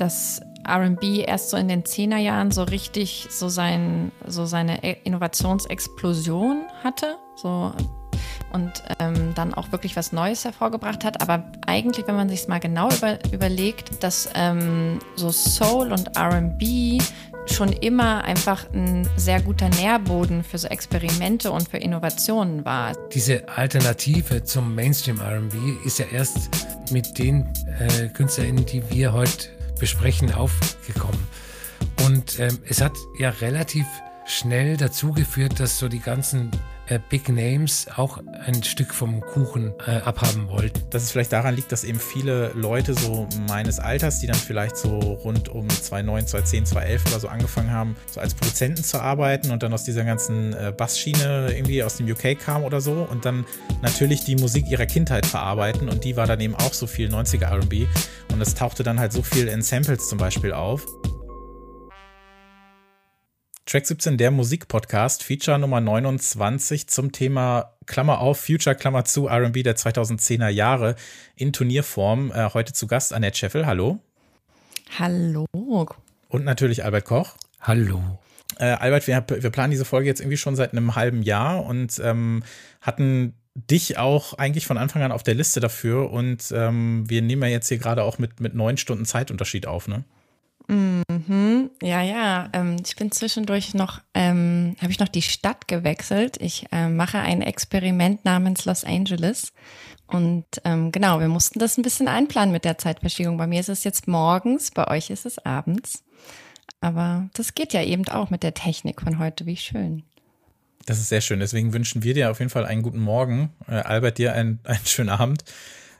dass RB erst so in den Zehnerjahren so richtig so, sein, so seine e-, Innovationsexplosion hatte. So und ähm, dann auch wirklich was Neues hervorgebracht hat. Aber eigentlich, wenn man sich mal genau über, überlegt, dass ähm, so Soul und RB schon immer einfach ein sehr guter Nährboden für so Experimente und für Innovationen war. Diese Alternative zum Mainstream RB ist ja erst mit den äh, KünstlerInnen, die wir heute besprechen, aufgekommen. Und ähm, es hat ja relativ schnell dazu geführt, dass so die ganzen Big Names auch ein Stück vom Kuchen äh, abhaben wollten. Dass es vielleicht daran liegt, dass eben viele Leute so meines Alters, die dann vielleicht so rund um 2009, 2010, 2011 oder so angefangen haben, so als Produzenten zu arbeiten und dann aus dieser ganzen äh, Bassschiene irgendwie aus dem UK kam oder so und dann natürlich die Musik ihrer Kindheit verarbeiten und die war dann eben auch so viel 90er RB und es tauchte dann halt so viel in Samples zum Beispiel auf. Track 17, der Musikpodcast, Feature Nummer 29 zum Thema Klammer auf, Future Klammer zu, RB der 2010er Jahre in Turnierform. Äh, heute zu Gast Annette Scheffel. Hallo. Hallo. Und natürlich Albert Koch. Hallo. Äh, Albert, wir, wir, planen diese Folge jetzt irgendwie schon seit einem halben Jahr und ähm, hatten dich auch eigentlich von Anfang an auf der Liste dafür und ähm, wir nehmen ja jetzt hier gerade auch mit, mit neun Stunden Zeitunterschied auf, ne? Mhm. Ja, ja. Ähm, ich bin zwischendurch noch, ähm, habe ich noch die Stadt gewechselt. Ich äh, mache ein Experiment namens Los Angeles. Und ähm, genau, wir mussten das ein bisschen einplanen mit der Zeitverschiebung. Bei mir ist es jetzt morgens, bei euch ist es abends. Aber das geht ja eben auch mit der Technik von heute. Wie schön. Das ist sehr schön. Deswegen wünschen wir dir auf jeden Fall einen guten Morgen. Äh, Albert, dir einen, einen schönen Abend.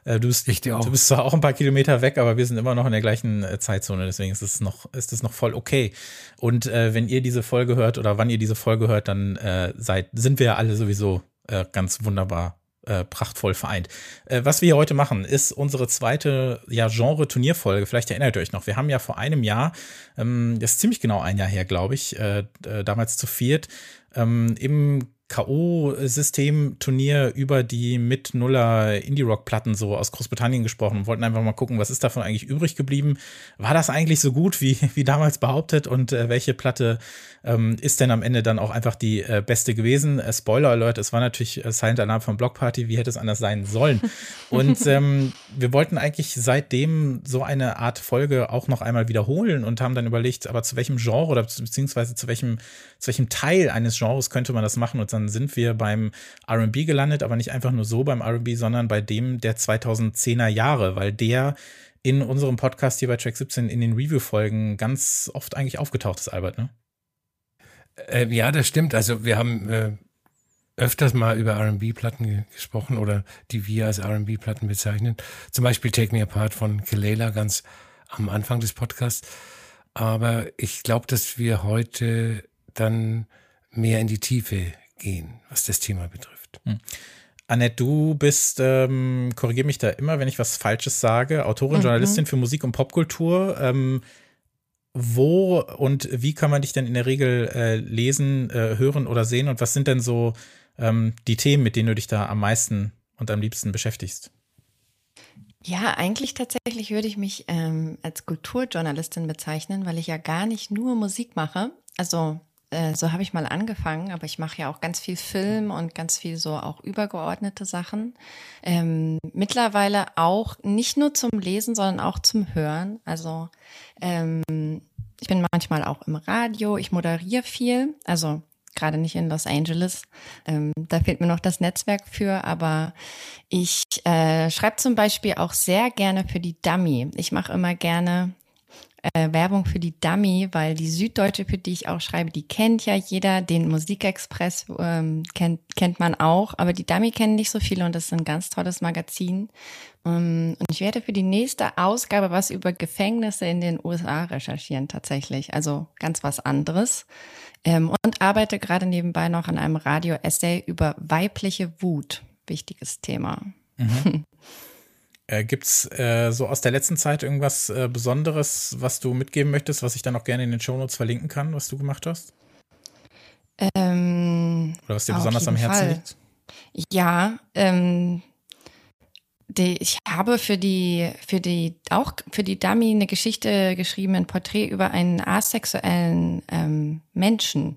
Äh, du, bist, ich du bist zwar auch ein paar Kilometer weg, aber wir sind immer noch in der gleichen äh, Zeitzone, deswegen ist es noch, ist es noch voll okay. Und äh, wenn ihr diese Folge hört oder wann ihr diese Folge hört, dann äh, seid, sind wir ja alle sowieso äh, ganz wunderbar äh, prachtvoll vereint. Äh, was wir hier heute machen, ist unsere zweite ja, Genre-Turnierfolge. Vielleicht erinnert ihr euch noch. Wir haben ja vor einem Jahr, ähm, das ist ziemlich genau ein Jahr her, glaube ich, äh, damals zu viert, ähm, im K.O.-System-Turnier über die mit Nuller Indie-Rock-Platten so aus Großbritannien gesprochen und wollten einfach mal gucken, was ist davon eigentlich übrig geblieben. War das eigentlich so gut wie, wie damals behauptet und äh, welche Platte ähm, ist denn am Ende dann auch einfach die äh, beste gewesen? Äh, Spoiler Alert, es war natürlich äh, Silent Alarm von Block Party, wie hätte es anders sein sollen? Und ähm, wir wollten eigentlich seitdem so eine Art Folge auch noch einmal wiederholen und haben dann überlegt, aber zu welchem Genre oder beziehungsweise zu welchem, zu welchem Teil eines Genres könnte man das machen und dann sind wir beim RB gelandet, aber nicht einfach nur so beim RB, sondern bei dem der 2010er Jahre, weil der in unserem Podcast hier bei Track 17 in den Review-Folgen ganz oft eigentlich aufgetaucht ist, Albert, ne? Äh, ja, das stimmt. Also wir haben äh, öfters mal über RB-Platten ge gesprochen oder die wir als RB-Platten bezeichnen. Zum Beispiel Take Me Apart von Kelela ganz am Anfang des Podcasts. Aber ich glaube, dass wir heute dann mehr in die Tiefe gehen, was das Thema betrifft. Hm. Annette, du bist, ähm, korrigiere mich da immer, wenn ich was Falsches sage, Autorin, mhm. Journalistin für Musik und Popkultur. Ähm, wo und wie kann man dich denn in der Regel äh, lesen, äh, hören oder sehen? Und was sind denn so ähm, die Themen, mit denen du dich da am meisten und am liebsten beschäftigst? Ja, eigentlich tatsächlich würde ich mich ähm, als Kulturjournalistin bezeichnen, weil ich ja gar nicht nur Musik mache. Also äh, so habe ich mal angefangen, aber ich mache ja auch ganz viel Film und ganz viel so auch übergeordnete Sachen. Ähm, mittlerweile auch nicht nur zum Lesen, sondern auch zum Hören. Also ähm, ich bin manchmal auch im Radio, ich moderiere viel, also gerade nicht in Los Angeles. Ähm, da fehlt mir noch das Netzwerk für, aber ich äh, schreibe zum Beispiel auch sehr gerne für die Dummy. Ich mache immer gerne äh, Werbung für die Dummy, weil die Süddeutsche, für die ich auch schreibe, die kennt ja jeder. Den Musikexpress ähm, kennt, kennt man auch, aber die Dummy kennen nicht so viele und das ist ein ganz tolles Magazin. Um, ähm, und ich werde für die nächste Ausgabe was über Gefängnisse in den USA recherchieren tatsächlich, also ganz was anderes. Ähm, und arbeite gerade nebenbei noch an einem Radio-Essay über weibliche Wut. Wichtiges Thema. Mhm. Äh, Gibt es äh, so aus der letzten Zeit irgendwas äh, Besonderes, was du mitgeben möchtest, was ich dann auch gerne in den Shownotes verlinken kann, was du gemacht hast? Ähm, Oder was dir besonders am Herzen Fall. liegt? Ja, ähm, die, ich habe für die, für die, auch für die Dummy eine Geschichte geschrieben, ein Porträt über einen asexuellen ähm, Menschen,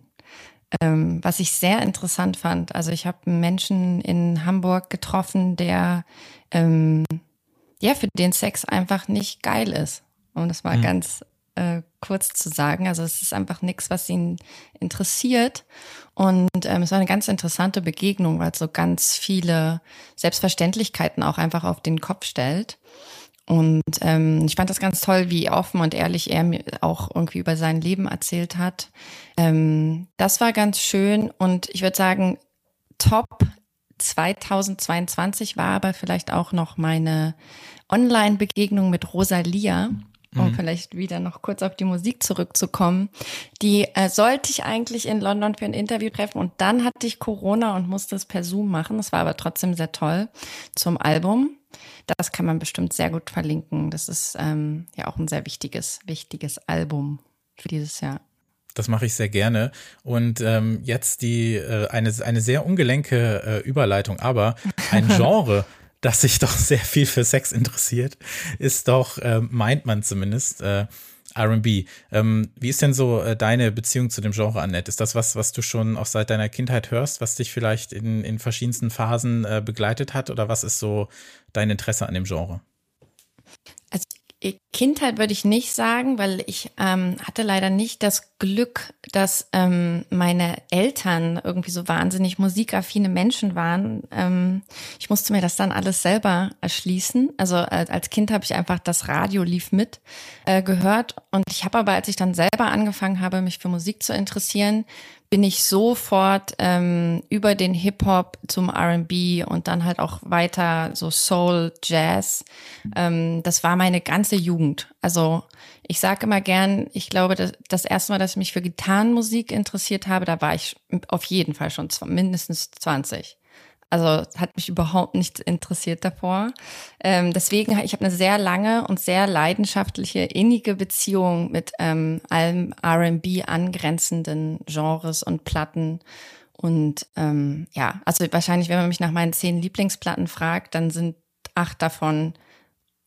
ähm, was ich sehr interessant fand. Also ich habe einen Menschen in Hamburg getroffen, der ähm, ja für den Sex einfach nicht geil ist. Und das war mhm. ganz äh, kurz zu sagen. Also es ist einfach nichts, was ihn interessiert. Und ähm, es war eine ganz interessante Begegnung, weil es so ganz viele Selbstverständlichkeiten auch einfach auf den Kopf stellt. Und ähm, ich fand das ganz toll, wie offen und ehrlich er mir auch irgendwie über sein Leben erzählt hat. Ähm, das war ganz schön und ich würde sagen, top 2022 war aber vielleicht auch noch meine Online-Begegnung mit Rosalia um mhm. vielleicht wieder noch kurz auf die Musik zurückzukommen. Die äh, sollte ich eigentlich in London für ein Interview treffen und dann hatte ich Corona und musste es per Zoom machen. Das war aber trotzdem sehr toll zum Album. Das kann man bestimmt sehr gut verlinken. Das ist ähm, ja auch ein sehr wichtiges, wichtiges Album für dieses Jahr. Das mache ich sehr gerne. Und ähm, jetzt die äh, eine, eine sehr ungelenke äh, Überleitung, aber ein Genre, das sich doch sehr viel für Sex interessiert, ist doch, äh, meint man zumindest, äh, RB. Ähm, wie ist denn so äh, deine Beziehung zu dem Genre, Annette? Ist das was, was du schon auch seit deiner Kindheit hörst, was dich vielleicht in, in verschiedensten Phasen äh, begleitet hat? Oder was ist so dein Interesse an dem Genre? Kindheit würde ich nicht sagen, weil ich ähm, hatte leider nicht das Glück, dass ähm, meine Eltern irgendwie so wahnsinnig musikaffine Menschen waren. Ähm, ich musste mir das dann alles selber erschließen. Also als, als Kind habe ich einfach das Radio lief mit äh, gehört und ich habe aber, als ich dann selber angefangen habe, mich für Musik zu interessieren, bin ich sofort ähm, über den Hip-Hop zum RB und dann halt auch weiter so Soul, Jazz. Ähm, das war meine ganze Jugend. Also ich sage immer gern, ich glaube, das, das erste Mal, dass ich mich für Gitarrenmusik interessiert habe, da war ich auf jeden Fall schon mindestens 20. Also hat mich überhaupt nicht interessiert davor. Ähm, deswegen, ich habe eine sehr lange und sehr leidenschaftliche, innige Beziehung mit ähm, allem RB angrenzenden Genres und Platten. Und ähm, ja, also wahrscheinlich, wenn man mich nach meinen zehn Lieblingsplatten fragt, dann sind acht davon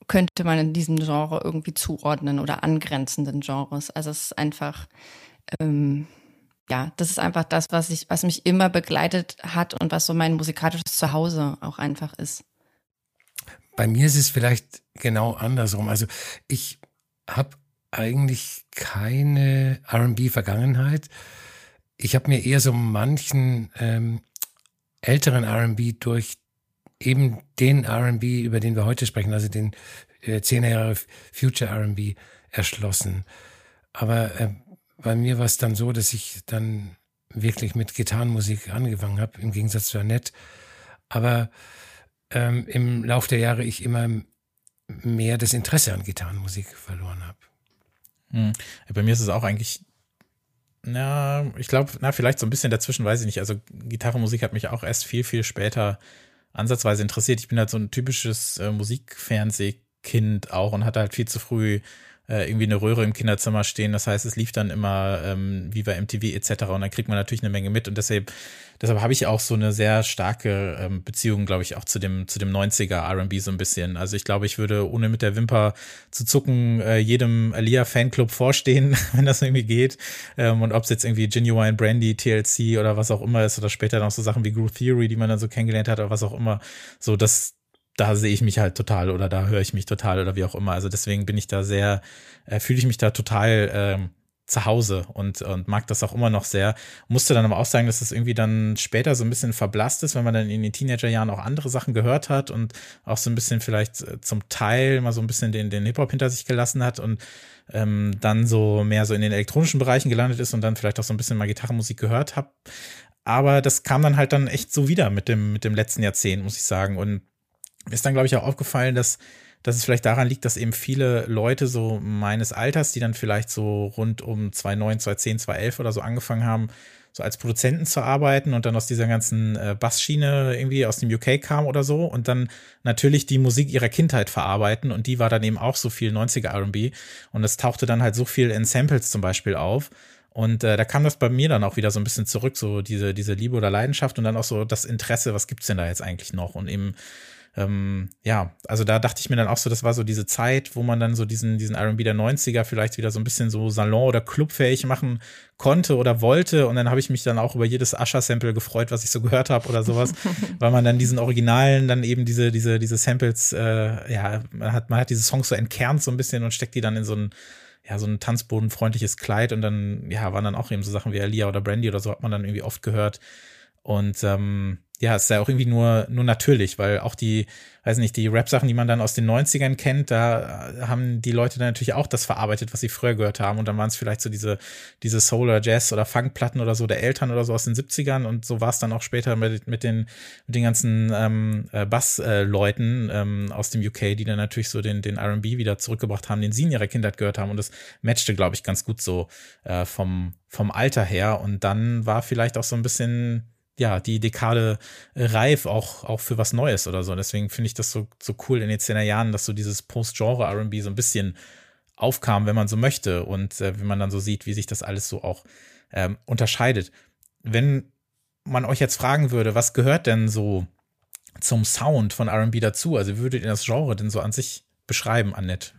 könnte man in diesem Genre irgendwie zuordnen oder angrenzenden Genres. Also es ist einfach ähm, ja, das ist einfach das, was ich, was mich immer begleitet hat und was so mein musikalisches Zuhause auch einfach ist. Bei mir ist es vielleicht genau andersrum. Also ich habe eigentlich keine RB-Vergangenheit. Ich habe mir eher so manchen ähm, älteren RB durch eben den RB, über den wir heute sprechen, also den äh, 10 Jahre Future RB erschlossen. Aber äh, bei mir war es dann so, dass ich dann wirklich mit Gitarrenmusik angefangen habe, im Gegensatz zu Annette. Aber ähm, im Laufe der Jahre ich immer mehr das Interesse an Gitarrenmusik verloren habe. Hm. Bei mir ist es auch eigentlich, na, ich glaube, na, vielleicht so ein bisschen dazwischen, weiß ich nicht. Also Gitarrenmusik hat mich auch erst viel, viel später ansatzweise interessiert. Ich bin halt so ein typisches äh, Musikfernsehkind auch und hatte halt viel zu früh äh, irgendwie eine Röhre im Kinderzimmer stehen. Das heißt, es lief dann immer ähm, Viva MTV etc. Und dann kriegt man natürlich eine Menge mit. Und deshalb, deshalb habe ich auch so eine sehr starke ähm, Beziehung, glaube ich, auch zu dem, zu dem 90er RB so ein bisschen. Also ich glaube, ich würde, ohne mit der Wimper zu zucken, äh, jedem Alia-Fanclub vorstehen, wenn das irgendwie geht. Ähm, und ob es jetzt irgendwie Genuine Brandy, TLC oder was auch immer ist, oder später noch so Sachen wie Groove Theory, die man dann so kennengelernt hat, oder was auch immer. So, das, da sehe ich mich halt total oder da höre ich mich total oder wie auch immer. Also deswegen bin ich da sehr, äh, fühle ich mich da total ähm, zu Hause und, und mag das auch immer noch sehr. Musste dann aber auch sagen, dass es das irgendwie dann später so ein bisschen verblasst ist, wenn man dann in den Teenagerjahren auch andere Sachen gehört hat und auch so ein bisschen vielleicht äh, zum Teil mal so ein bisschen den, den Hip-Hop hinter sich gelassen hat und ähm, dann so mehr so in den elektronischen Bereichen gelandet ist und dann vielleicht auch so ein bisschen mal Gitarrenmusik gehört habe. Aber das kam dann halt dann echt so wieder mit dem, mit dem letzten Jahrzehnt, muss ich sagen. Und ist dann, glaube ich, auch aufgefallen, dass, dass es vielleicht daran liegt, dass eben viele Leute so meines Alters, die dann vielleicht so rund um 2009, 2010, 2011 oder so angefangen haben, so als Produzenten zu arbeiten und dann aus dieser ganzen äh, Bassschiene irgendwie aus dem UK kam oder so und dann natürlich die Musik ihrer Kindheit verarbeiten und die war dann eben auch so viel 90er R&B und es tauchte dann halt so viel in Samples zum Beispiel auf und äh, da kam das bei mir dann auch wieder so ein bisschen zurück, so diese, diese Liebe oder Leidenschaft und dann auch so das Interesse, was gibt's denn da jetzt eigentlich noch und eben ähm, ja, also da dachte ich mir dann auch so, das war so diese Zeit, wo man dann so diesen, diesen RB der 90er vielleicht wieder so ein bisschen so Salon- oder Clubfähig machen konnte oder wollte. Und dann habe ich mich dann auch über jedes Usher-Sample gefreut, was ich so gehört habe oder sowas, weil man dann diesen Originalen dann eben diese, diese, diese Samples, äh, ja, man hat, man hat diese Songs so entkernt so ein bisschen und steckt die dann in so ein ja, so ein tanzbodenfreundliches Kleid und dann, ja, waren dann auch eben so Sachen wie Alia oder Brandy oder so, hat man dann irgendwie oft gehört. Und ähm, ja, es ist ja auch irgendwie nur, nur natürlich, weil auch die, weiß nicht, die Rap-Sachen, die man dann aus den 90ern kennt, da haben die Leute dann natürlich auch das verarbeitet, was sie früher gehört haben. Und dann waren es vielleicht so diese, diese Soul oder Jazz oder Funk-Platten oder so der Eltern oder so aus den 70ern. Und so war es dann auch später mit, mit, den, mit den ganzen ähm, äh, Bass-Leuten ähm, aus dem UK, die dann natürlich so den, den RB wieder zurückgebracht haben, den sie in ihrer Kindheit gehört haben. Und das matchte, glaube ich, ganz gut so äh, vom, vom Alter her. Und dann war vielleicht auch so ein bisschen ja, die Dekade äh, reif auch, auch für was Neues oder so. Deswegen finde ich das so, so cool in den 10er Jahren, dass so dieses Post-Genre RB so ein bisschen aufkam, wenn man so möchte. Und äh, wenn man dann so sieht, wie sich das alles so auch ähm, unterscheidet. Wenn man euch jetzt fragen würde, was gehört denn so zum Sound von RB dazu? Also, würdet ihr das Genre denn so an sich beschreiben, Annette?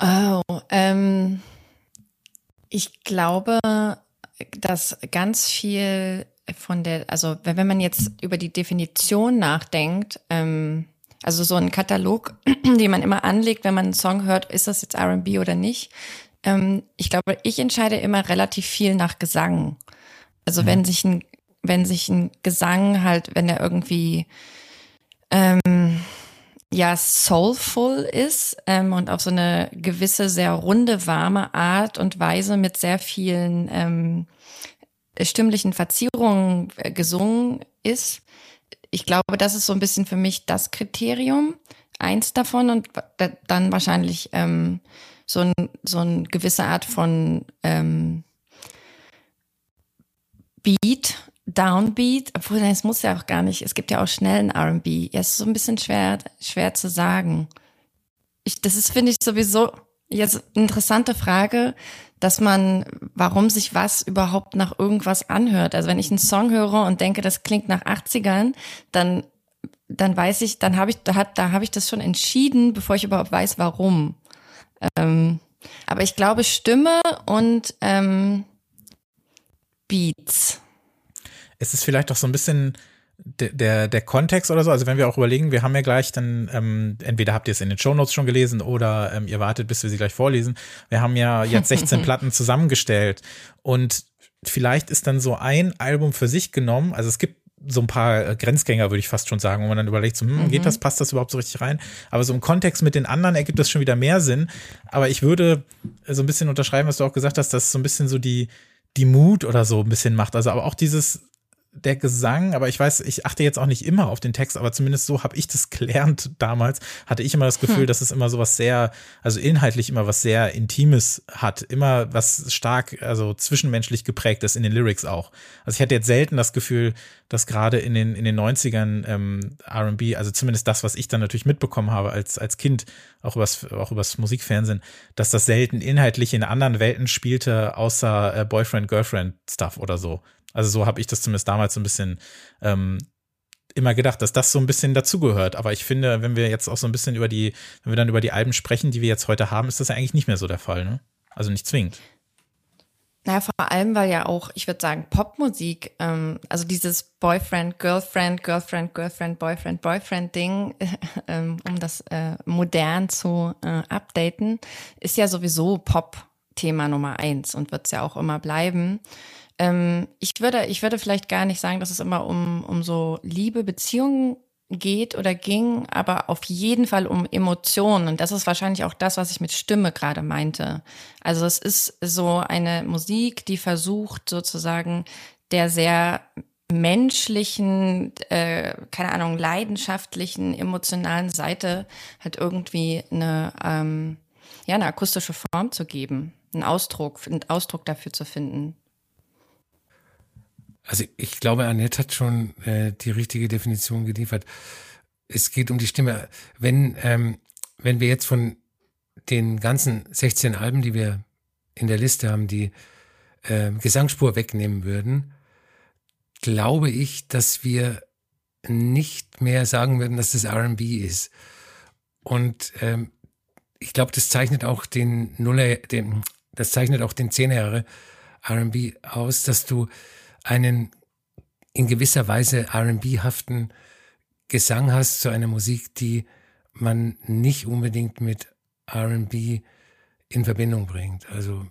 Oh, ähm, ich glaube, dass ganz viel von der, also wenn man jetzt über die Definition nachdenkt, ähm, also so ein Katalog, den man immer anlegt, wenn man einen Song hört, ist das jetzt RB oder nicht? Ähm, ich glaube, ich entscheide immer relativ viel nach Gesang. Also mhm. wenn sich ein, wenn sich ein Gesang halt, wenn der irgendwie ähm, ja soulful ist ähm, und auf so eine gewisse sehr runde, warme Art und Weise mit sehr vielen ähm, stimmlichen Verzierungen äh, gesungen ist. Ich glaube, das ist so ein bisschen für mich das Kriterium, eins davon und dann wahrscheinlich ähm, so ein so eine gewisse Art von ähm, Beat Downbeat, obwohl es muss ja auch gar nicht, es gibt ja auch schnellen R&B. Ja, es ist so ein bisschen schwer, schwer zu sagen. Ich, das ist, finde ich, sowieso jetzt eine interessante Frage, dass man, warum sich was überhaupt nach irgendwas anhört. Also wenn ich einen Song höre und denke, das klingt nach 80ern, dann, dann weiß ich, dann habe ich, da hat, da habe ich das schon entschieden, bevor ich überhaupt weiß, warum. Ähm, aber ich glaube, Stimme und ähm, Beats ist es vielleicht auch so ein bisschen der, der, der Kontext oder so, also wenn wir auch überlegen, wir haben ja gleich dann, ähm, entweder habt ihr es in den Shownotes schon gelesen oder ähm, ihr wartet, bis wir sie gleich vorlesen. Wir haben ja jetzt 16 Platten zusammengestellt und vielleicht ist dann so ein Album für sich genommen, also es gibt so ein paar äh, Grenzgänger, würde ich fast schon sagen, wo man dann überlegt, so, hm, mhm. geht das, passt das überhaupt so richtig rein? Aber so im Kontext mit den anderen ergibt das schon wieder mehr Sinn. Aber ich würde so ein bisschen unterschreiben, was du auch gesagt hast, dass so ein bisschen so die, die Mut oder so ein bisschen macht. Also aber auch dieses, der Gesang, aber ich weiß, ich achte jetzt auch nicht immer auf den Text, aber zumindest so habe ich das gelernt damals, hatte ich immer das Gefühl, hm. dass es immer so was sehr, also inhaltlich immer was sehr Intimes hat, immer was stark, also zwischenmenschlich geprägt ist in den Lyrics auch. Also ich hatte jetzt selten das Gefühl, dass gerade in den, in den 90ern ähm, RB, also zumindest das, was ich dann natürlich mitbekommen habe als, als Kind, auch übers, auch übers Musikfernsehen, dass das selten inhaltlich in anderen Welten spielte, außer äh, Boyfriend-Girlfriend-Stuff oder so. Also so habe ich das zumindest damals so ein bisschen ähm, immer gedacht, dass das so ein bisschen dazugehört. Aber ich finde, wenn wir jetzt auch so ein bisschen über die, wenn wir dann über die Alben sprechen, die wir jetzt heute haben, ist das ja eigentlich nicht mehr so der Fall, ne? Also nicht zwingend. Naja, vor allem, weil ja auch, ich würde sagen, Popmusik, ähm, also dieses Boyfriend, Girlfriend, Girlfriend, Girlfriend, Boyfriend, Boyfriend-Ding, ähm, um das äh, modern zu äh, updaten, ist ja sowieso Pop-Thema Nummer eins und wird es ja auch immer bleiben. Ähm, ich würde, ich würde vielleicht gar nicht sagen, dass es immer um, um so Liebe, Beziehungen geht oder ging, aber auf jeden Fall um Emotionen. Und das ist wahrscheinlich auch das, was ich mit Stimme gerade meinte. Also es ist so eine Musik, die versucht sozusagen der sehr menschlichen, äh, keine Ahnung, leidenschaftlichen, emotionalen Seite halt irgendwie eine, ähm, ja, eine akustische Form zu geben, einen Ausdruck, einen Ausdruck dafür zu finden. Also ich glaube, Annette hat schon äh, die richtige Definition geliefert. Es geht um die Stimme. Wenn, ähm, wenn wir jetzt von den ganzen 16 Alben, die wir in der Liste haben, die äh, Gesangsspur wegnehmen würden, glaube ich, dass wir nicht mehr sagen würden, dass das RB ist. Und ähm, ich glaube, das zeichnet auch den Nuller, den, das zeichnet auch den Zehnerjahre RB aus, dass du einen in gewisser Weise RB-haften Gesang hast zu einer Musik, die man nicht unbedingt mit RB in Verbindung bringt. Also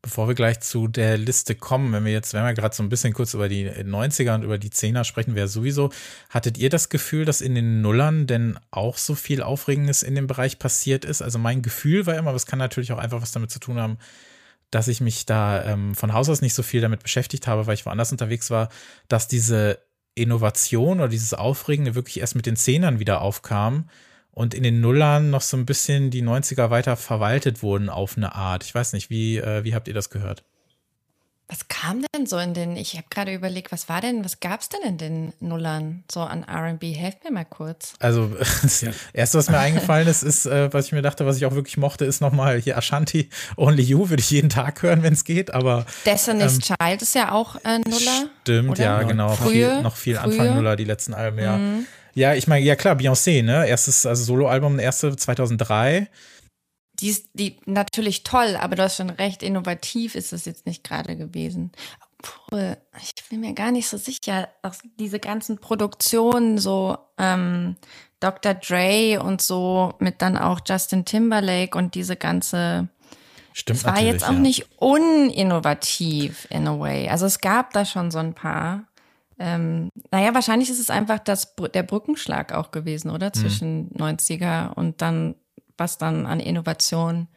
Bevor wir gleich zu der Liste kommen, wenn wir jetzt, wenn wir gerade so ein bisschen kurz über die 90er und über die 10er sprechen, wäre sowieso, hattet ihr das Gefühl, dass in den Nullern denn auch so viel Aufregendes in dem Bereich passiert ist? Also mein Gefühl war immer, aber es kann natürlich auch einfach was damit zu tun haben, dass ich mich da ähm, von Haus aus nicht so viel damit beschäftigt habe, weil ich woanders unterwegs war, dass diese Innovation oder dieses Aufregende wirklich erst mit den Zehnern wieder aufkam und in den Nullern noch so ein bisschen die 90er weiter verwaltet wurden auf eine Art. Ich weiß nicht, wie, äh, wie habt ihr das gehört? Was kam denn so in den, ich habe gerade überlegt, was war denn, was gab es denn in den Nullern so an RB? Helft mir mal kurz. Also, das erste, was mir eingefallen ist, ist, äh, was ich mir dachte, was ich auch wirklich mochte, ist nochmal hier Ashanti Only You, würde ich jeden Tag hören, wenn es geht, aber. Destiny's ähm, Child ist ja auch äh, Nuller. Stimmt, oder? ja, genau. Frühe, viel, noch viel frühe. Anfang Nuller, die letzten Alben, ja. Mhm. Ja, ich meine, ja klar, Beyoncé, ne? Erstes, also Soloalbum, erste 2003. Die ist die natürlich toll, aber du hast schon recht, innovativ ist es jetzt nicht gerade gewesen. Obwohl, ich bin mir gar nicht so sicher, dass diese ganzen Produktionen, so ähm, Dr. Dre und so, mit dann auch Justin Timberlake und diese ganze Stimmt. Es war jetzt auch ja. nicht uninnovativ in a way. Also es gab da schon so ein paar. Ähm, naja, wahrscheinlich ist es einfach das, der Brückenschlag auch gewesen, oder? Hm. Zwischen mhm. 90er und dann, was dann an Innovation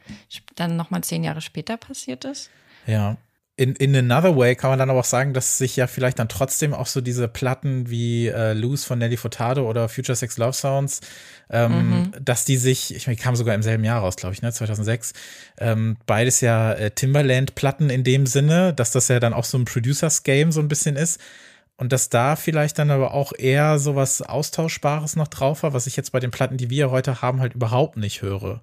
dann nochmal zehn Jahre später passiert ist. Ja. In, in another way kann man dann aber auch sagen, dass sich ja vielleicht dann trotzdem auch so diese Platten wie äh, Loose von Nelly Furtado oder Future Sex Love Sounds, ähm, mhm. dass die sich, ich meine, die kamen sogar im selben Jahr raus, glaube ich, ne, 2006, ähm, beides ja äh, Timberland-Platten in dem Sinne, dass das ja dann auch so ein Producers-Game so ein bisschen ist und dass da vielleicht dann aber auch eher so was Austauschbares noch drauf war, was ich jetzt bei den Platten, die wir heute haben, halt überhaupt nicht höre.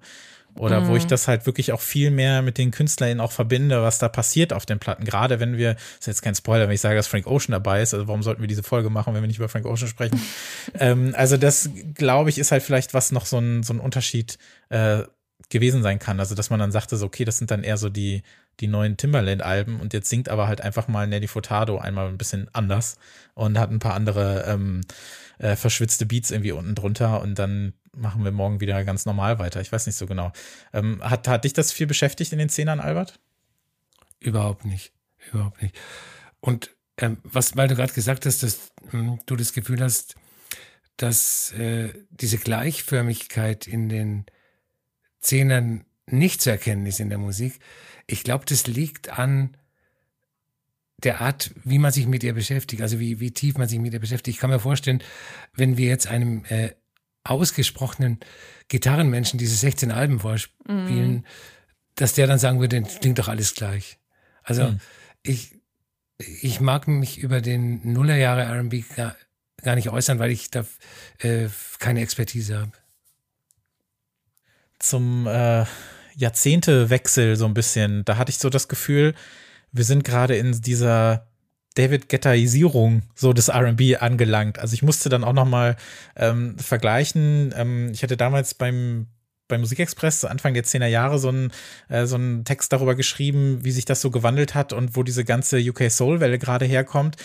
Oder mhm. wo ich mhm. das halt wirklich auch viel mehr mit den KünstlerInnen auch verbinde, was da passiert auf den Platten. Gerade wenn wir, das ist jetzt kein Spoiler, wenn ich sage, dass Frank Ocean dabei ist, also warum sollten wir diese Folge machen, wenn wir nicht über Frank Ocean sprechen? ähm, also das, glaube ich, ist halt vielleicht was noch so ein, so ein Unterschied äh, gewesen sein kann. Also dass man dann sagte, so, okay, das sind dann eher so die, die neuen Timberland-Alben und jetzt singt aber halt einfach mal Nelly Furtado einmal ein bisschen anders und hat ein paar andere ähm, äh, verschwitzte Beats irgendwie unten drunter und dann machen wir morgen wieder ganz normal weiter. Ich weiß nicht so genau. Ähm, hat, hat dich das viel beschäftigt in den Zehnern, Albert? Überhaupt nicht. Überhaupt nicht. Und ähm, was, weil du gerade gesagt hast, dass ähm, du das Gefühl hast, dass äh, diese Gleichförmigkeit in den Zehnern nicht zu erkennen ist in der Musik. Ich glaube, das liegt an der Art, wie man sich mit ihr beschäftigt, also wie, wie tief man sich mit ihr beschäftigt. Ich kann mir vorstellen, wenn wir jetzt einem äh, ausgesprochenen Gitarrenmenschen diese 16 Alben vorspielen, mm. dass der dann sagen würde, klingt doch alles gleich. Also mm. ich, ich mag mich über den Nullerjahre R&B gar, gar nicht äußern, weil ich da äh, keine Expertise habe. Zum äh, Jahrzehntewechsel so ein bisschen, da hatte ich so das Gefühl, wir sind gerade in dieser David Guettaisierung so des R&B angelangt. Also ich musste dann auch noch mal ähm, vergleichen. Ähm, ich hatte damals beim bei Musikexpress Anfang der 10er Jahre so einen, äh, so einen Text darüber geschrieben, wie sich das so gewandelt hat und wo diese ganze UK Soul Welle gerade herkommt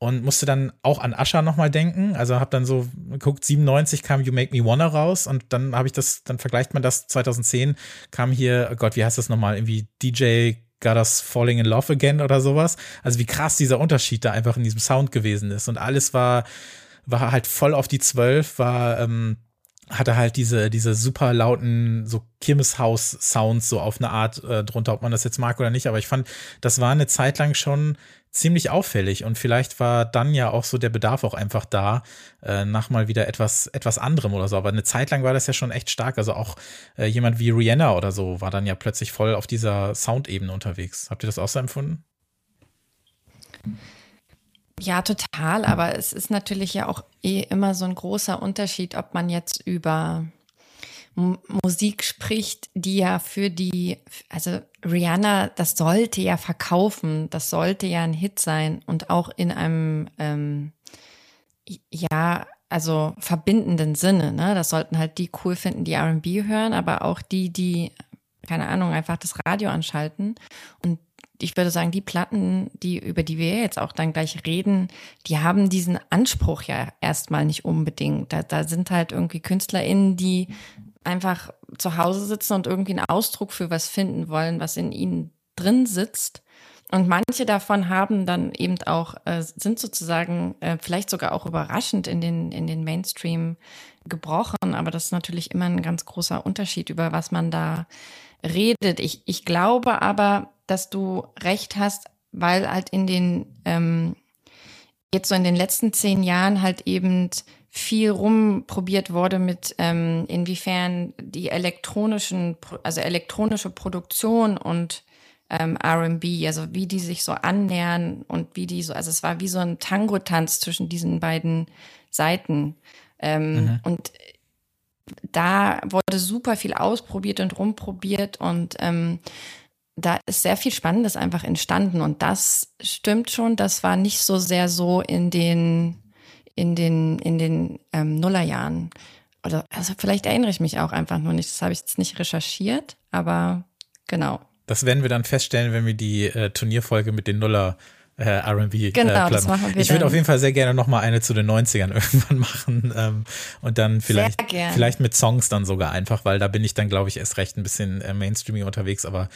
und musste dann auch an Asha nochmal denken. Also habe dann so geguckt, 97 kam You Make Me Wanna raus und dann habe ich das, dann vergleicht man das 2010 kam hier, oh Gott, wie heißt das nochmal, irgendwie DJ Got Us Falling in Love Again oder sowas. Also wie krass dieser Unterschied da einfach in diesem Sound gewesen ist. Und alles war, war halt voll auf die Zwölf, war, ähm, hatte halt diese, diese super lauten, so Kirmeshaus-Sounds so auf eine Art äh, drunter, ob man das jetzt mag oder nicht. Aber ich fand, das war eine Zeit lang schon ziemlich auffällig und vielleicht war dann ja auch so der Bedarf auch einfach da, äh, nach mal wieder etwas, etwas anderem oder so. Aber eine Zeit lang war das ja schon echt stark. Also auch äh, jemand wie Rihanna oder so war dann ja plötzlich voll auf dieser Soundebene unterwegs. Habt ihr das auch so empfunden? Ja, total. Aber es ist natürlich ja auch eh immer so ein großer Unterschied, ob man jetzt über Musik spricht, die ja für die, also Rihanna, das sollte ja verkaufen, das sollte ja ein Hit sein und auch in einem, ähm, ja, also verbindenden Sinne. Ne? Das sollten halt die cool finden, die RB hören, aber auch die, die, keine Ahnung, einfach das Radio anschalten. Und ich würde sagen, die Platten, die, über die wir jetzt auch dann gleich reden, die haben diesen Anspruch ja erstmal nicht unbedingt. Da, da sind halt irgendwie KünstlerInnen, die einfach zu Hause sitzen und irgendwie einen Ausdruck für was finden wollen, was in ihnen drin sitzt. Und manche davon haben dann eben auch, äh, sind sozusagen äh, vielleicht sogar auch überraschend in den, in den Mainstream gebrochen. Aber das ist natürlich immer ein ganz großer Unterschied, über was man da redet. Ich, ich glaube aber, dass du recht hast, weil halt in den, ähm, jetzt so in den letzten zehn Jahren halt eben viel rumprobiert wurde mit ähm, inwiefern die elektronischen, also elektronische Produktion und ähm, RB, also wie die sich so annähern und wie die so, also es war wie so ein Tango-Tanz zwischen diesen beiden Seiten. Ähm, mhm. Und da wurde super viel ausprobiert und rumprobiert und ähm, da ist sehr viel Spannendes einfach entstanden und das stimmt schon, das war nicht so sehr so in den in den in den ähm, Nullerjahren. Oder also vielleicht erinnere ich mich auch einfach nur nicht, das habe ich jetzt nicht recherchiert, aber genau. Das werden wir dann feststellen, wenn wir die äh, Turnierfolge mit den Nuller äh, R&B äh, genau, äh, das machen wir Ich würde auf jeden Fall sehr gerne noch mal eine zu den 90ern irgendwann machen ähm, und dann vielleicht vielleicht mit Songs dann sogar einfach, weil da bin ich dann glaube ich erst recht ein bisschen äh, Mainstreaming unterwegs, aber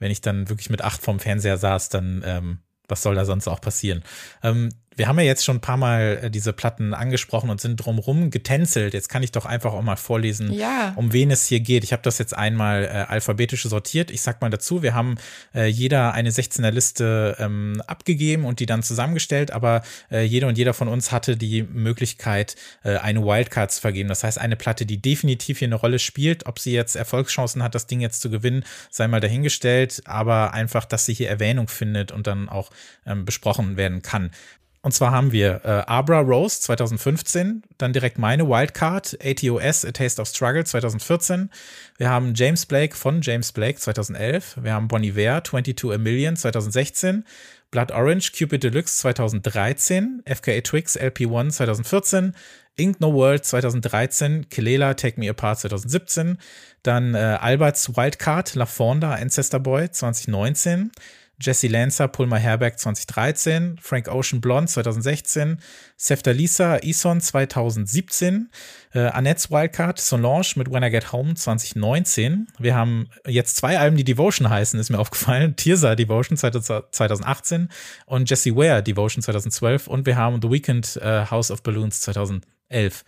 wenn ich dann wirklich mit acht vorm Fernseher saß, dann ähm, was soll da sonst auch passieren? Ähm, wir haben ja jetzt schon ein paar Mal äh, diese Platten angesprochen und sind drumrum getänzelt. Jetzt kann ich doch einfach auch mal vorlesen, ja. um wen es hier geht. Ich habe das jetzt einmal äh, alphabetisch sortiert. Ich sag mal dazu, wir haben äh, jeder eine 16er Liste ähm, abgegeben und die dann zusammengestellt, aber äh, jeder und jeder von uns hatte die Möglichkeit, äh, eine Wildcard zu vergeben. Das heißt, eine Platte, die definitiv hier eine Rolle spielt. Ob sie jetzt Erfolgschancen hat, das Ding jetzt zu gewinnen, sei mal dahingestellt, aber einfach, dass sie hier Erwähnung findet und dann auch ähm, besprochen werden kann. Und zwar haben wir äh, Abra Rose 2015, dann direkt meine Wildcard, ATOS, A Taste of Struggle 2014. Wir haben James Blake von James Blake 2011. Wir haben Bonnie Ware 22 A Million 2016. Blood Orange, Cupid Deluxe 2013. FKA Twix, LP1 2014. Ink No World 2013. Kelela, Take Me Apart 2017. Dann äh, Alberts Wildcard, La Fonda, Ancestor Boy 2019. Jesse Lancer, Pulma Herberg 2013, Frank Ocean Blonde 2016, Sefta Lisa, Ison 2017, äh, Annette's Wildcard, Solange mit When I Get Home 2019. Wir haben jetzt zwei Alben, die Devotion heißen, ist mir aufgefallen. Tirsa Devotion 2018 und Jesse Ware Devotion 2012 und wir haben The Weekend äh, House of Balloons 2011.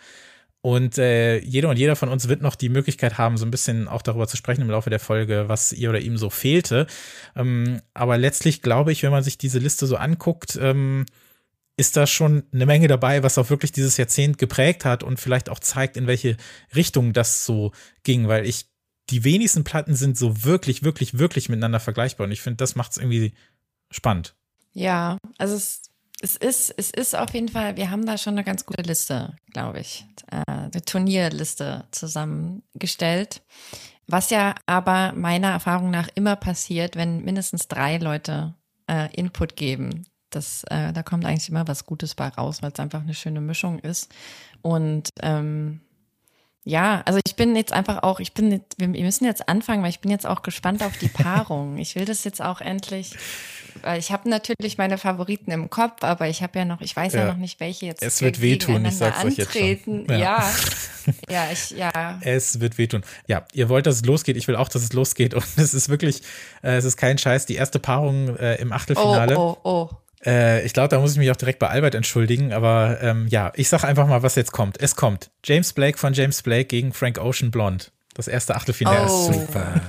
Und äh, jeder und jeder von uns wird noch die Möglichkeit haben, so ein bisschen auch darüber zu sprechen im Laufe der Folge, was ihr oder ihm so fehlte. Ähm, aber letztlich glaube ich, wenn man sich diese Liste so anguckt, ähm, ist da schon eine Menge dabei, was auch wirklich dieses Jahrzehnt geprägt hat und vielleicht auch zeigt, in welche Richtung das so ging, weil ich die wenigsten Platten sind so wirklich, wirklich, wirklich miteinander vergleichbar und ich finde, das macht es irgendwie spannend. Ja, also es es ist, es ist auf jeden Fall, wir haben da schon eine ganz gute Liste, glaube ich, äh, eine Turnierliste zusammengestellt. Was ja aber meiner Erfahrung nach immer passiert, wenn mindestens drei Leute äh, Input geben. Das, äh, da kommt eigentlich immer was Gutes bei raus, weil es einfach eine schöne Mischung ist. Und ähm, ja, also ich bin jetzt einfach auch, ich bin, wir müssen jetzt anfangen, weil ich bin jetzt auch gespannt auf die Paarung. Ich will das jetzt auch endlich weil ich habe natürlich meine Favoriten im Kopf, aber ich habe ja noch, ich weiß ja. ja, noch nicht, welche jetzt. Es wird wehtun, ich sag's euch jetzt schon. Ja. ja. ja, ich, ja. Es wird wehtun. Ja, ihr wollt, dass es losgeht. Ich will auch, dass es losgeht. Und es ist wirklich, äh, es ist kein Scheiß. Die erste Paarung äh, im Achtelfinale. Oh, oh, oh. Äh, ich glaube, da muss ich mich auch direkt bei Albert entschuldigen, aber ähm, ja, ich sag einfach mal, was jetzt kommt. Es kommt. James Blake von James Blake gegen Frank Ocean Blonde. Das erste Achtelfinale. Oh. Super.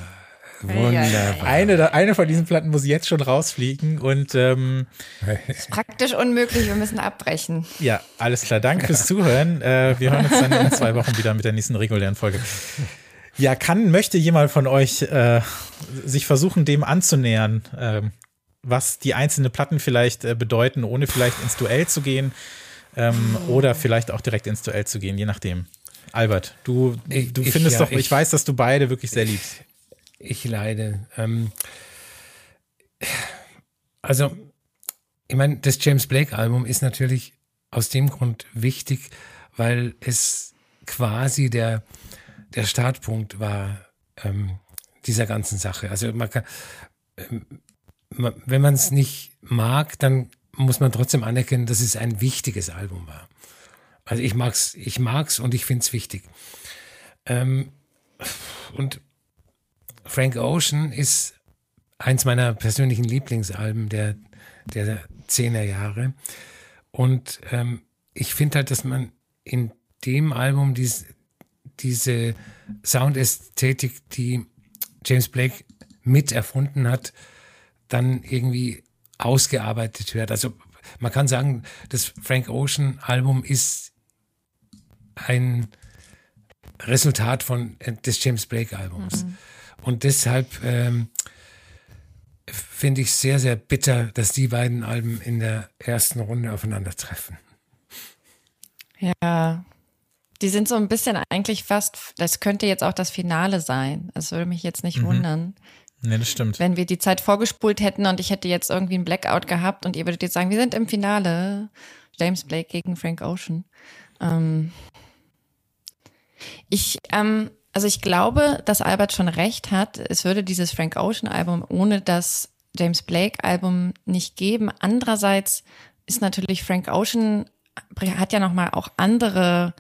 Wunderbar. Eine, eine von diesen Platten muss jetzt schon rausfliegen und ähm, ist praktisch unmöglich, wir müssen abbrechen. Ja, alles klar. Danke fürs Zuhören. Äh, wir hören uns dann in zwei Wochen wieder mit der nächsten regulären Folge. Ja, kann, möchte jemand von euch äh, sich versuchen, dem anzunähern, äh, was die einzelnen Platten vielleicht äh, bedeuten, ohne vielleicht ins Duell zu gehen ähm, oder vielleicht auch direkt ins Duell zu gehen, je nachdem. Albert, du, du ich, findest ja, doch, ich, ich, weiß, dass du beide wirklich sehr liebst ich leide. Ähm, also, ich meine, das James Blake-Album ist natürlich aus dem Grund wichtig, weil es quasi der, der Startpunkt war ähm, dieser ganzen Sache. Also man kann, ähm, wenn man es nicht mag, dann muss man trotzdem anerkennen, dass es ein wichtiges Album war. Also ich mag's, ich mag's und ich find's wichtig. Ähm, und Frank Ocean ist eins meiner persönlichen Lieblingsalben der, der 10er Jahre. Und ähm, ich finde halt, dass man in dem Album dies, diese Soundästhetik, die James Blake mit erfunden hat, dann irgendwie ausgearbeitet wird. Also man kann sagen, das Frank Ocean Album ist ein Resultat von äh, des James Blake Albums. Mhm. Und deshalb ähm, finde ich sehr, sehr bitter, dass die beiden Alben in der ersten Runde aufeinandertreffen. Ja, die sind so ein bisschen eigentlich fast, das könnte jetzt auch das Finale sein. Das würde mich jetzt nicht mhm. wundern. Nee, das stimmt. Wenn wir die Zeit vorgespult hätten und ich hätte jetzt irgendwie einen Blackout gehabt und ihr würdet jetzt sagen, wir sind im Finale. James Blake gegen Frank Ocean. Ähm ich, ähm, also ich glaube, dass Albert schon recht hat. Es würde dieses Frank Ocean Album ohne das James Blake Album nicht geben. Andererseits ist natürlich Frank Ocean hat ja noch mal auch andere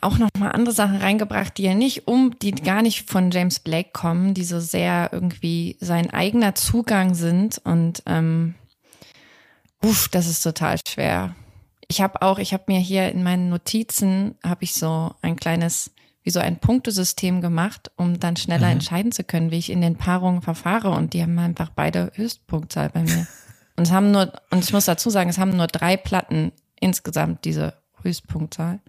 auch noch mal andere Sachen reingebracht, die ja nicht um, die gar nicht von James Blake kommen, die so sehr irgendwie sein eigener Zugang sind und ähm, uff, das ist total schwer. Ich habe auch, ich habe mir hier in meinen Notizen habe ich so ein kleines, wie so ein Punktesystem gemacht, um dann schneller mhm. entscheiden zu können, wie ich in den Paarungen verfahre und die haben einfach beide Höchstpunktzahl bei mir. Und es haben nur, und ich muss dazu sagen, es haben nur drei Platten insgesamt diese Höchstpunktzahl.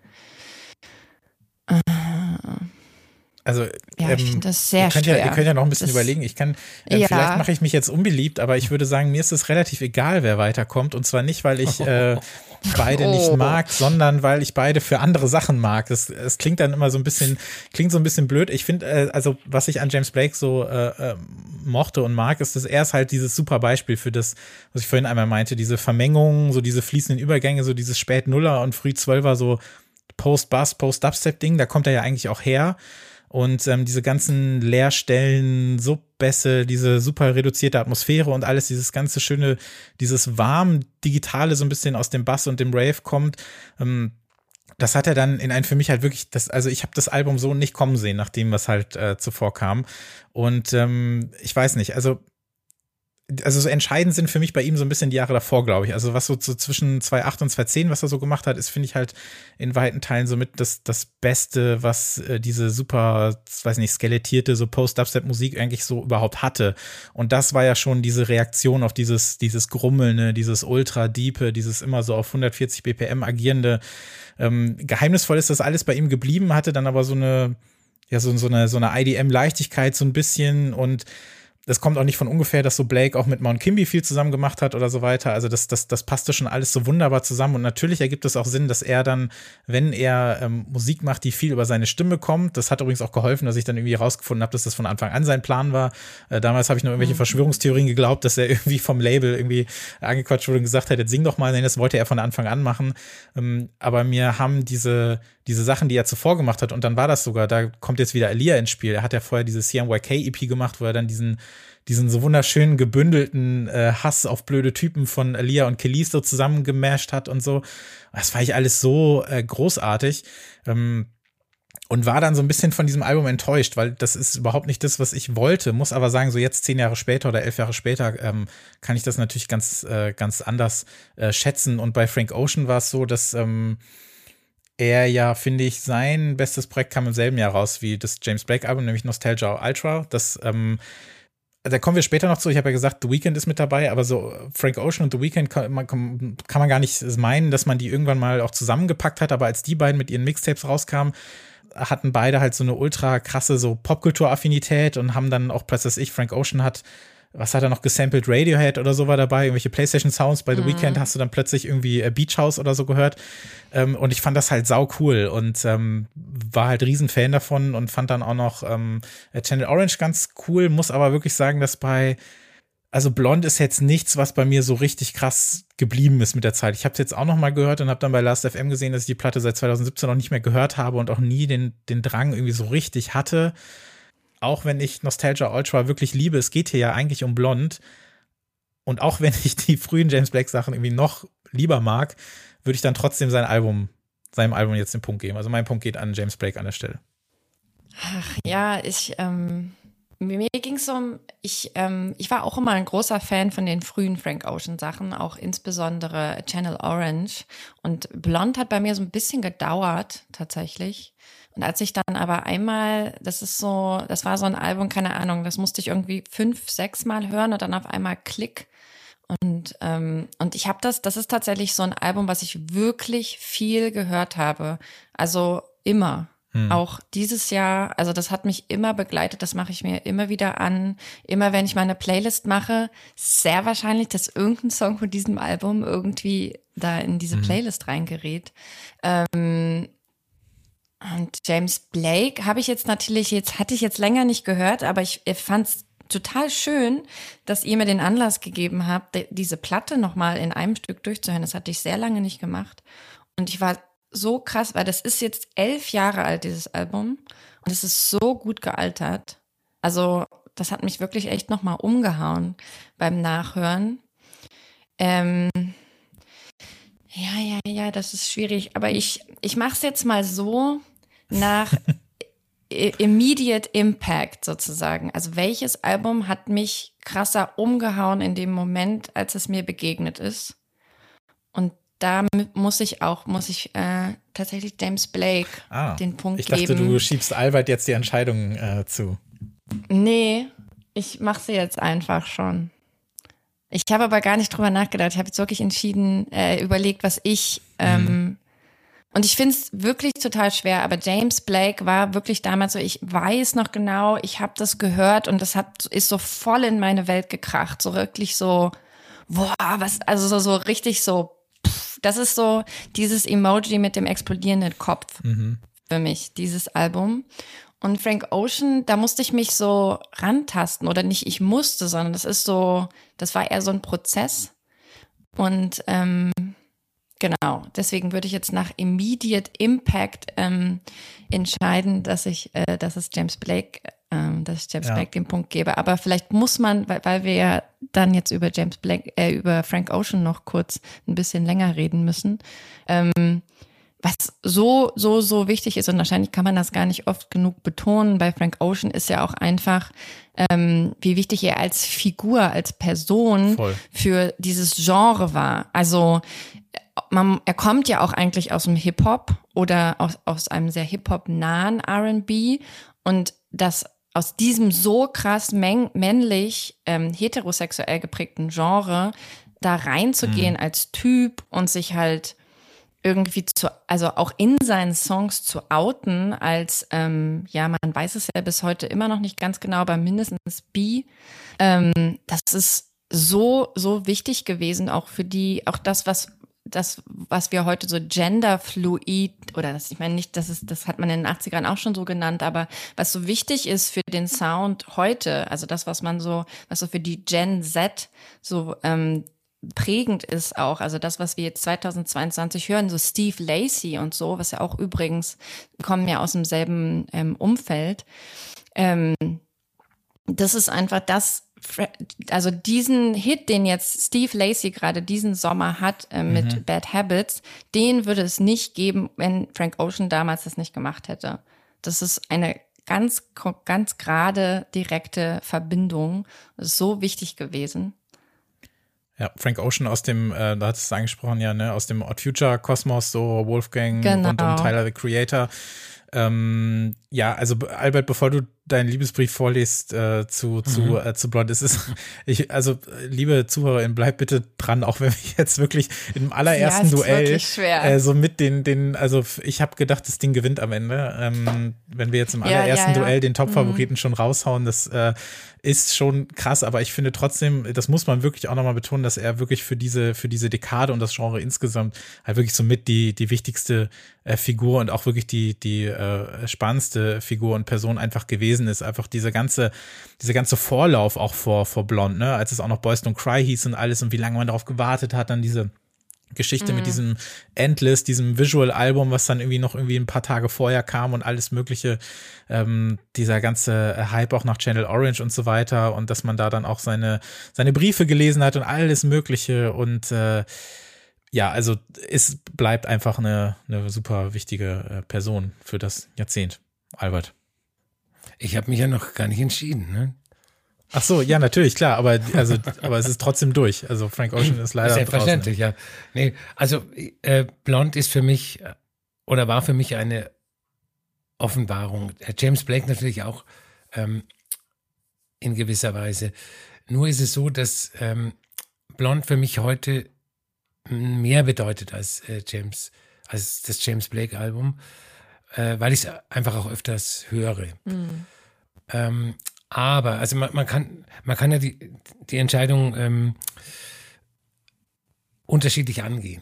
Also, ja, ich ähm, finde das sehr ihr könnt, schwer. Ja, ihr könnt ja noch ein bisschen das, überlegen. Ich kann, äh, ja. vielleicht mache ich mich jetzt unbeliebt, aber ich würde sagen, mir ist es relativ egal, wer weiterkommt. Und zwar nicht, weil ich äh, beide oh. nicht mag, sondern weil ich beide für andere Sachen mag. Das, es klingt dann immer so ein bisschen, klingt so ein bisschen blöd. Ich finde, äh, also was ich an James Blake so äh, äh, mochte und mag, ist, dass er ist halt dieses super Beispiel für das, was ich vorhin einmal meinte, diese Vermengung, so diese fließenden Übergänge, so dieses Spät-Nuller und Früh-Zwölfer, so Post-Bass, Post-Dubstep-Ding, da kommt er ja eigentlich auch her. Und ähm, diese ganzen Leerstellen, Subbässe, diese super reduzierte Atmosphäre und alles, dieses ganze schöne, dieses warm Digitale so ein bisschen aus dem Bass und dem Rave kommt. Ähm, das hat er dann in ein für mich halt wirklich, das, also ich habe das Album so nicht kommen sehen, nachdem was halt äh, zuvor kam. Und ähm, ich weiß nicht, also also so entscheidend sind für mich bei ihm so ein bisschen die Jahre davor, glaube ich. Also was so, so zwischen 2008 und 2010, was er so gemacht hat, ist, finde ich halt in weiten Teilen somit das, das Beste, was äh, diese super, weiß nicht, skelettierte, so Post-Dubstep-Musik eigentlich so überhaupt hatte. Und das war ja schon diese Reaktion auf dieses, dieses Grummelnde, dieses ultra-diepe, dieses immer so auf 140 BPM agierende. Ähm, geheimnisvoll ist das alles bei ihm geblieben, hatte dann aber so eine, ja, so, so eine, so eine IDM-Leichtigkeit so ein bisschen und das kommt auch nicht von ungefähr, dass so Blake auch mit Mount Kimby viel zusammen gemacht hat oder so weiter. Also das, das, das passte schon alles so wunderbar zusammen. Und natürlich ergibt es auch Sinn, dass er dann, wenn er ähm, Musik macht, die viel über seine Stimme kommt, das hat übrigens auch geholfen, dass ich dann irgendwie rausgefunden habe, dass das von Anfang an sein Plan war. Äh, damals habe ich noch irgendwelche mhm. Verschwörungstheorien geglaubt, dass er irgendwie vom Label irgendwie angequatscht wurde und gesagt hat, jetzt sing doch mal. Nein, das wollte er von Anfang an machen. Ähm, aber mir haben diese, diese Sachen, die er zuvor gemacht hat, und dann war das sogar, da kommt jetzt wieder Elia ins Spiel. Er hat ja vorher diese CMYK-EP gemacht, wo er dann diesen diesen so wunderschönen gebündelten äh, Hass auf blöde Typen von Elia und Kelis so zusammengemasht hat und so. Das war ich alles so äh, großartig. Ähm, und war dann so ein bisschen von diesem Album enttäuscht, weil das ist überhaupt nicht das, was ich wollte. Muss aber sagen, so jetzt zehn Jahre später oder elf Jahre später ähm, kann ich das natürlich ganz, äh, ganz anders äh, schätzen. Und bei Frank Ocean war es so, dass ähm, er ja, finde ich, sein bestes Projekt kam im selben Jahr raus wie das James Blake Album, nämlich Nostalgia Ultra. Das ähm, da kommen wir später noch zu. Ich habe ja gesagt, The Weeknd ist mit dabei, aber so Frank Ocean und The Weeknd kann man, kann man gar nicht meinen, dass man die irgendwann mal auch zusammengepackt hat. Aber als die beiden mit ihren Mixtapes rauskamen, hatten beide halt so eine ultra krasse so Popkultur-Affinität und haben dann auch, was ich, Frank Ocean hat was hat er noch gesampelt? Radiohead oder so war dabei, irgendwelche PlayStation Sounds. Bei The mhm. Weeknd hast du dann plötzlich irgendwie äh, Beach House oder so gehört. Ähm, und ich fand das halt sau cool und ähm, war halt riesen Fan davon und fand dann auch noch ähm, Channel Orange ganz cool. Muss aber wirklich sagen, dass bei also Blond ist jetzt nichts, was bei mir so richtig krass geblieben ist mit der Zeit. Ich habe es jetzt auch noch mal gehört und habe dann bei Last FM gesehen, dass ich die Platte seit 2017 noch nicht mehr gehört habe und auch nie den, den Drang irgendwie so richtig hatte. Auch wenn ich Nostalgia Ultra wirklich liebe, es geht hier ja eigentlich um Blond. Und auch wenn ich die frühen James Blake Sachen irgendwie noch lieber mag, würde ich dann trotzdem sein Album, seinem Album jetzt den Punkt geben. Also mein Punkt geht an James Blake an der Stelle. Ach ja, ich, ähm, mir ging es um, ich, ähm, ich war auch immer ein großer Fan von den frühen Frank Ocean Sachen, auch insbesondere Channel Orange. Und Blond hat bei mir so ein bisschen gedauert, tatsächlich. Und als ich dann aber einmal, das ist so, das war so ein Album, keine Ahnung, das musste ich irgendwie fünf, sechs Mal hören und dann auf einmal Klick. Und, ähm, und ich habe das, das ist tatsächlich so ein Album, was ich wirklich viel gehört habe. Also immer. Hm. Auch dieses Jahr, also das hat mich immer begleitet, das mache ich mir immer wieder an. Immer wenn ich meine Playlist mache, sehr wahrscheinlich, dass irgendein Song von diesem Album irgendwie da in diese hm. Playlist reingerät. Ähm, und James Blake habe ich jetzt natürlich, jetzt hatte ich jetzt länger nicht gehört, aber ich fand es total schön, dass ihr mir den Anlass gegeben habt, diese Platte nochmal in einem Stück durchzuhören. Das hatte ich sehr lange nicht gemacht. Und ich war so krass, weil das ist jetzt elf Jahre alt, dieses Album. Und es ist so gut gealtert. Also, das hat mich wirklich echt nochmal umgehauen beim Nachhören. Ähm, ja, ja, ja, das ist schwierig. Aber ich, ich mache es jetzt mal so nach Immediate Impact sozusagen. Also welches Album hat mich krasser umgehauen in dem Moment, als es mir begegnet ist? Und da muss ich auch, muss ich äh, tatsächlich James Blake ah, den Punkt geben. Ich dachte, geben. du schiebst Albert jetzt die Entscheidung äh, zu. Nee, ich mache sie jetzt einfach schon. Ich habe aber gar nicht drüber nachgedacht. Ich habe jetzt wirklich entschieden, äh, überlegt, was ich ähm, mhm. Und ich finde es wirklich total schwer, aber James Blake war wirklich damals so, ich weiß noch genau, ich habe das gehört und das hat, ist so voll in meine Welt gekracht. So wirklich so, boah, was, also so, so richtig so, pff, das ist so dieses Emoji mit dem explodierenden Kopf mhm. für mich, dieses Album. Und Frank Ocean, da musste ich mich so rantasten oder nicht ich musste, sondern das ist so, das war eher so ein Prozess. Und ähm, Genau, deswegen würde ich jetzt nach Immediate Impact ähm, entscheiden, dass ich, äh, dass es James Blake, ähm, dass ich James ja. Blake den Punkt gebe. Aber vielleicht muss man, weil, weil wir ja dann jetzt über James Blake, äh, über Frank Ocean noch kurz ein bisschen länger reden müssen. Ähm, was so, so, so wichtig ist, und wahrscheinlich kann man das gar nicht oft genug betonen, bei Frank Ocean ist ja auch einfach, ähm, wie wichtig er als Figur, als Person Voll. für dieses Genre war. Also man, er kommt ja auch eigentlich aus dem Hip-Hop oder aus, aus einem sehr Hip-Hop-nahen RB und das aus diesem so krass männlich ähm, heterosexuell geprägten Genre da reinzugehen mhm. als Typ und sich halt irgendwie zu, also auch in seinen Songs zu outen, als, ähm, ja, man weiß es ja bis heute immer noch nicht ganz genau, aber mindestens B, ähm, das ist so, so wichtig gewesen, auch für die, auch das, was das, was wir heute so genderfluid oder das, ich meine nicht, das ist, das hat man in den 80ern auch schon so genannt, aber was so wichtig ist für den Sound heute, also das, was man so, was so für die Gen Z so ähm, prägend ist auch, also das, was wir jetzt 2022 hören, so Steve Lacey und so, was ja auch übrigens kommen ja aus demselben ähm, Umfeld. Ähm, das ist einfach das, also diesen Hit, den jetzt Steve Lacey gerade diesen Sommer hat äh, mit mhm. Bad Habits, den würde es nicht geben, wenn Frank Ocean damals das nicht gemacht hätte. Das ist eine ganz, ganz gerade direkte Verbindung. Das ist so wichtig gewesen. Ja, Frank Ocean aus dem, äh, da hat es angesprochen, ja, ne, aus dem Odd Future Kosmos, so Wolfgang genau. und, und Tyler the Creator. Ähm, ja, also Albert, bevor du deinen Liebesbrief vorliest äh, zu, zu, mhm. äh, zu Blond. Es ist, ich, also, liebe ZuhörerInnen, bleibt bitte dran, auch wenn wir jetzt wirklich im allerersten ja, Duell äh, so mit den, den, also ich habe gedacht, das Ding gewinnt am Ende. Ähm, wenn wir jetzt im ja, allerersten ja, Duell den Top-Favoriten mhm. schon raushauen, das äh, ist schon krass, aber ich finde trotzdem, das muss man wirklich auch nochmal betonen, dass er wirklich für diese, für diese Dekade und das Genre insgesamt halt wirklich so mit die, die wichtigste äh, Figur und auch wirklich die, die äh, spannendste Figur und Person einfach gewesen gewesen ist, einfach diese ganze, diese ganze Vorlauf auch vor, vor Blond, ne, als es auch noch Boys Don't Cry hieß und alles und wie lange man darauf gewartet hat, dann diese Geschichte mhm. mit diesem Endless, diesem Visual-Album, was dann irgendwie noch irgendwie ein paar Tage vorher kam und alles Mögliche, ähm, dieser ganze Hype auch nach Channel Orange und so weiter und dass man da dann auch seine, seine Briefe gelesen hat und alles Mögliche und äh, ja, also es bleibt einfach eine, eine super wichtige äh, Person für das Jahrzehnt. Albert. Ich habe mich ja noch gar nicht entschieden, ne? Ach so, ja, natürlich, klar, aber, also, aber es ist trotzdem durch. Also Frank Ocean ist leider Selbstverständlich, draußen. ja. Nee, also äh, Blond ist für mich oder war für mich eine Offenbarung. James Blake natürlich auch ähm, in gewisser Weise. Nur ist es so, dass ähm, Blond für mich heute mehr bedeutet als äh, James, als das James Blake Album, äh, weil ich es einfach auch öfters höre. Mhm. Ähm, aber, also man, man, kann, man kann ja die, die Entscheidung ähm, unterschiedlich angehen.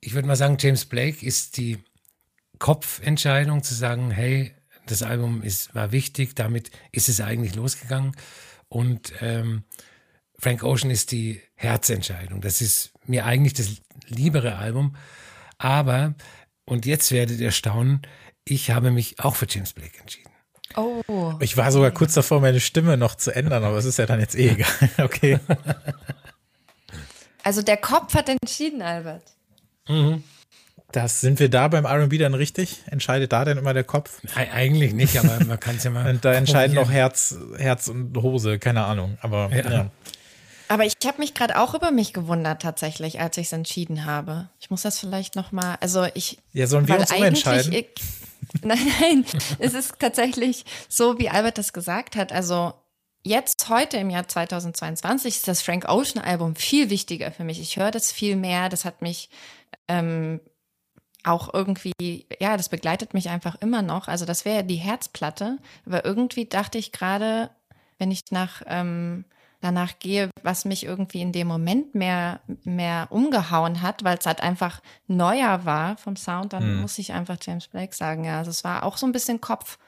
Ich würde mal sagen, James Blake ist die Kopfentscheidung zu sagen, hey, das Album ist, war wichtig, damit ist es eigentlich losgegangen. Und ähm, Frank Ocean ist die Herzentscheidung. Das ist mir eigentlich das liebere Album. Aber, und jetzt werdet ihr staunen, ich habe mich auch für James Blake entschieden. Oh. Ich war sogar kurz davor, meine Stimme noch zu ändern, aber es ist ja dann jetzt eh egal. Okay. Also der Kopf hat entschieden, Albert. Mhm. Das sind wir da beim RB dann richtig? Entscheidet da denn immer der Kopf? Nein, eigentlich nicht, aber man kann es ja mal. Und da entscheiden noch Herz, Herz und Hose, keine Ahnung. Aber ja. ja. Aber ich habe mich gerade auch über mich gewundert tatsächlich, als ich es entschieden habe. Ich muss das vielleicht noch mal, also ich. Ja, sollen wir uns umentscheiden? Ich, nein, nein, es ist tatsächlich so, wie Albert das gesagt hat. Also jetzt heute im Jahr 2022 ist das Frank Ocean Album viel wichtiger für mich. Ich höre das viel mehr. Das hat mich ähm, auch irgendwie, ja, das begleitet mich einfach immer noch. Also das wäre die Herzplatte. Aber irgendwie dachte ich gerade, wenn ich nach ähm, danach gehe, was mich irgendwie in dem Moment mehr, mehr umgehauen hat, weil es halt einfach neuer war vom Sound, dann hm. muss ich einfach James Blake sagen. Ja, also es war auch so ein bisschen Kopf,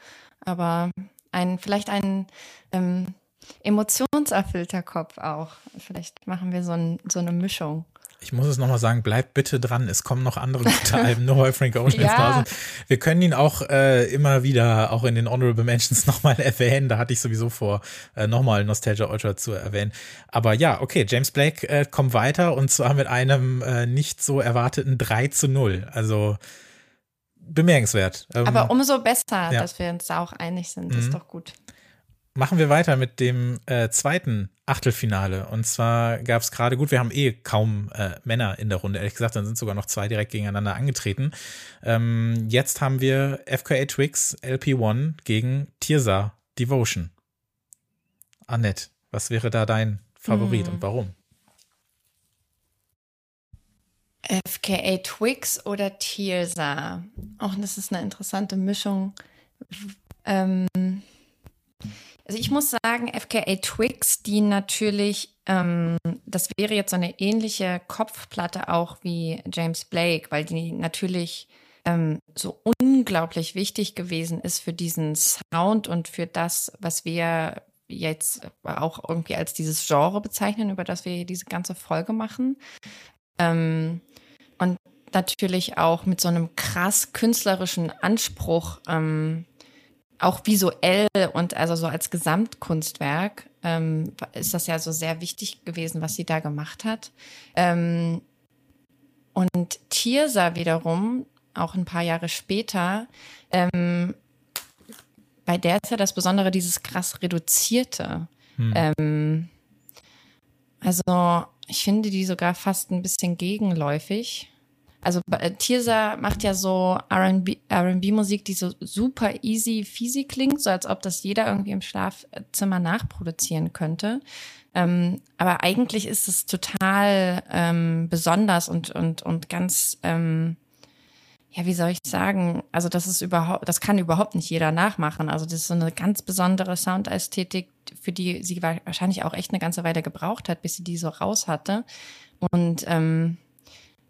aber ein, vielleicht ein ähm, emotionserfüllter Kopf auch. Vielleicht machen wir so, ein, so eine Mischung. Ich muss es nochmal sagen, bleibt bitte dran. Es kommen noch andere gute Alben, nur weil Frank Ocean ja. da sind. Wir können ihn auch äh, immer wieder, auch in den Honorable Mentions nochmal erwähnen. Da hatte ich sowieso vor, äh, nochmal Nostalgia Ultra zu erwähnen. Aber ja, okay, James Blake äh, kommt weiter und zwar mit einem äh, nicht so erwarteten 3 zu 0. Also bemerkenswert. Ähm, Aber umso besser, ja. dass wir uns da auch einig sind. Das mhm. ist doch gut machen wir weiter mit dem äh, zweiten Achtelfinale. Und zwar gab es gerade, gut, wir haben eh kaum äh, Männer in der Runde, ehrlich gesagt, dann sind sogar noch zwei direkt gegeneinander angetreten. Ähm, jetzt haben wir FKA Twix LP1 gegen Tirsa Devotion. Annette, was wäre da dein Favorit hm. und warum? FKA Twix oder Tirsa? Auch das ist eine interessante Mischung. Ähm, also ich muss sagen, FKA Twix, die natürlich, ähm, das wäre jetzt so eine ähnliche Kopfplatte auch wie James Blake, weil die natürlich ähm, so unglaublich wichtig gewesen ist für diesen Sound und für das, was wir jetzt auch irgendwie als dieses Genre bezeichnen, über das wir diese ganze Folge machen. Ähm, und natürlich auch mit so einem krass künstlerischen Anspruch ähm, auch visuell und also so als Gesamtkunstwerk ähm, ist das ja so sehr wichtig gewesen, was sie da gemacht hat. Ähm, und Tirsa wiederum, auch ein paar Jahre später, ähm, bei der ist ja das Besondere dieses krass reduzierte. Hm. Ähm, also ich finde die sogar fast ein bisschen gegenläufig. Also äh, Tirsa macht ja so R&B-Musik, die so super easy, feasy klingt, so als ob das jeder irgendwie im Schlafzimmer nachproduzieren könnte. Ähm, aber eigentlich ist es total ähm, besonders und und und ganz ähm, ja, wie soll ich sagen? Also das ist überhaupt, das kann überhaupt nicht jeder nachmachen. Also das ist so eine ganz besondere Soundästhetik, für die sie wahrscheinlich auch echt eine ganze Weile gebraucht hat, bis sie die so raus hatte. Und ähm,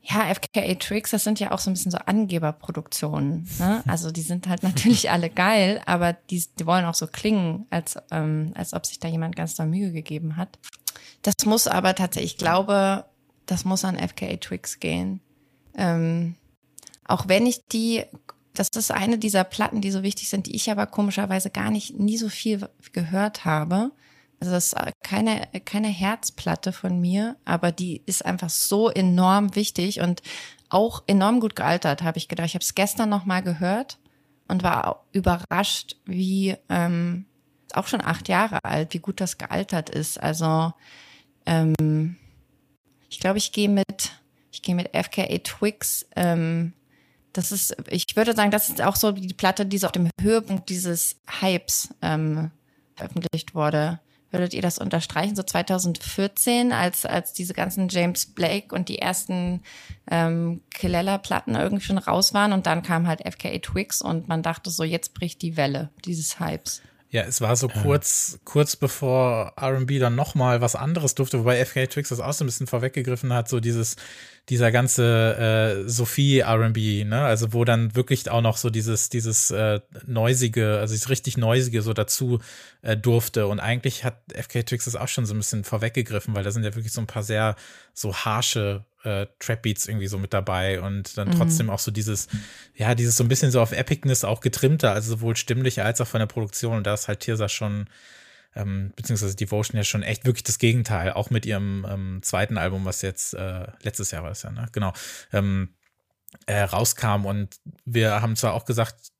ja, FKA Tricks, das sind ja auch so ein bisschen so Angeberproduktionen. Ne? Also die sind halt natürlich alle geil, aber die, die wollen auch so klingen, als, ähm, als ob sich da jemand ganz da Mühe gegeben hat. Das muss aber tatsächlich, ich glaube, das muss an FKA Twix gehen. Ähm, auch wenn ich die, das ist eine dieser Platten, die so wichtig sind, die ich aber komischerweise gar nicht, nie so viel gehört habe. Also das ist keine, keine Herzplatte von mir, aber die ist einfach so enorm wichtig und auch enorm gut gealtert, habe ich gedacht. Ich habe es gestern nochmal gehört und war überrascht, wie ähm, auch schon acht Jahre alt, wie gut das gealtert ist. Also ähm, ich glaube, ich gehe mit, ich gehe mit FKA Twix. Ähm, das ist, ich würde sagen, das ist auch so die Platte, die so auf dem Höhepunkt dieses Hypes ähm, veröffentlicht wurde. Würdet ihr das unterstreichen? So 2014, als, als diese ganzen James Blake und die ersten ähm, Killela-Platten irgendwie schon raus waren und dann kam halt FKA Twix und man dachte so, jetzt bricht die Welle dieses Hypes. Ja, es war so kurz, kurz bevor RB dann nochmal was anderes durfte, wobei FK Twix das auch so ein bisschen vorweggegriffen hat, so dieses, dieser ganze äh, Sophie RB, ne? Also wo dann wirklich auch noch so dieses, dieses äh, Neusige, also dieses richtig Neusige so dazu äh, durfte. Und eigentlich hat FK Twix das auch schon so ein bisschen vorweggegriffen, weil da sind ja wirklich so ein paar sehr so harsche äh, Trap-Beats irgendwie so mit dabei und dann mhm. trotzdem auch so dieses, ja, dieses so ein bisschen so auf Epicness auch getrimmter, also sowohl stimmlich als auch von der Produktion. Und da ist halt Tirsa schon, ähm, beziehungsweise Devotion ja schon echt wirklich das Gegenteil, auch mit ihrem ähm, zweiten Album, was jetzt äh, letztes Jahr war es ja, ne? Genau. Ähm, äh, rauskam und wir haben zwar auch gesagt,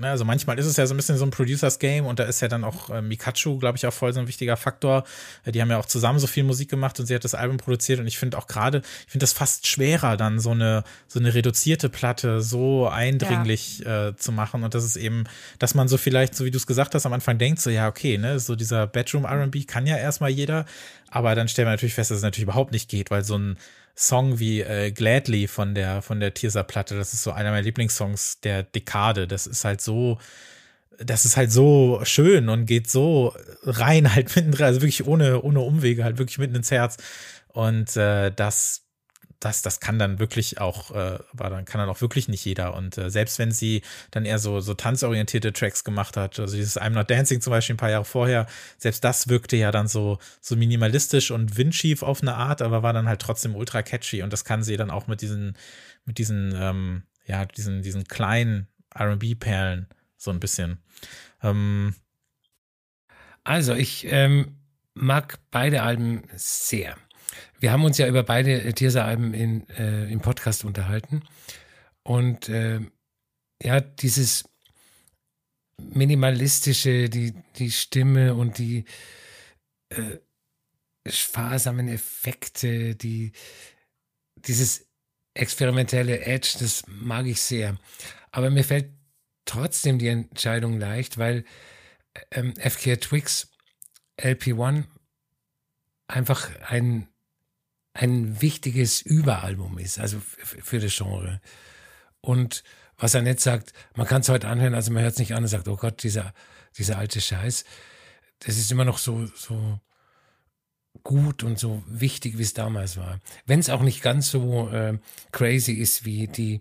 also manchmal ist es ja so ein bisschen so ein Producers Game und da ist ja dann auch äh, Mikachu, glaube ich, auch voll so ein wichtiger Faktor. Äh, die haben ja auch zusammen so viel Musik gemacht und sie hat das Album produziert und ich finde auch gerade, ich finde das fast schwerer, dann so eine so eine reduzierte Platte so eindringlich ja. äh, zu machen und das ist eben, dass man so vielleicht, so wie du es gesagt hast, am Anfang denkt, so ja okay, ne, so dieser Bedroom R&B kann ja erstmal jeder, aber dann stellt man natürlich fest, dass es natürlich überhaupt nicht geht, weil so ein Song wie äh, Gladly von der von der Tirsa-Platte. Das ist so einer meiner Lieblingssongs der Dekade. Das ist halt so, das ist halt so schön und geht so rein halt mitten drin, also wirklich ohne ohne Umwege halt wirklich mitten ins Herz. Und äh, das das, das kann dann wirklich auch, äh, aber dann kann dann auch wirklich nicht jeder. Und äh, selbst wenn sie dann eher so, so tanzorientierte Tracks gemacht hat, also dieses I'm Not Dancing zum Beispiel ein paar Jahre vorher, selbst das wirkte ja dann so, so minimalistisch und windschief auf eine Art, aber war dann halt trotzdem ultra catchy. Und das kann sie dann auch mit diesen, mit diesen, ähm, ja, diesen, diesen kleinen RB-Perlen so ein bisschen. Ähm, also ich ähm, mag beide Alben sehr. Wir haben uns ja über beide Tiersa-Alben in, äh, im Podcast unterhalten. Und äh, ja, dieses minimalistische, die, die Stimme und die äh, sparsamen Effekte, die, dieses experimentelle Edge, das mag ich sehr. Aber mir fällt trotzdem die Entscheidung leicht, weil ähm, FK Twix LP1 einfach ein ein wichtiges Überalbum ist, also für das Genre. Und was er nicht sagt, man kann es heute anhören, also man hört es nicht an und sagt, oh Gott, dieser, dieser alte Scheiß. Das ist immer noch so, so gut und so wichtig, wie es damals war. Wenn es auch nicht ganz so äh, crazy ist wie die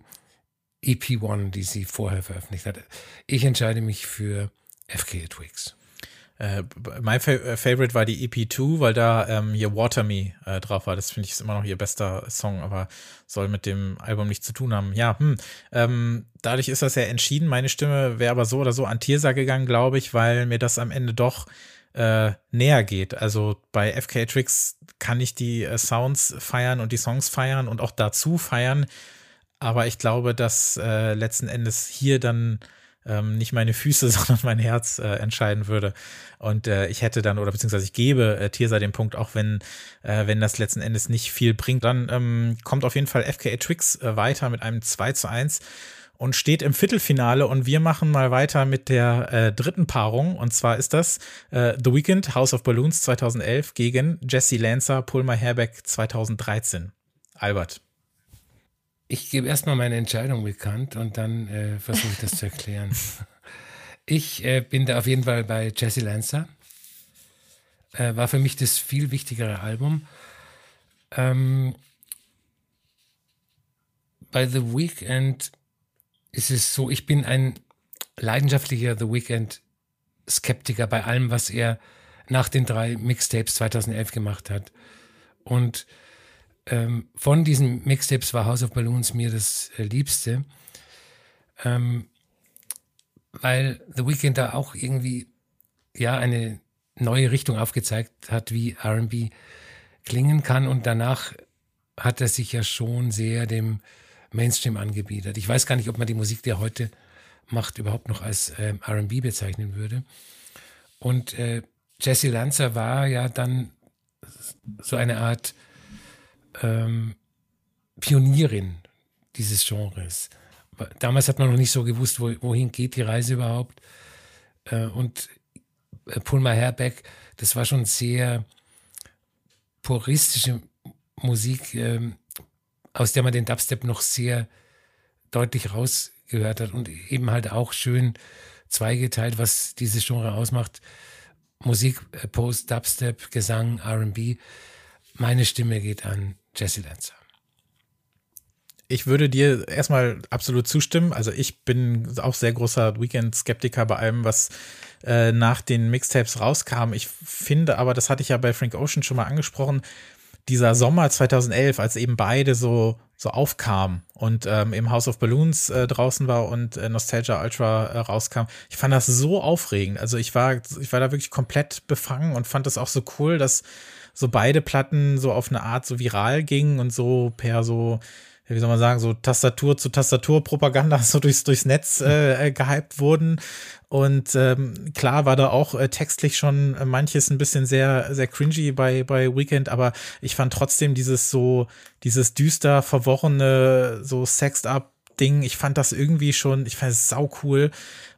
EP1, die sie vorher veröffentlicht hat. Ich entscheide mich für FK Twigs. Äh, mein Fa äh, Favorite war die EP2, weil da ähm, hier Water Me äh, drauf war. Das finde ich ist immer noch ihr bester Song, aber soll mit dem Album nichts zu tun haben. Ja, hm. Ähm, dadurch ist das ja entschieden. Meine Stimme wäre aber so oder so an Tiersa gegangen, glaube ich, weil mir das am Ende doch äh, näher geht. Also bei FK Tricks kann ich die äh, Sounds feiern und die Songs feiern und auch dazu feiern. Aber ich glaube, dass äh, letzten Endes hier dann ähm, nicht meine Füße, sondern mein Herz äh, entscheiden würde. Und äh, ich hätte dann, oder beziehungsweise ich gebe äh, Tirsa den Punkt, auch wenn, äh, wenn das letzten Endes nicht viel bringt. Dann ähm, kommt auf jeden Fall FKA Twix äh, weiter mit einem 2 zu 1 und steht im Viertelfinale und wir machen mal weiter mit der äh, dritten Paarung und zwar ist das äh, The Weeknd House of Balloons 2011 gegen Jesse Lancer Pulmer Herbeck 2013. Albert. Ich gebe erstmal meine Entscheidung bekannt und dann äh, versuche ich das zu erklären. Ich äh, bin da auf jeden Fall bei Jesse Lancer. Äh, war für mich das viel wichtigere Album. Ähm, bei The Weeknd ist es so, ich bin ein leidenschaftlicher The Weeknd Skeptiker bei allem, was er nach den drei Mixtapes 2011 gemacht hat. Und ähm, von diesen Mixtapes war House of Balloons mir das äh, Liebste, ähm, weil The Weeknd da auch irgendwie ja eine neue Richtung aufgezeigt hat, wie R&B klingen kann und danach hat er sich ja schon sehr dem Mainstream angebietet. Ich weiß gar nicht, ob man die Musik, die er heute macht, überhaupt noch als ähm, R&B bezeichnen würde. Und äh, Jesse Lancer war ja dann so eine Art ähm, Pionierin dieses Genres. Damals hat man noch nicht so gewusst, wo, wohin geht die Reise überhaupt. Äh, und äh, Pulma Herbeck, das war schon sehr puristische Musik, ähm, aus der man den Dubstep noch sehr deutlich rausgehört hat und eben halt auch schön zweigeteilt, was dieses Genre ausmacht. Musik, äh, Post, Dubstep, Gesang, RB. Meine Stimme geht an Jesse Lancer. Ich würde dir erstmal absolut zustimmen. Also ich bin auch sehr großer Weekend-Skeptiker bei allem, was äh, nach den Mixtapes rauskam. Ich finde aber, das hatte ich ja bei Frank Ocean schon mal angesprochen, dieser Sommer 2011, als eben beide so so aufkamen und ähm, im House of Balloons äh, draußen war und äh, Nostalgia Ultra äh, rauskam. Ich fand das so aufregend. Also ich war ich war da wirklich komplett befangen und fand das auch so cool, dass so beide Platten so auf eine Art so viral gingen und so per so wie soll man sagen, so Tastatur zu Tastatur Propaganda so durchs, durchs Netz äh, äh, gehypt wurden. Und ähm, klar war da auch äh, textlich schon äh, manches ein bisschen sehr, sehr cringy bei, bei Weekend, aber ich fand trotzdem dieses so, dieses düster, verworrene, so sexed up Ding, ich fand das irgendwie schon, ich fand es sau cool.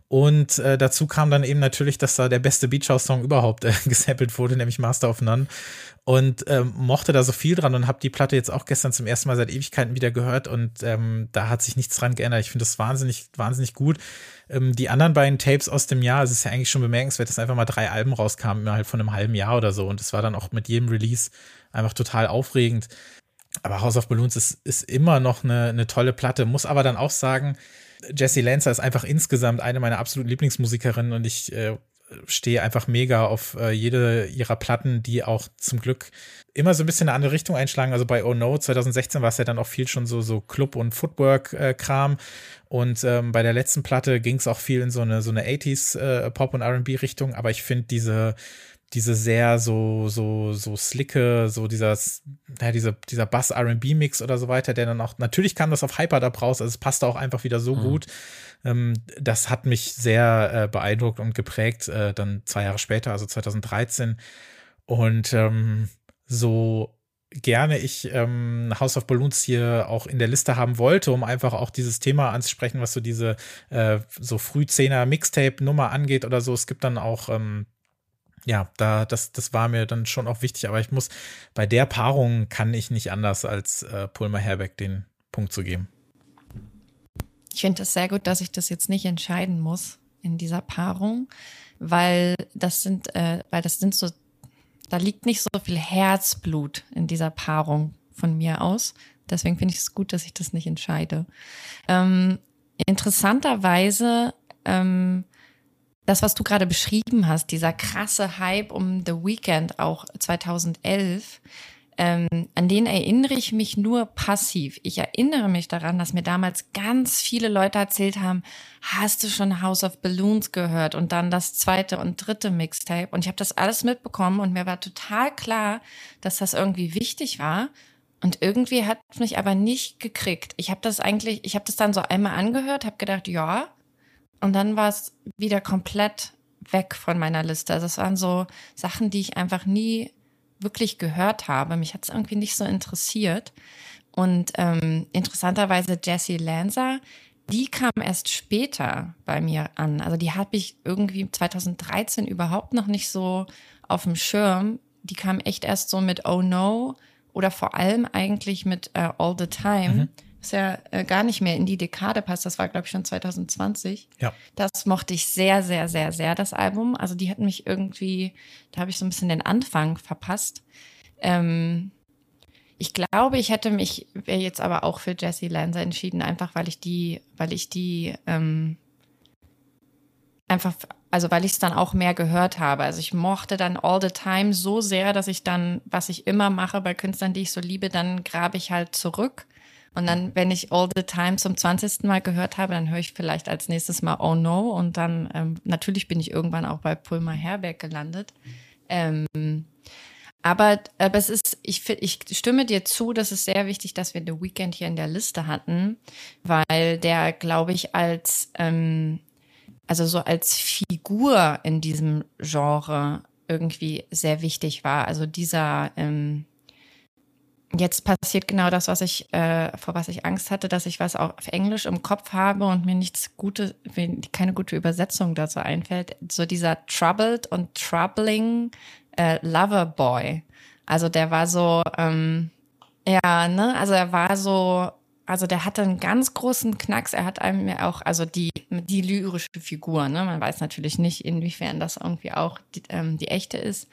Und äh, dazu kam dann eben natürlich, dass da der beste Beach House Song überhaupt äh, gesampelt wurde, nämlich Master of None. Und ähm, mochte da so viel dran und habe die Platte jetzt auch gestern zum ersten Mal seit Ewigkeiten wieder gehört und ähm, da hat sich nichts dran geändert. Ich finde das wahnsinnig, wahnsinnig gut. Ähm, die anderen beiden Tapes aus dem Jahr, es ist ja eigentlich schon bemerkenswert, dass einfach mal drei Alben rauskamen innerhalb von einem halben Jahr oder so. Und es war dann auch mit jedem Release einfach total aufregend. Aber House of Balloons ist, ist immer noch eine, eine tolle Platte, muss aber dann auch sagen, Jessie Lancer ist einfach insgesamt eine meiner absoluten Lieblingsmusikerinnen und ich äh, stehe einfach mega auf äh, jede ihrer Platten, die auch zum Glück immer so ein bisschen eine andere Richtung einschlagen. Also bei Oh No 2016 war es ja dann auch viel schon so, so Club- und Footwork-Kram. Und ähm, bei der letzten Platte ging es auch viel in so eine, so eine 80s äh, Pop- und RB-Richtung. Aber ich finde diese diese sehr so, so, so slicke, so dieser, ja, diese, dieser Bass-RB-Mix oder so weiter, der dann auch, natürlich kam das auf Hyper da raus, also es passte auch einfach wieder so mhm. gut. Ähm, das hat mich sehr äh, beeindruckt und geprägt, äh, dann zwei Jahre später, also 2013. Und ähm, so gerne ich ähm, House of Balloons hier auch in der Liste haben wollte, um einfach auch dieses Thema anzusprechen, was so diese äh, so Frühzehner Mixtape-Nummer angeht oder so. Es gibt dann auch ähm, ja, da, das, das war mir dann schon auch wichtig, aber ich muss, bei der Paarung kann ich nicht anders als äh, Pulmer Herbeck den Punkt zu geben. Ich finde es das sehr gut, dass ich das jetzt nicht entscheiden muss in dieser Paarung, weil das sind, äh, weil das sind so, da liegt nicht so viel Herzblut in dieser Paarung von mir aus. Deswegen finde ich es gut, dass ich das nicht entscheide. Ähm, interessanterweise ähm, das, was du gerade beschrieben hast, dieser krasse Hype um The Weeknd auch 2011, ähm, an den erinnere ich mich nur passiv. Ich erinnere mich daran, dass mir damals ganz viele Leute erzählt haben, hast du schon House of Balloons gehört und dann das zweite und dritte Mixtape und ich habe das alles mitbekommen und mir war total klar, dass das irgendwie wichtig war und irgendwie hat mich aber nicht gekriegt. Ich habe das eigentlich, ich habe das dann so einmal angehört, habe gedacht, ja, und dann war es wieder komplett weg von meiner Liste. Also es waren so Sachen, die ich einfach nie wirklich gehört habe. Mich hat es irgendwie nicht so interessiert. Und ähm, interessanterweise Jessie Lanza, die kam erst später bei mir an. Also die habe ich irgendwie 2013 überhaupt noch nicht so auf dem Schirm. Die kam echt erst so mit Oh No oder vor allem eigentlich mit uh, All the Time. Mhm was ja äh, gar nicht mehr in die Dekade passt. Das war, glaube ich, schon 2020. Ja. Das mochte ich sehr, sehr, sehr, sehr, das Album. Also die hatten mich irgendwie, da habe ich so ein bisschen den Anfang verpasst. Ähm, Ich glaube, ich hätte mich jetzt aber auch für Jessie Lanza entschieden, einfach weil ich die, weil ich die ähm, einfach, also weil ich es dann auch mehr gehört habe. Also ich mochte dann All the Time so sehr, dass ich dann, was ich immer mache bei Künstlern, die ich so liebe, dann grabe ich halt zurück. Und dann, wenn ich All the Time zum 20. Mal gehört habe, dann höre ich vielleicht als nächstes Mal Oh No. Und dann, ähm, natürlich bin ich irgendwann auch bei Pulmer Herberg gelandet. Ähm, aber, aber es ist, ich, ich stimme dir zu, dass es sehr wichtig, dass wir The Weekend hier in der Liste hatten, weil der, glaube ich, als ähm, also so als Figur in diesem Genre irgendwie sehr wichtig war. Also dieser, ähm, jetzt passiert genau das, was ich, äh, vor was ich Angst hatte, dass ich was auch auf Englisch im Kopf habe und mir nichts Gutes, keine gute Übersetzung dazu einfällt. So dieser troubled und troubling äh, Lover Boy. Also der war so, ähm, ja, ne, also er war so also der hatte einen ganz großen Knacks. Er hat einem ja auch, also die, die lyrische Figur, ne? Man weiß natürlich nicht, inwiefern das irgendwie auch die, ähm, die echte ist.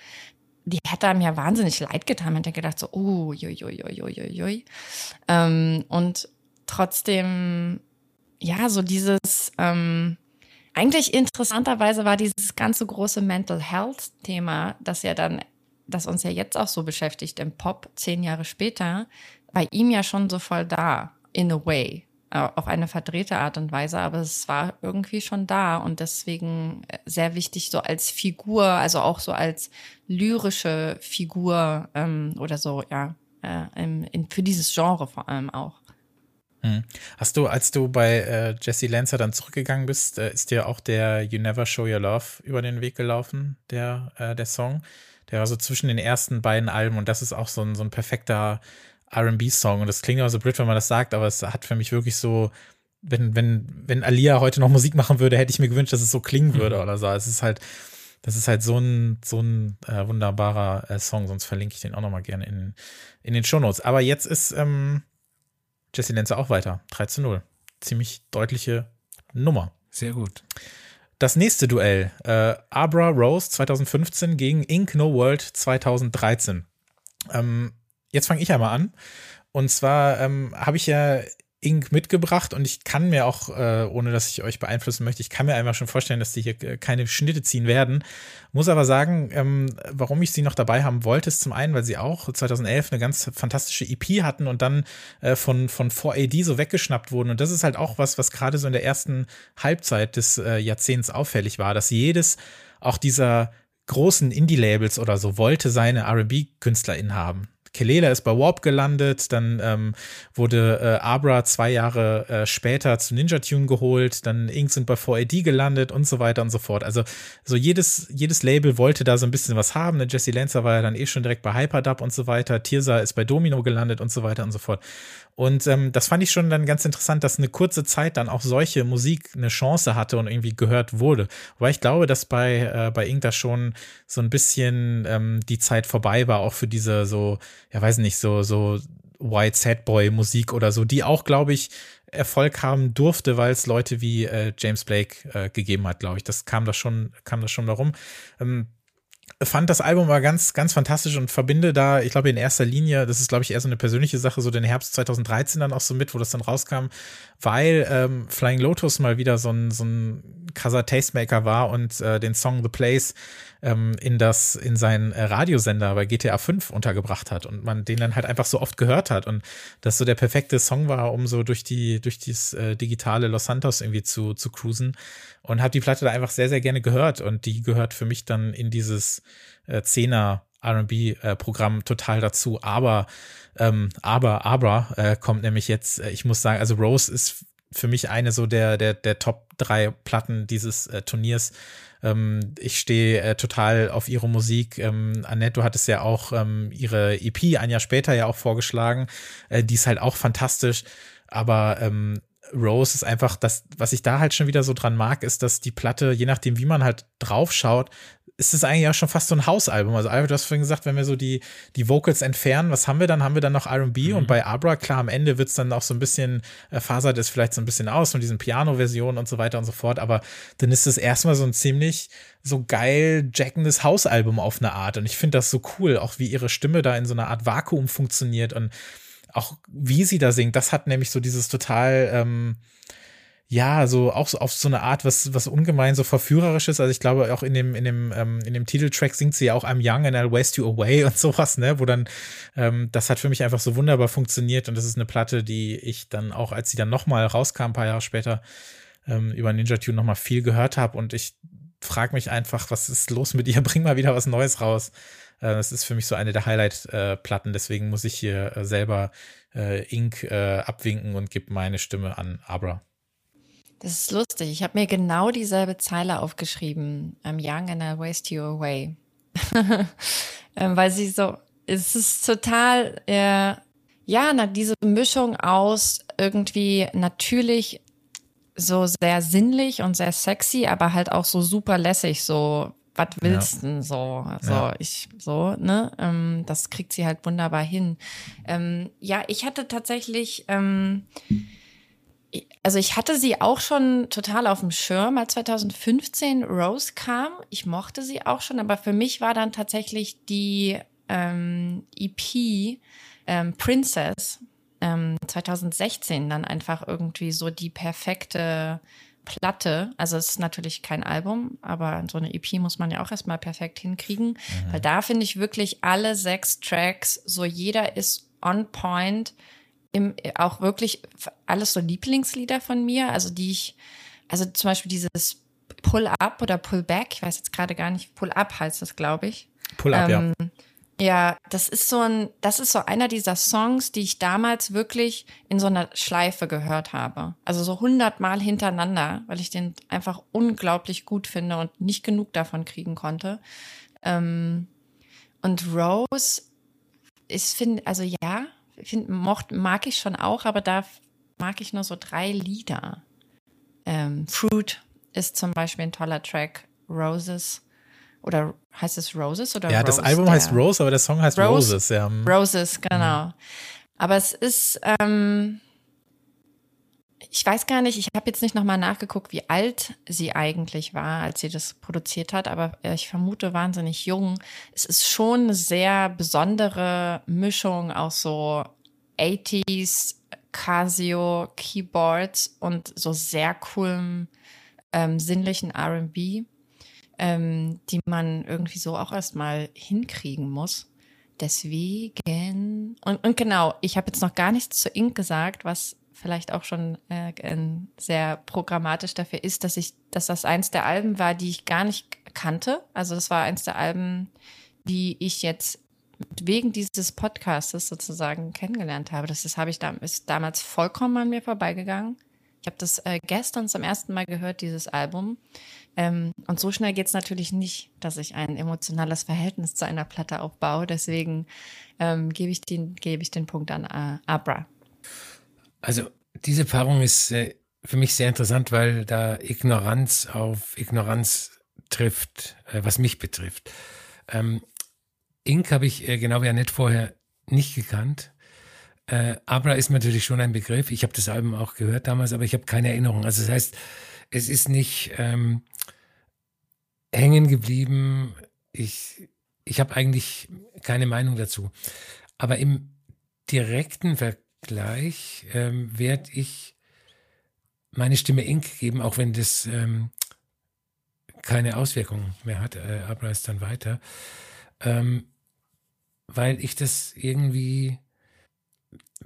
Die hat einem ja wahnsinnig leid getan. Man hat gedacht so, oh, jui, jui, jui, jui, jui. Ähm, und trotzdem, ja, so dieses, ähm, eigentlich interessanterweise war dieses ganze große Mental Health Thema, das ja dann, das uns ja jetzt auch so beschäftigt im Pop, zehn Jahre später, bei ihm ja schon so voll da in a way, auf eine verdrehte Art und Weise, aber es war irgendwie schon da und deswegen äh, sehr wichtig, so als Figur, also auch so als lyrische Figur ähm, oder so, ja, äh, in, in, für dieses Genre vor allem auch. Hm. Hast du, als du bei äh, Jesse Lancer dann zurückgegangen bist, äh, ist dir auch der You Never Show Your Love über den Weg gelaufen, der, äh, der Song? Der war so zwischen den ersten beiden Alben und das ist auch so ein, so ein perfekter RB-Song. Und das klingt auch so blöd, wenn man das sagt, aber es hat für mich wirklich so, wenn, wenn, wenn Alia heute noch Musik machen würde, hätte ich mir gewünscht, dass es so klingen würde mhm. oder so. Es ist halt, das ist halt so ein, so ein äh, wunderbarer äh, Song, sonst verlinke ich den auch nochmal gerne in, in den Shownotes. Aber jetzt ist ähm, Jesse Lenzer auch weiter. 3 zu 0. Ziemlich deutliche Nummer. Sehr gut. Das nächste Duell, äh, Abra Rose 2015 gegen Ink No World 2013. Ähm, jetzt fange ich einmal an. Und zwar ähm, habe ich ja Ink mitgebracht und ich kann mir auch, äh, ohne dass ich euch beeinflussen möchte, ich kann mir einfach schon vorstellen, dass die hier keine Schnitte ziehen werden. Muss aber sagen, ähm, warum ich sie noch dabei haben wollte, ist zum einen, weil sie auch 2011 eine ganz fantastische EP hatten und dann äh, von, von 4AD so weggeschnappt wurden. Und das ist halt auch was, was gerade so in der ersten Halbzeit des äh, Jahrzehnts auffällig war, dass jedes auch dieser großen Indie-Labels oder so wollte seine RB-KünstlerInnen haben. Kelela ist bei Warp gelandet, dann ähm, wurde äh, Abra zwei Jahre äh, später zu Ninja Tune geholt, dann Ink sind bei 4AD gelandet und so weiter und so fort. Also so jedes, jedes Label wollte da so ein bisschen was haben. Der Jesse Lancer war ja dann eh schon direkt bei Hyperdub und so weiter. Tirsa ist bei Domino gelandet und so weiter und so fort. Und ähm, das fand ich schon dann ganz interessant, dass eine kurze Zeit dann auch solche Musik eine Chance hatte und irgendwie gehört wurde. Weil ich glaube, dass bei, äh, bei Ink da schon so ein bisschen ähm, die Zeit vorbei war, auch für diese so, ja weiß nicht, so, so White Sad Boy Musik oder so, die auch, glaube ich, Erfolg haben durfte, weil es Leute wie äh, James Blake äh, gegeben hat, glaube ich. Das kam da schon, kam da schon darum. Ähm, fand das Album war ganz, ganz fantastisch und verbinde da, ich glaube, in erster Linie, das ist, glaube ich, eher so eine persönliche Sache, so den Herbst 2013 dann auch so mit, wo das dann rauskam, weil ähm, Flying Lotus mal wieder so ein, so ein krasser Tastemaker war und äh, den Song The Place ähm, in das, in seinen äh, Radiosender bei GTA 5 untergebracht hat und man den dann halt einfach so oft gehört hat und das so der perfekte Song war, um so durch die, durch dieses äh, digitale Los Santos irgendwie zu, zu cruisen und habe die Platte da einfach sehr, sehr gerne gehört und die gehört für mich dann in dieses äh, Zehner RB-Programm äh, total dazu. Aber, ähm, aber, aber äh, kommt nämlich jetzt, äh, ich muss sagen, also Rose ist für mich eine so der, der, der Top drei Platten dieses äh, Turniers. Ähm, ich stehe äh, total auf ihre Musik. Ähm, Annette, du hattest ja auch ähm, ihre EP ein Jahr später ja auch vorgeschlagen. Äh, die ist halt auch fantastisch. Aber ähm, Rose ist einfach das, was ich da halt schon wieder so dran mag, ist, dass die Platte, je nachdem, wie man halt drauf schaut, ist es eigentlich auch schon fast so ein Hausalbum. Also Albert, du hast vorhin gesagt, wenn wir so die, die Vocals entfernen, was haben wir dann? Haben wir dann noch R&B mhm. und bei Abra, klar, am Ende wird es dann auch so ein bisschen, äh, fasert es vielleicht so ein bisschen aus mit diesen Piano-Versionen und so weiter und so fort, aber dann ist es erstmal so ein ziemlich so geil jackendes Hausalbum auf eine Art und ich finde das so cool, auch wie ihre Stimme da in so einer Art Vakuum funktioniert und auch wie sie da singt, das hat nämlich so dieses total, ähm, ja, so auch so auf so eine Art, was, was ungemein so verführerisches. Also ich glaube auch in dem, in dem, ähm, in dem Titeltrack singt sie ja auch I'm young and I'll waste you away und sowas, ne, wo dann, ähm, das hat für mich einfach so wunderbar funktioniert und das ist eine Platte, die ich dann auch, als sie dann nochmal rauskam, ein paar Jahre später, ähm, über Ninja Tune nochmal viel gehört habe und ich frage mich einfach, was ist los mit ihr? Bring mal wieder was Neues raus. Äh, das ist für mich so eine der Highlight-Platten, äh, deswegen muss ich hier äh, selber äh, Ink äh, abwinken und gebe meine Stimme an Abra. Das ist lustig. Ich habe mir genau dieselbe Zeile aufgeschrieben. I'm young and I waste you away. ähm, weil sie so, es ist total, äh, ja, na, diese Mischung aus irgendwie natürlich so sehr sinnlich und sehr sexy, aber halt auch so super lässig, so, was willst ja. denn so? So, ja. ich, so, ne? Ähm, das kriegt sie halt wunderbar hin. Ähm, ja, ich hatte tatsächlich, ähm, also ich hatte sie auch schon total auf dem Schirm, als 2015 Rose kam. Ich mochte sie auch schon, aber für mich war dann tatsächlich die ähm, EP ähm, Princess ähm, 2016 dann einfach irgendwie so die perfekte Platte. Also es ist natürlich kein Album, aber so eine EP muss man ja auch erstmal perfekt hinkriegen, mhm. weil da finde ich wirklich alle sechs Tracks, so jeder ist on point im, auch wirklich alles so Lieblingslieder von mir, also die ich, also zum Beispiel dieses Pull Up oder Pull Back, ich weiß jetzt gerade gar nicht, Pull Up heißt das, glaube ich. Pull Up, ähm, ja. Ja, das ist so ein, das ist so einer dieser Songs, die ich damals wirklich in so einer Schleife gehört habe. Also so hundertmal hintereinander, weil ich den einfach unglaublich gut finde und nicht genug davon kriegen konnte. Ähm, und Rose ist, finde, also ja, find, mocht, mag ich schon auch, aber da mag ich nur so drei Lieder. Ähm, Fruit ist zum Beispiel ein toller Track. Roses. Oder heißt es Roses oder Ja, Rose, das Album heißt Rose, aber der Song heißt Rose, Roses, ja. Roses, genau. Mhm. Aber es ist, ähm, ich weiß gar nicht, ich habe jetzt nicht nochmal nachgeguckt, wie alt sie eigentlich war, als sie das produziert hat, aber äh, ich vermute wahnsinnig jung. Es ist schon eine sehr besondere Mischung aus so 80s Casio Keyboards und so sehr coolem ähm, sinnlichen RB, ähm, die man irgendwie so auch erstmal hinkriegen muss. Deswegen, und, und genau, ich habe jetzt noch gar nichts zu Ink gesagt, was vielleicht auch schon äh, sehr programmatisch dafür ist, dass ich, dass das eins der Alben war, die ich gar nicht kannte. Also das war eins der Alben, die ich jetzt wegen dieses Podcastes sozusagen kennengelernt habe. Das ist, habe ich da, ist damals vollkommen an mir vorbeigegangen. Ich habe das äh, gestern zum ersten Mal gehört, dieses Album. Ähm, und so schnell geht es natürlich nicht, dass ich ein emotionales Verhältnis zu einer Platte aufbaue. Deswegen ähm, gebe ich, den, gebe ich den Punkt an äh, Abra. Also diese Paarung ist äh, für mich sehr interessant, weil da Ignoranz auf Ignoranz trifft, äh, was mich betrifft. Ähm, Ink habe ich äh, genau wie Annette vorher nicht gekannt. Äh, Abra ist natürlich schon ein Begriff. Ich habe das Album auch gehört damals, aber ich habe keine Erinnerung. Also das heißt, es ist nicht ähm, hängen geblieben. Ich, ich habe eigentlich keine Meinung dazu. Aber im direkten Ver gleich ähm, werde ich meine Stimme Ink geben, auch wenn das ähm, keine Auswirkungen mehr hat. Äh, Abra dann weiter. Ähm, weil ich das irgendwie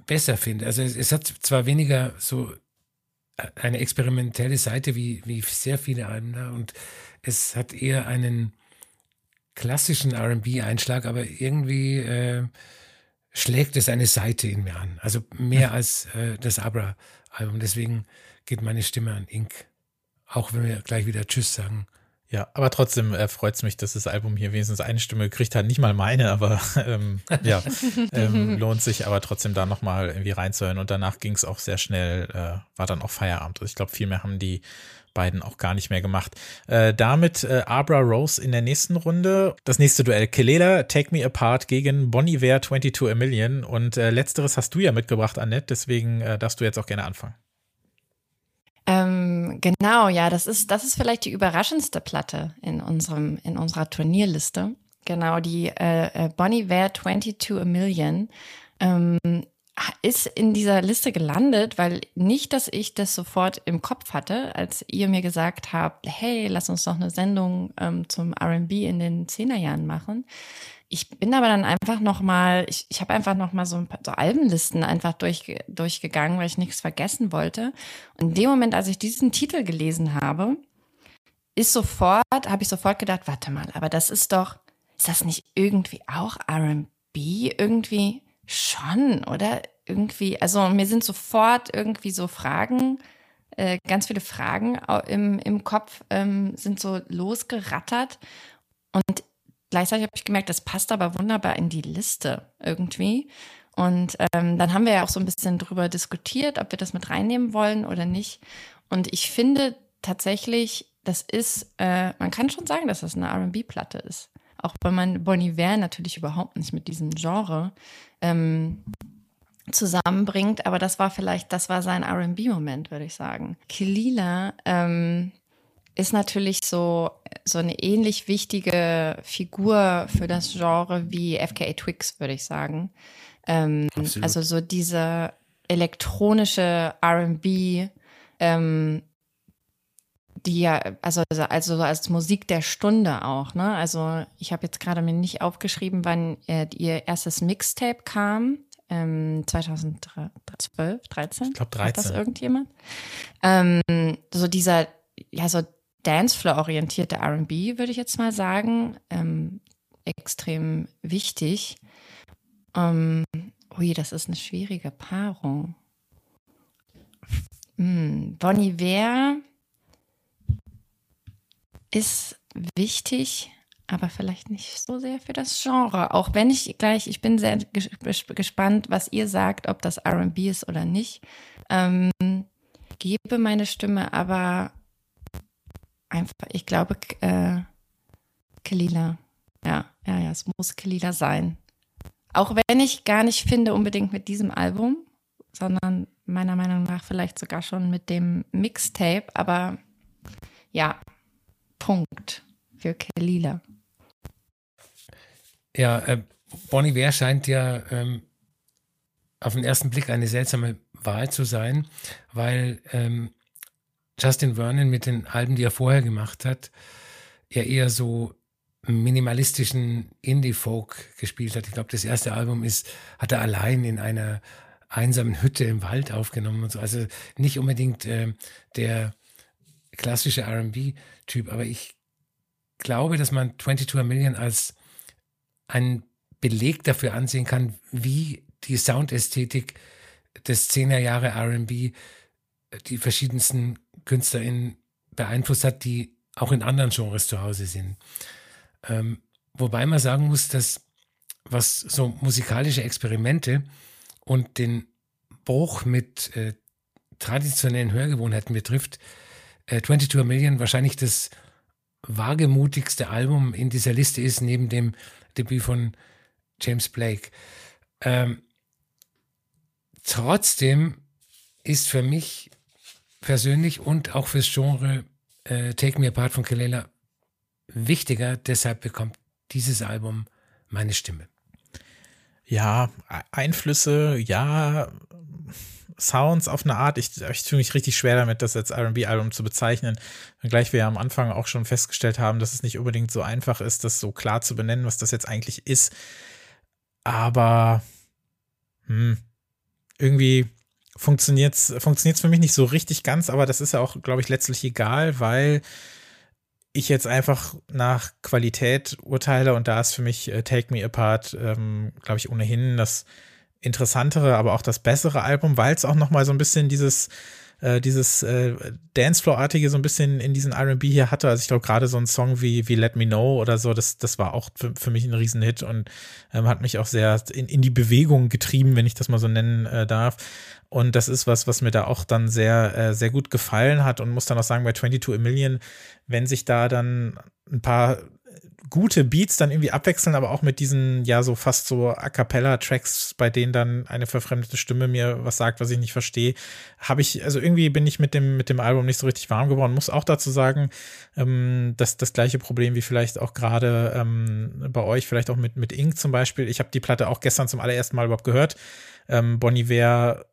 besser finde. Also es, es, hat zwar weniger so äh, eine experimentelle Seite wie, wie sehr viele Alben da und es hat eher einen klassischen RB-Einschlag, aber irgendwie äh, schlägt es eine Seite in mir an. Also mehr als äh, das Abra-Album. Deswegen geht meine Stimme an Ink. Auch wenn wir gleich wieder Tschüss sagen. Ja, aber trotzdem äh, freut es mich, dass das Album hier wenigstens eine Stimme kriegt hat. Nicht mal meine, aber ähm, ja, ähm, lohnt sich aber trotzdem da nochmal irgendwie reinzuhören. Und danach ging es auch sehr schnell, äh, war dann auch Feierabend. Also ich glaube, viel mehr haben die beiden auch gar nicht mehr gemacht. Äh, damit äh, Abra Rose in der nächsten Runde. Das nächste Duell Kelela, Take Me Apart gegen Bonnie Iver 22 A Million. Und äh, letzteres hast du ja mitgebracht, Annette, deswegen äh, darfst du jetzt auch gerne anfangen. Ähm, genau, ja, das ist, das ist vielleicht die überraschendste Platte in unserem, in unserer Turnierliste. Genau, die Bonnie Iver 22 A Million. Ähm, ist in dieser Liste gelandet, weil nicht, dass ich das sofort im Kopf hatte, als ihr mir gesagt habt, hey, lass uns doch eine Sendung ähm, zum RB in den Zehnerjahren machen. Ich bin aber dann einfach noch mal, ich, ich habe einfach noch mal so ein paar so Albenlisten einfach durch, durchgegangen, weil ich nichts vergessen wollte. Und in dem Moment, als ich diesen Titel gelesen habe, ist sofort, habe ich sofort gedacht, warte mal, aber das ist doch, ist das nicht irgendwie auch R&B? Irgendwie schon, oder? Irgendwie, also mir sind sofort irgendwie so Fragen, äh, ganz viele Fragen im, im Kopf ähm, sind so losgerattert. Und gleichzeitig habe ich gemerkt, das passt aber wunderbar in die Liste irgendwie. Und ähm, dann haben wir ja auch so ein bisschen drüber diskutiert, ob wir das mit reinnehmen wollen oder nicht. Und ich finde tatsächlich, das ist, äh, man kann schon sagen, dass das eine RB-Platte ist. Auch wenn man Bonnie Iver natürlich überhaupt nicht mit diesem Genre ähm, zusammenbringt. Aber das war vielleicht, das war sein RB-Moment, würde ich sagen. Kelila ähm, ist natürlich so, so eine ähnlich wichtige Figur für das Genre wie FKA Twix, würde ich sagen. Ähm, also so diese elektronische RB, ähm, die ja, also, also als Musik der Stunde auch, ne? Also ich habe jetzt gerade mir nicht aufgeschrieben, wann äh, ihr erstes Mixtape kam. Ähm, 2012, 13? Ich glaube 13. Hat das irgendjemand? Ähm, so dieser, ja, so Dancefloor-orientierte RB, würde ich jetzt mal sagen. Ähm, extrem wichtig. Ähm, ui, das ist eine schwierige Paarung. Hm, Bonnie Iver ist wichtig, aber vielleicht nicht so sehr für das Genre. Auch wenn ich gleich, ich bin sehr gespannt, was ihr sagt, ob das RB ist oder nicht. Ähm, gebe meine Stimme aber einfach, ich glaube, äh, Kelila. Ja, ja, ja, es muss Kelila sein. Auch wenn ich gar nicht finde, unbedingt mit diesem Album, sondern meiner Meinung nach vielleicht sogar schon mit dem Mixtape, aber ja, Punkt für Kelila. Ja, äh, Bon Iver scheint ja ähm, auf den ersten Blick eine seltsame Wahl zu sein, weil ähm, Justin Vernon mit den Alben, die er vorher gemacht hat, ja eher so minimalistischen Indie-Folk gespielt hat. Ich glaube, das erste Album ist, hat er allein in einer einsamen Hütte im Wald aufgenommen und so. Also nicht unbedingt äh, der klassische RB-Typ, aber ich glaube, dass man 22 Million als einen Beleg dafür ansehen kann, wie die Soundästhetik des 10er Jahre RB die verschiedensten KünstlerInnen beeinflusst hat, die auch in anderen Genres zu Hause sind. Ähm, wobei man sagen muss, dass was so musikalische Experimente und den Bruch mit äh, traditionellen Hörgewohnheiten betrifft, äh, 22 Million wahrscheinlich das wagemutigste Album in dieser Liste ist, neben dem Debüt von James Blake. Ähm, trotzdem ist für mich persönlich und auch fürs Genre äh, Take Me Apart von Kelela wichtiger. Deshalb bekommt dieses Album meine Stimme. Ja, Einflüsse, ja, Sounds auf eine Art. Ich, ich tue mich richtig schwer damit, das als RB-Album zu bezeichnen. Gleich wir ja am Anfang auch schon festgestellt haben, dass es nicht unbedingt so einfach ist, das so klar zu benennen, was das jetzt eigentlich ist. Aber hm, irgendwie funktioniert es für mich nicht so richtig ganz, aber das ist ja auch, glaube ich, letztlich egal, weil ich jetzt einfach nach Qualität urteile und da ist für mich äh, Take Me Apart, ähm, glaube ich, ohnehin das interessantere, aber auch das bessere Album, weil es auch noch mal so ein bisschen dieses äh, dieses äh, Dancefloor-artige so ein bisschen in diesen R&B hier hatte. Also ich glaube gerade so ein Song wie, wie Let Me Know oder so, das, das war auch für, für mich ein Riesenhit und ähm, hat mich auch sehr in, in die Bewegung getrieben, wenn ich das mal so nennen äh, darf. Und das ist was, was mir da auch dann sehr, äh, sehr gut gefallen hat und muss dann auch sagen, bei 22 A Million, wenn sich da dann ein paar gute Beats dann irgendwie abwechseln, aber auch mit diesen, ja, so fast so A cappella-Tracks, bei denen dann eine verfremdete Stimme mir was sagt, was ich nicht verstehe, habe ich, also irgendwie bin ich mit dem, mit dem Album nicht so richtig warm geworden. Muss auch dazu sagen, ähm, dass das gleiche Problem wie vielleicht auch gerade ähm, bei euch, vielleicht auch mit, mit Ink zum Beispiel. Ich habe die Platte auch gestern zum allerersten Mal überhaupt gehört. Ähm, Bon Iver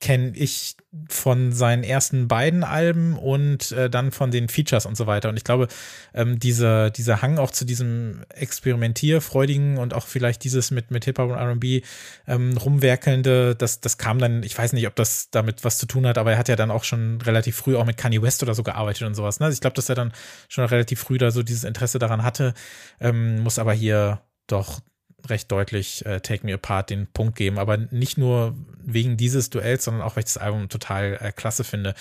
kenne ich von seinen ersten beiden Alben und äh, dann von den Features und so weiter. Und ich glaube, ähm, dieser, dieser Hang auch zu diesem experimentierfreudigen und auch vielleicht dieses mit, mit Hip-Hop und R&B ähm, rumwerkelnde, das, das kam dann, ich weiß nicht, ob das damit was zu tun hat, aber er hat ja dann auch schon relativ früh auch mit Kanye West oder so gearbeitet und sowas. Ne? Also ich glaube, dass er dann schon relativ früh da so dieses Interesse daran hatte, ähm, muss aber hier doch recht deutlich äh, Take Me Apart den Punkt geben, aber nicht nur wegen dieses Duells, sondern auch, weil ich das Album total äh, klasse finde.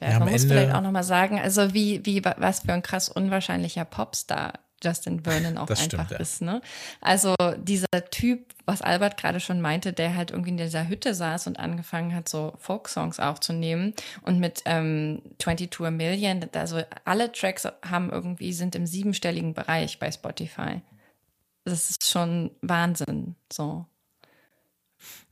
Ja, ja, man muss Ende, vielleicht auch nochmal sagen, also wie, wie, was für ein krass unwahrscheinlicher Popstar Justin Vernon auch einfach stimmt, ja. ist. Ne? Also dieser Typ, was Albert gerade schon meinte, der halt irgendwie in dieser Hütte saß und angefangen hat, so Folk-Songs aufzunehmen und mit ähm, 22 a Million, also alle Tracks haben irgendwie, sind im siebenstelligen Bereich bei Spotify das ist schon Wahnsinn. So.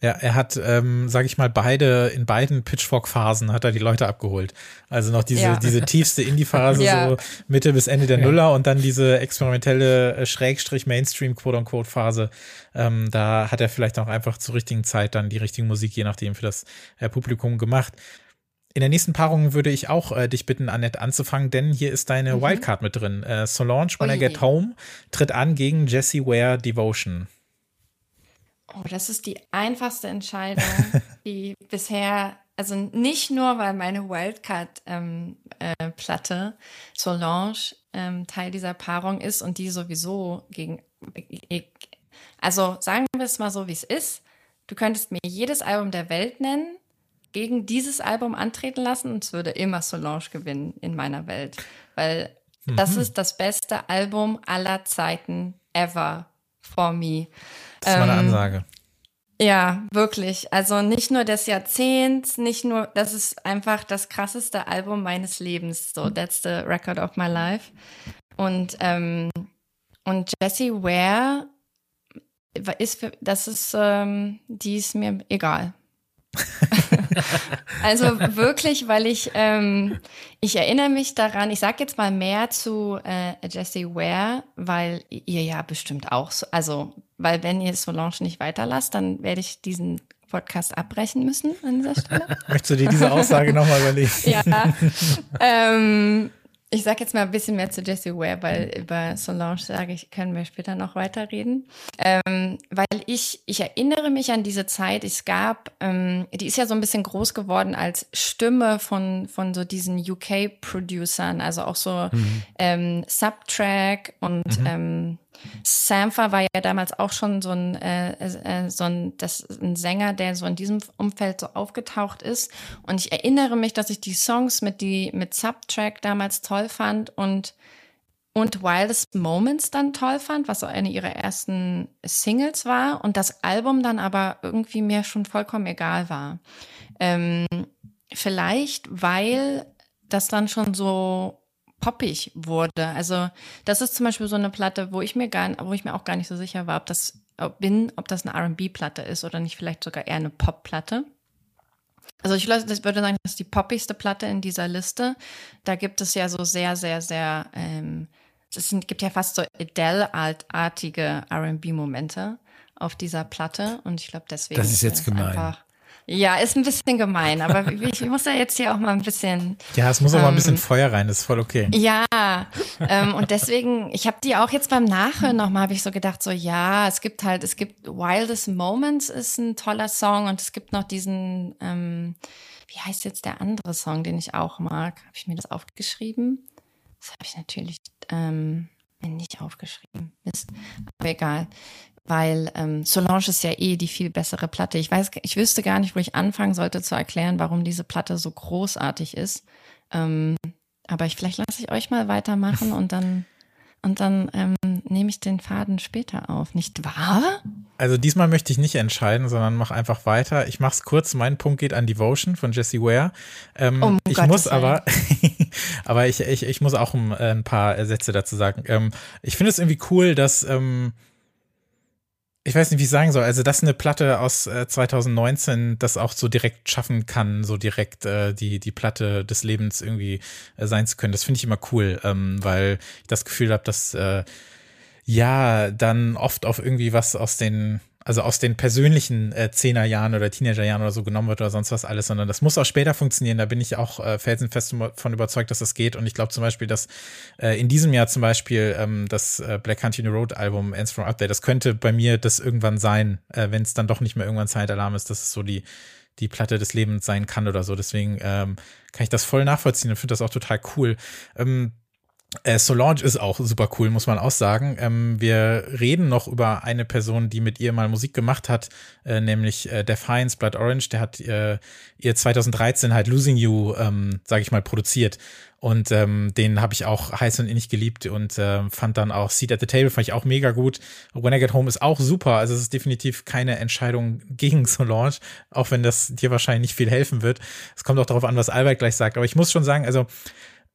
Ja, er hat, ähm, sag ich mal, beide, in beiden Pitchfork-Phasen hat er die Leute abgeholt. Also noch diese, ja. diese tiefste Indie-Phase, ja. so Mitte bis Ende der Nuller und dann diese experimentelle äh, Schrägstrich Mainstream, Quote-unquote-Phase. Ähm, da hat er vielleicht auch einfach zur richtigen Zeit dann die richtige Musik, je nachdem, für das äh, Publikum gemacht. In der nächsten Paarung würde ich auch äh, dich bitten, Annette, anzufangen, denn hier ist deine mhm. Wildcard mit drin. Äh, Solange, When I Get Home, tritt an gegen Jessie Ware Devotion. Oh, das ist die einfachste Entscheidung, die bisher, also nicht nur, weil meine Wildcard-Platte ähm, äh, Solange ähm, Teil dieser Paarung ist und die sowieso gegen, also sagen wir es mal so, wie es ist. Du könntest mir jedes Album der Welt nennen gegen dieses Album antreten lassen und es würde immer Solange gewinnen in meiner Welt, weil mhm. das ist das beste Album aller Zeiten ever for me. Das ist ähm, eine Ansage. Ja, wirklich. Also nicht nur des Jahrzehnts, nicht nur, das ist einfach das krasseste Album meines Lebens. So, that's the record of my life. Und, ähm, und Jessie Ware ist für, das ist, ähm, die ist mir egal. also wirklich, weil ich, ähm, ich erinnere mich daran, ich sage jetzt mal mehr zu äh, Jessie Ware, weil ihr ja bestimmt auch so, also, weil wenn ihr Solange nicht weiterlasst, dann werde ich diesen Podcast abbrechen müssen an dieser Stelle. Möchtest du dir diese Aussage nochmal überlegen? ja. Ähm, ich sage jetzt mal ein bisschen mehr zu Jessie Ware, weil über Solange sage ich, können wir später noch weiterreden. Ähm, weil ich, ich erinnere mich an diese Zeit, es gab, ähm, die ist ja so ein bisschen groß geworden als Stimme von, von so diesen UK-Producern, also auch so mhm. ähm, Subtrack und mhm. Sampha war ja damals auch schon so ein, äh, äh, so ein, das, ein Sänger, der so in diesem Umfeld so aufgetaucht ist. Und ich erinnere mich, dass ich die Songs mit, die, mit Subtrack damals toll fand und, und Wildest Moments dann toll fand, was so eine ihrer ersten Singles war. Und das Album dann aber irgendwie mir schon vollkommen egal war. Ähm, vielleicht, weil das dann schon so poppig wurde. Also das ist zum Beispiel so eine Platte, wo ich mir gar, wo ich mir auch gar nicht so sicher war, ob das ob bin, ob das eine R&B-Platte ist oder nicht vielleicht sogar eher eine Pop-Platte. Also ich würde sagen, das ist die poppigste Platte in dieser Liste. Da gibt es ja so sehr, sehr, sehr, ähm, es sind, gibt ja fast so Adele-artige R&B-Momente auf dieser Platte und ich glaube deswegen. Das ist jetzt gemein. Einfach, ja, ist ein bisschen gemein, aber ich muss ja jetzt hier auch mal ein bisschen. Ja, es muss auch ähm, mal ein bisschen ähm, Feuer rein, das ist voll okay. Ja, ähm, und deswegen, ich habe die auch jetzt beim Nachhören nochmal, habe ich so gedacht, so ja, es gibt halt, es gibt Wildest Moments ist ein toller Song und es gibt noch diesen, ähm, wie heißt jetzt der andere Song, den ich auch mag? Habe ich mir das aufgeschrieben? Das habe ich natürlich ähm, nicht aufgeschrieben. Ist aber egal. Weil ähm, Solange ist ja eh die viel bessere Platte. Ich weiß, ich wüsste gar nicht, wo ich anfangen sollte zu erklären, warum diese Platte so großartig ist. Ähm, aber ich, vielleicht lasse ich euch mal weitermachen und dann und dann ähm, nehme ich den Faden später auf, nicht wahr? Also diesmal möchte ich nicht entscheiden, sondern mach einfach weiter. Ich mache es kurz. Mein Punkt geht an Devotion von Jesse Ware. Ähm, oh, ich Gott, muss aber, aber ich, ich, ich muss auch ein, ein paar Sätze dazu sagen. Ähm, ich finde es irgendwie cool, dass ähm, ich weiß nicht, wie ich sagen soll. Also, dass eine Platte aus äh, 2019 das auch so direkt schaffen kann, so direkt äh, die, die Platte des Lebens irgendwie äh, sein zu können, das finde ich immer cool, ähm, weil ich das Gefühl habe, dass äh, ja dann oft auf irgendwie was aus den also aus den persönlichen äh, Zehnerjahren oder Teenagerjahren oder so genommen wird oder sonst was alles, sondern das muss auch später funktionieren. Da bin ich auch äh, felsenfest davon überzeugt, dass das geht. Und ich glaube zum Beispiel, dass äh, in diesem Jahr zum Beispiel ähm, das äh, Black Country New Road Album Ends from Up There, das könnte bei mir das irgendwann sein, äh, wenn es dann doch nicht mehr irgendwann Zeitalarm ist, dass es so die die Platte des Lebens sein kann oder so. Deswegen ähm, kann ich das voll nachvollziehen und finde das auch total cool. Ähm, äh, Solange ist auch super cool, muss man auch sagen. Ähm, wir reden noch über eine Person, die mit ihr mal Musik gemacht hat, äh, nämlich äh, Def Hines, Blood Orange. Der hat äh, ihr 2013 halt Losing You, ähm, sage ich mal, produziert. Und ähm, den habe ich auch heiß und innig geliebt und äh, fand dann auch Seat at the Table, fand ich auch mega gut. When I Get Home ist auch super. Also es ist definitiv keine Entscheidung gegen Solange, auch wenn das dir wahrscheinlich nicht viel helfen wird. Es kommt auch darauf an, was Albert gleich sagt. Aber ich muss schon sagen, also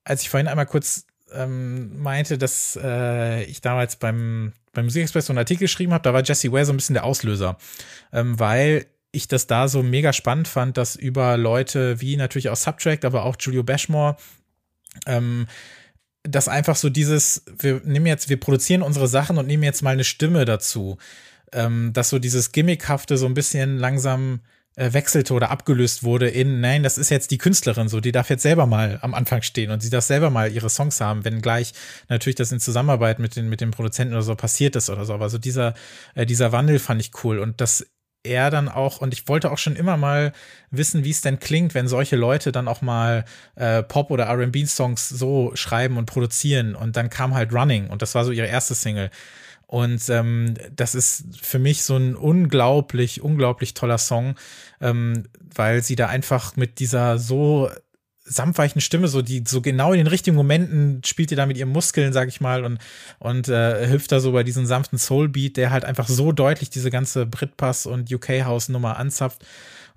als ich vorhin einmal kurz ähm, meinte, dass äh, ich damals beim, beim Musikexpress so einen Artikel geschrieben habe, da war Jesse Ware so ein bisschen der Auslöser, ähm, weil ich das da so mega spannend fand, dass über Leute wie natürlich auch Subtract, aber auch Julio Bashmore, ähm, dass einfach so dieses, wir nehmen jetzt, wir produzieren unsere Sachen und nehmen jetzt mal eine Stimme dazu, ähm, dass so dieses Gimmickhafte so ein bisschen langsam wechselte oder abgelöst wurde in, nein, das ist jetzt die Künstlerin so, die darf jetzt selber mal am Anfang stehen und sie darf selber mal ihre Songs haben, wenn gleich natürlich das in Zusammenarbeit mit den, mit den Produzenten oder so passiert ist oder so. Aber so dieser, äh, dieser Wandel fand ich cool und dass er dann auch, und ich wollte auch schon immer mal wissen, wie es denn klingt, wenn solche Leute dann auch mal äh, Pop- oder RB-Songs so schreiben und produzieren. Und dann kam halt Running und das war so ihre erste Single. Und ähm, das ist für mich so ein unglaublich, unglaublich toller Song, ähm, weil sie da einfach mit dieser so samtweichen Stimme, so die so genau in den richtigen Momenten spielt ihr da mit ihren Muskeln, sag ich mal, und und äh, hilft da so bei diesem sanften Soulbeat, der halt einfach so deutlich diese ganze Britpass und UK House Nummer anzapft.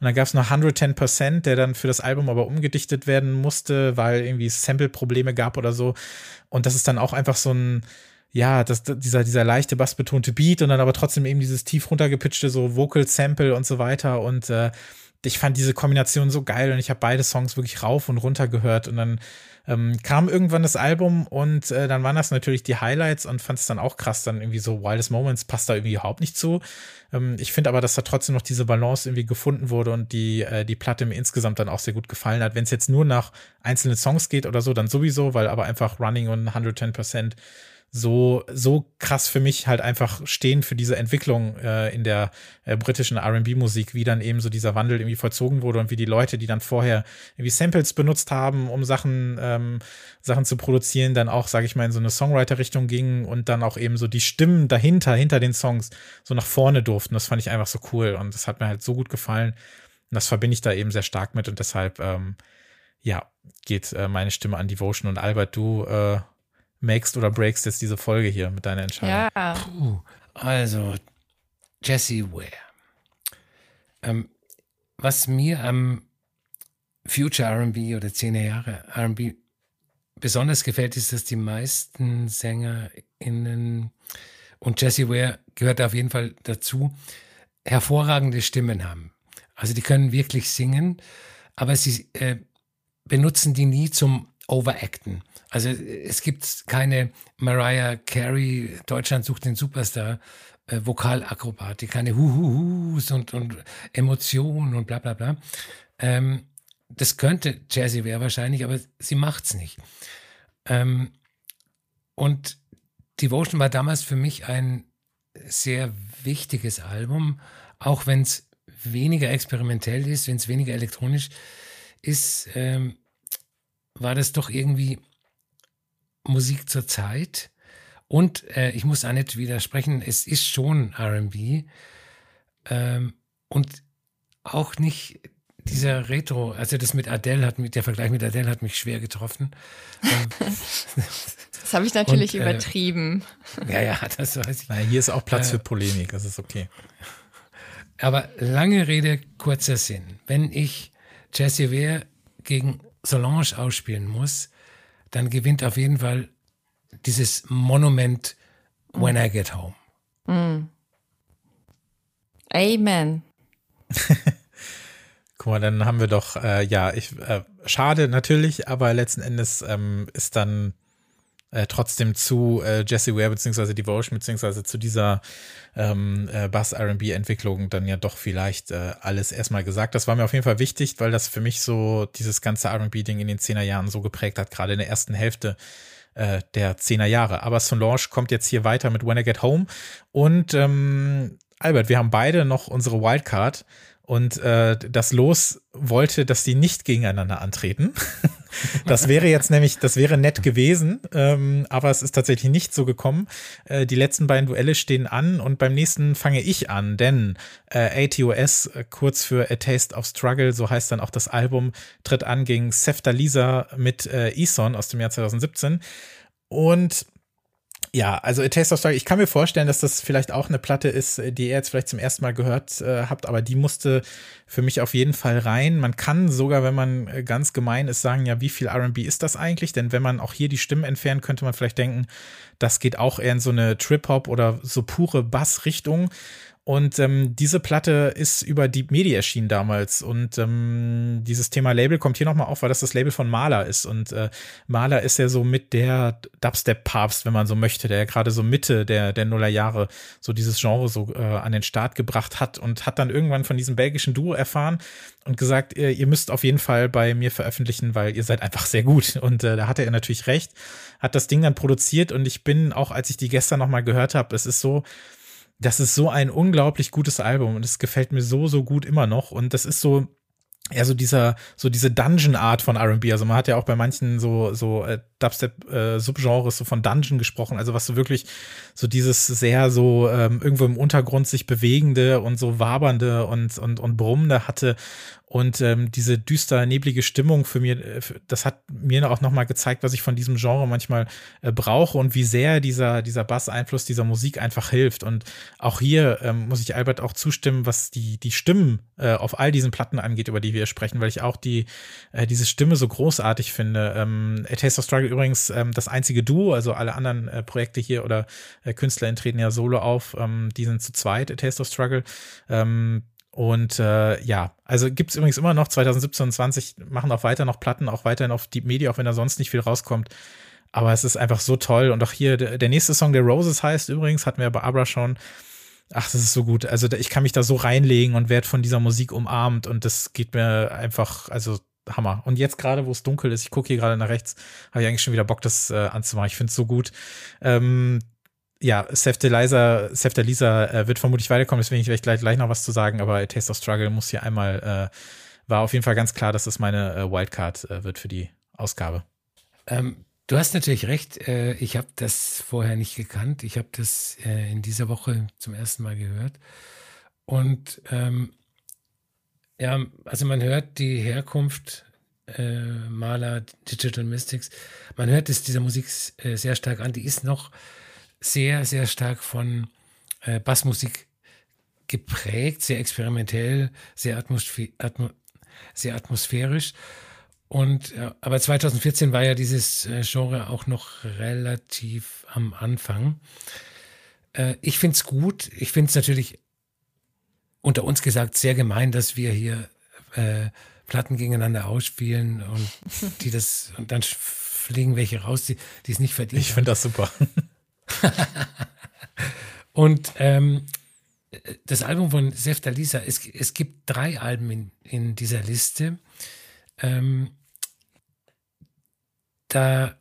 Und dann gab es noch 110%, der dann für das Album aber umgedichtet werden musste, weil irgendwie Sample-Probleme gab oder so. Und das ist dann auch einfach so ein ja, das, dieser, dieser leichte bassbetonte Beat und dann aber trotzdem eben dieses tief runtergepitchte so Vocal Sample und so weiter und äh, ich fand diese Kombination so geil und ich habe beide Songs wirklich rauf und runter gehört und dann ähm, kam irgendwann das Album und äh, dann waren das natürlich die Highlights und fand es dann auch krass, dann irgendwie so Wildest Moments passt da irgendwie überhaupt nicht zu. Ähm, ich finde aber, dass da trotzdem noch diese Balance irgendwie gefunden wurde und die, äh, die Platte mir insgesamt dann auch sehr gut gefallen hat. Wenn es jetzt nur nach einzelnen Songs geht oder so, dann sowieso, weil aber einfach Running und 110 Prozent so, so krass für mich halt einfach stehen für diese Entwicklung äh, in der äh, britischen RB-Musik, wie dann eben so dieser Wandel irgendwie vollzogen wurde und wie die Leute, die dann vorher irgendwie Samples benutzt haben, um Sachen, ähm, Sachen zu produzieren, dann auch, sage ich mal, in so eine Songwriter-Richtung gingen und dann auch eben so die Stimmen dahinter, hinter den Songs, so nach vorne durften. Das fand ich einfach so cool und das hat mir halt so gut gefallen. Und das verbinde ich da eben sehr stark mit und deshalb, ähm, ja, geht äh, meine Stimme an Devotion und Albert, du äh, makest oder breakst jetzt diese Folge hier mit deiner Entscheidung? Ja. Puh, also, Jesse Ware. Ähm, was mir am Future RB oder 10 Jahre RB besonders gefällt, ist, dass die meisten SängerInnen und Jesse Ware gehört auf jeden Fall dazu, hervorragende Stimmen haben. Also die können wirklich singen, aber sie äh, benutzen die nie zum Overacten. Also es gibt keine Mariah Carey, Deutschland sucht den Superstar, äh, Vokalakrobatik, keine Huhuhus und, und Emotionen und bla bla bla. Ähm, das könnte Jazzy wäre wahrscheinlich, aber sie macht's nicht. Ähm, und Devotion war damals für mich ein sehr wichtiges Album, auch wenn es weniger experimentell ist, wenn es weniger elektronisch ist, ähm, war das doch irgendwie Musik zur Zeit Und äh, ich muss auch nicht widersprechen, es ist schon RB. Ähm, und auch nicht dieser Retro, also das mit Adele hat mich, der Vergleich mit Adele hat mich schwer getroffen. Ähm, das habe ich natürlich und, äh, übertrieben. Ja, ja, das weiß ich. Na, hier ist auch Platz äh, für Polemik, das ist okay. Aber lange Rede, kurzer Sinn. Wenn ich Jesse Ware gegen Solange ausspielen muss, dann gewinnt auf jeden Fall dieses Monument When I Get Home. Mm. Amen. Guck mal, dann haben wir doch, äh, ja, ich, äh, schade natürlich, aber letzten Endes ähm, ist dann äh, trotzdem zu äh, Jesse Ware beziehungsweise Devotion beziehungsweise zu dieser ähm, äh, Bass R&B Entwicklung dann ja doch vielleicht äh, alles erstmal gesagt. Das war mir auf jeden Fall wichtig, weil das für mich so dieses ganze R&B Ding in den Zehner Jahren so geprägt hat, gerade in der ersten Hälfte äh, der Zehner Jahre. Aber Solange kommt jetzt hier weiter mit When I Get Home und ähm, Albert, wir haben beide noch unsere Wildcard und äh, das Los wollte, dass die nicht gegeneinander antreten. das wäre jetzt nämlich, das wäre nett gewesen, ähm, aber es ist tatsächlich nicht so gekommen. Äh, die letzten beiden Duelle stehen an und beim nächsten fange ich an, denn äh, ATOS, äh, kurz für A Taste of Struggle, so heißt dann auch das Album, tritt an gegen Sefta Lisa mit äh, Ison aus dem Jahr 2017. Und ja, also A Taste of Struggle, ich kann mir vorstellen, dass das vielleicht auch eine Platte ist, die ihr jetzt vielleicht zum ersten Mal gehört äh, habt, aber die musste für mich auf jeden Fall rein. Man kann sogar, wenn man äh, ganz gemein ist, sagen, ja, wie viel RB ist das eigentlich? Denn wenn man auch hier die Stimmen entfernt, könnte man vielleicht denken, das geht auch eher in so eine Trip-Hop oder so pure Bass-Richtung. Und ähm, diese Platte ist über Deep Media erschienen damals. Und ähm, dieses Thema Label kommt hier nochmal auf, weil das das Label von Maler ist. Und äh, Maler ist ja so mit der Dubstep-Papst, wenn man so möchte, der ja gerade so Mitte der, der Nullerjahre so dieses Genre so äh, an den Start gebracht hat und hat dann irgendwann von diesem belgischen Duo erfahren und gesagt, ihr, ihr müsst auf jeden Fall bei mir veröffentlichen, weil ihr seid einfach sehr gut. Und äh, da hatte er natürlich recht, hat das Ding dann produziert und ich bin, auch als ich die gestern nochmal gehört habe, es ist so, das ist so ein unglaublich gutes Album und es gefällt mir so, so gut immer noch. Und das ist so, ja, so dieser, so diese Dungeon-Art von R&B. Also man hat ja auch bei manchen so, so äh, Dubstep-Subgenres äh, so von Dungeon gesprochen. Also was so wirklich so dieses sehr so ähm, irgendwo im Untergrund sich bewegende und so wabernde und, und, und brummende hatte. Und ähm, diese düster, neblige Stimmung für mir, äh, das hat mir auch nochmal gezeigt, was ich von diesem Genre manchmal äh, brauche und wie sehr dieser, dieser Bass-Einfluss dieser Musik einfach hilft. Und auch hier ähm, muss ich Albert auch zustimmen, was die, die Stimmen äh, auf all diesen Platten angeht, über die wir sprechen, weil ich auch die, äh, diese Stimme so großartig finde. Ähm, A Taste of Struggle übrigens ähm, das einzige Duo, also alle anderen äh, Projekte hier oder äh, Künstler treten ja solo auf, ähm, die sind zu zweit, A Taste of Struggle. Ähm, und äh, ja, also gibt's übrigens immer noch 2017 und 20 machen auch weiter noch Platten, auch weiterhin auf Deep Media, auch wenn da sonst nicht viel rauskommt. Aber es ist einfach so toll. Und auch hier, der, der nächste Song, der Roses heißt übrigens, hatten wir bei Abra schon. Ach, das ist so gut. Also ich kann mich da so reinlegen und werde von dieser Musik umarmt und das geht mir einfach, also Hammer. Und jetzt gerade, wo es dunkel ist, ich gucke hier gerade nach rechts, habe ich eigentlich schon wieder Bock, das äh, anzumachen. Ich finde es so gut. Ähm, ja, Seth Lisa, äh, wird vermutlich weiterkommen, deswegen werde ich gleich, gleich noch was zu sagen, aber Taste of Struggle muss hier einmal, äh, war auf jeden Fall ganz klar, dass das meine äh, Wildcard äh, wird für die Ausgabe. Ähm, du hast natürlich recht, äh, ich habe das vorher nicht gekannt. Ich habe das äh, in dieser Woche zum ersten Mal gehört. Und ähm, ja, also man hört die Herkunft Maler, Digital Mystics, man hört es dieser Musik sehr stark an. Die ist noch sehr, sehr stark von äh, Bassmusik geprägt, sehr experimentell, sehr, atmosphä atmo sehr atmosphärisch. Und äh, aber 2014 war ja dieses äh, Genre auch noch relativ am Anfang. Äh, ich finde es gut. Ich finde es natürlich unter uns gesagt sehr gemein, dass wir hier äh, Platten gegeneinander ausspielen und die das und dann fliegen welche raus, die, die es nicht verdienen. Ich finde das super. und ähm, das Album von Sefta Lisa, es, es gibt drei Alben in, in dieser Liste. Ähm, da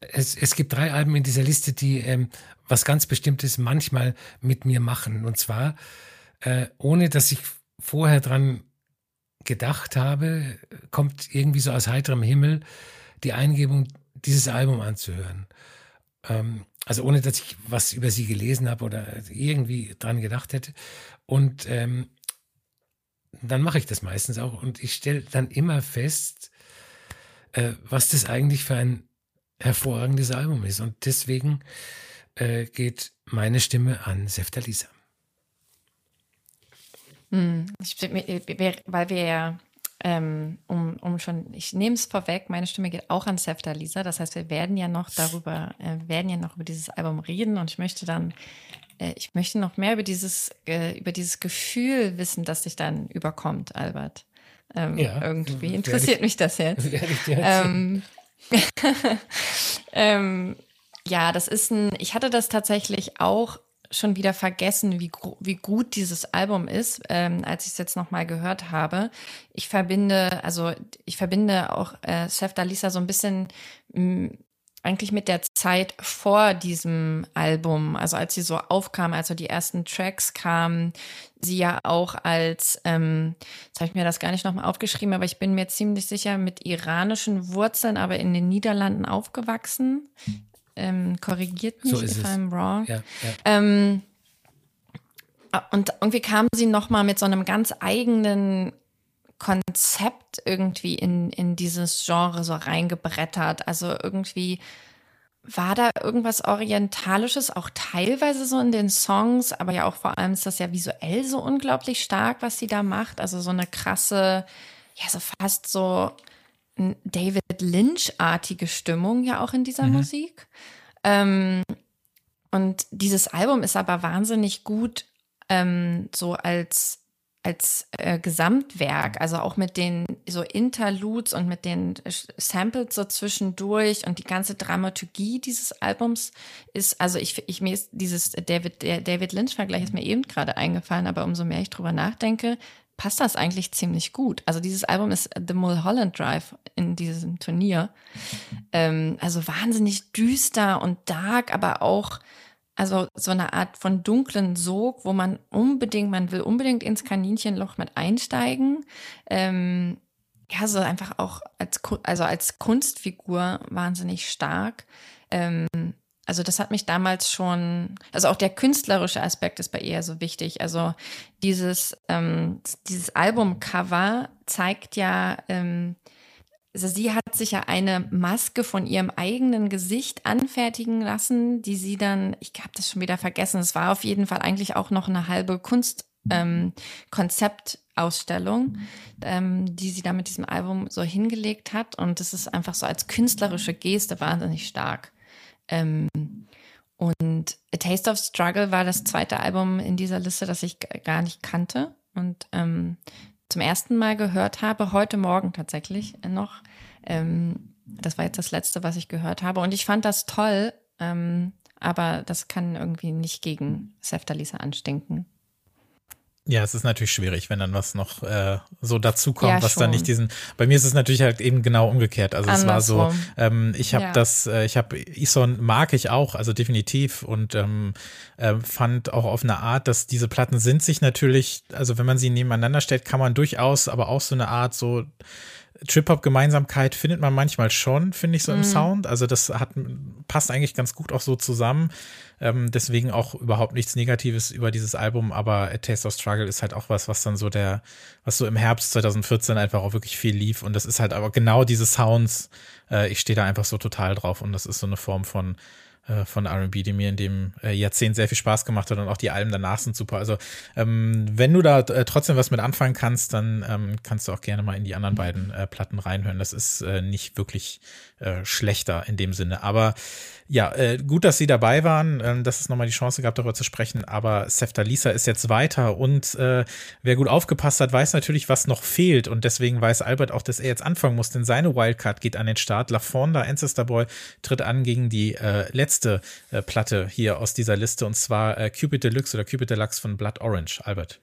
es, es gibt drei Alben in dieser Liste, die ähm, was ganz Bestimmtes manchmal mit mir machen. Und zwar, äh, ohne dass ich vorher dran gedacht habe, kommt irgendwie so aus heiterem Himmel die Eingebung, dieses Album anzuhören. Ähm, also ohne, dass ich was über sie gelesen habe oder irgendwie dran gedacht hätte. Und ähm, dann mache ich das meistens auch und ich stelle dann immer fest, äh, was das eigentlich für ein hervorragendes Album ist. Und deswegen äh, geht meine Stimme an Sefta Lisa. Hm, weil wir ja, ähm, um, um schon, ich nehme es vorweg, meine Stimme geht auch an Sefta Lisa. Das heißt, wir werden ja noch darüber, äh, werden ja noch über dieses Album reden und ich möchte dann, äh, ich möchte noch mehr über dieses, äh, über dieses Gefühl wissen, das dich dann überkommt, Albert. Ähm, ja, irgendwie interessiert ich, mich das jetzt. Ähm, ähm, ja, das ist ein, ich hatte das tatsächlich auch schon wieder vergessen, wie, wie gut dieses Album ist, ähm, als ich es jetzt nochmal gehört habe. Ich verbinde, also ich verbinde auch äh, Chef Dalisa so ein bisschen mh, eigentlich mit der Zeit vor diesem Album, also als sie so aufkam, also die ersten Tracks kamen, sie ja auch als, ähm, jetzt habe ich mir das gar nicht nochmal aufgeschrieben, aber ich bin mir ziemlich sicher mit iranischen Wurzeln, aber in den Niederlanden aufgewachsen. Ähm, korrigiert mich, so if I'm wrong. Ja, ja. Ähm, und irgendwie kam sie nochmal mit so einem ganz eigenen Konzept irgendwie in, in dieses Genre so reingebrettert. Also irgendwie war da irgendwas Orientalisches, auch teilweise so in den Songs, aber ja auch vor allem ist das ja visuell so unglaublich stark, was sie da macht. Also so eine krasse, ja, so fast so David Lynch-artige Stimmung ja auch in dieser mhm. Musik. Ähm, und dieses Album ist aber wahnsinnig gut ähm, so als als äh, Gesamtwerk, also auch mit den so Interludes und mit den Samples so zwischendurch und die ganze Dramaturgie dieses Albums ist, also ich, ich mir ist dieses David, der David Lynch-Vergleich ist mir eben gerade eingefallen, aber umso mehr ich drüber nachdenke, passt das eigentlich ziemlich gut. Also dieses Album ist The Mulholland Drive in diesem Turnier. Ähm, also wahnsinnig düster und dark, aber auch also so eine Art von dunklen Sog, wo man unbedingt, man will unbedingt ins Kaninchenloch mit einsteigen. Ähm, ja, so einfach auch als, also als Kunstfigur wahnsinnig stark. Ähm, also das hat mich damals schon, also auch der künstlerische Aspekt ist bei ihr so wichtig. Also dieses, ähm, dieses Albumcover zeigt ja ähm, also sie hat sich ja eine Maske von ihrem eigenen Gesicht anfertigen lassen, die sie dann, ich habe das schon wieder vergessen, es war auf jeden Fall eigentlich auch noch eine halbe Kunstkonzeptausstellung, ähm, ähm, die sie da mit diesem Album so hingelegt hat. Und das ist einfach so als künstlerische Geste wahnsinnig stark. Ähm, und A Taste of Struggle war das zweite Album in dieser Liste, das ich gar nicht kannte. Und ähm, zum ersten Mal gehört habe, heute Morgen tatsächlich noch. Ähm, das war jetzt das letzte, was ich gehört habe. Und ich fand das toll, ähm, aber das kann irgendwie nicht gegen Seftalisa anstinken. Ja, es ist natürlich schwierig, wenn dann was noch äh, so dazukommt, ja, was schon. dann nicht diesen. Bei mir ist es natürlich halt eben genau umgekehrt. Also Andersrum. es war so, ähm, ich habe ja. das, äh, ich habe Ison mag ich auch, also definitiv und ähm, äh, fand auch auf eine Art, dass diese Platten sind sich natürlich, also wenn man sie nebeneinander stellt, kann man durchaus, aber auch so eine Art so Trip-Hop-Gemeinsamkeit findet man manchmal schon, finde ich so im mhm. Sound. Also das hat, passt eigentlich ganz gut auch so zusammen. Ähm, deswegen auch überhaupt nichts Negatives über dieses Album, aber A Taste of Struggle ist halt auch was, was dann so der, was so im Herbst 2014 einfach auch wirklich viel lief. Und das ist halt aber genau diese Sounds. Äh, ich stehe da einfach so total drauf und das ist so eine Form von von R&B, die mir in dem äh, Jahrzehnt sehr viel Spaß gemacht hat und auch die Alben danach sind super. Also ähm, wenn du da äh, trotzdem was mit anfangen kannst, dann ähm, kannst du auch gerne mal in die anderen beiden äh, Platten reinhören. Das ist äh, nicht wirklich äh, schlechter in dem Sinne. Aber ja, äh, gut, dass Sie dabei waren, äh, dass es nochmal die Chance gab, darüber zu sprechen. Aber Sefta Lisa ist jetzt weiter und äh, wer gut aufgepasst hat, weiß natürlich, was noch fehlt. Und deswegen weiß Albert auch, dass er jetzt anfangen muss, denn seine Wildcard geht an den Start. La Fonda, Ancestor Boy, tritt an gegen die äh, letzte äh, Platte hier aus dieser Liste und zwar äh, Cupid Deluxe oder Cupid Deluxe von Blood Orange. Albert.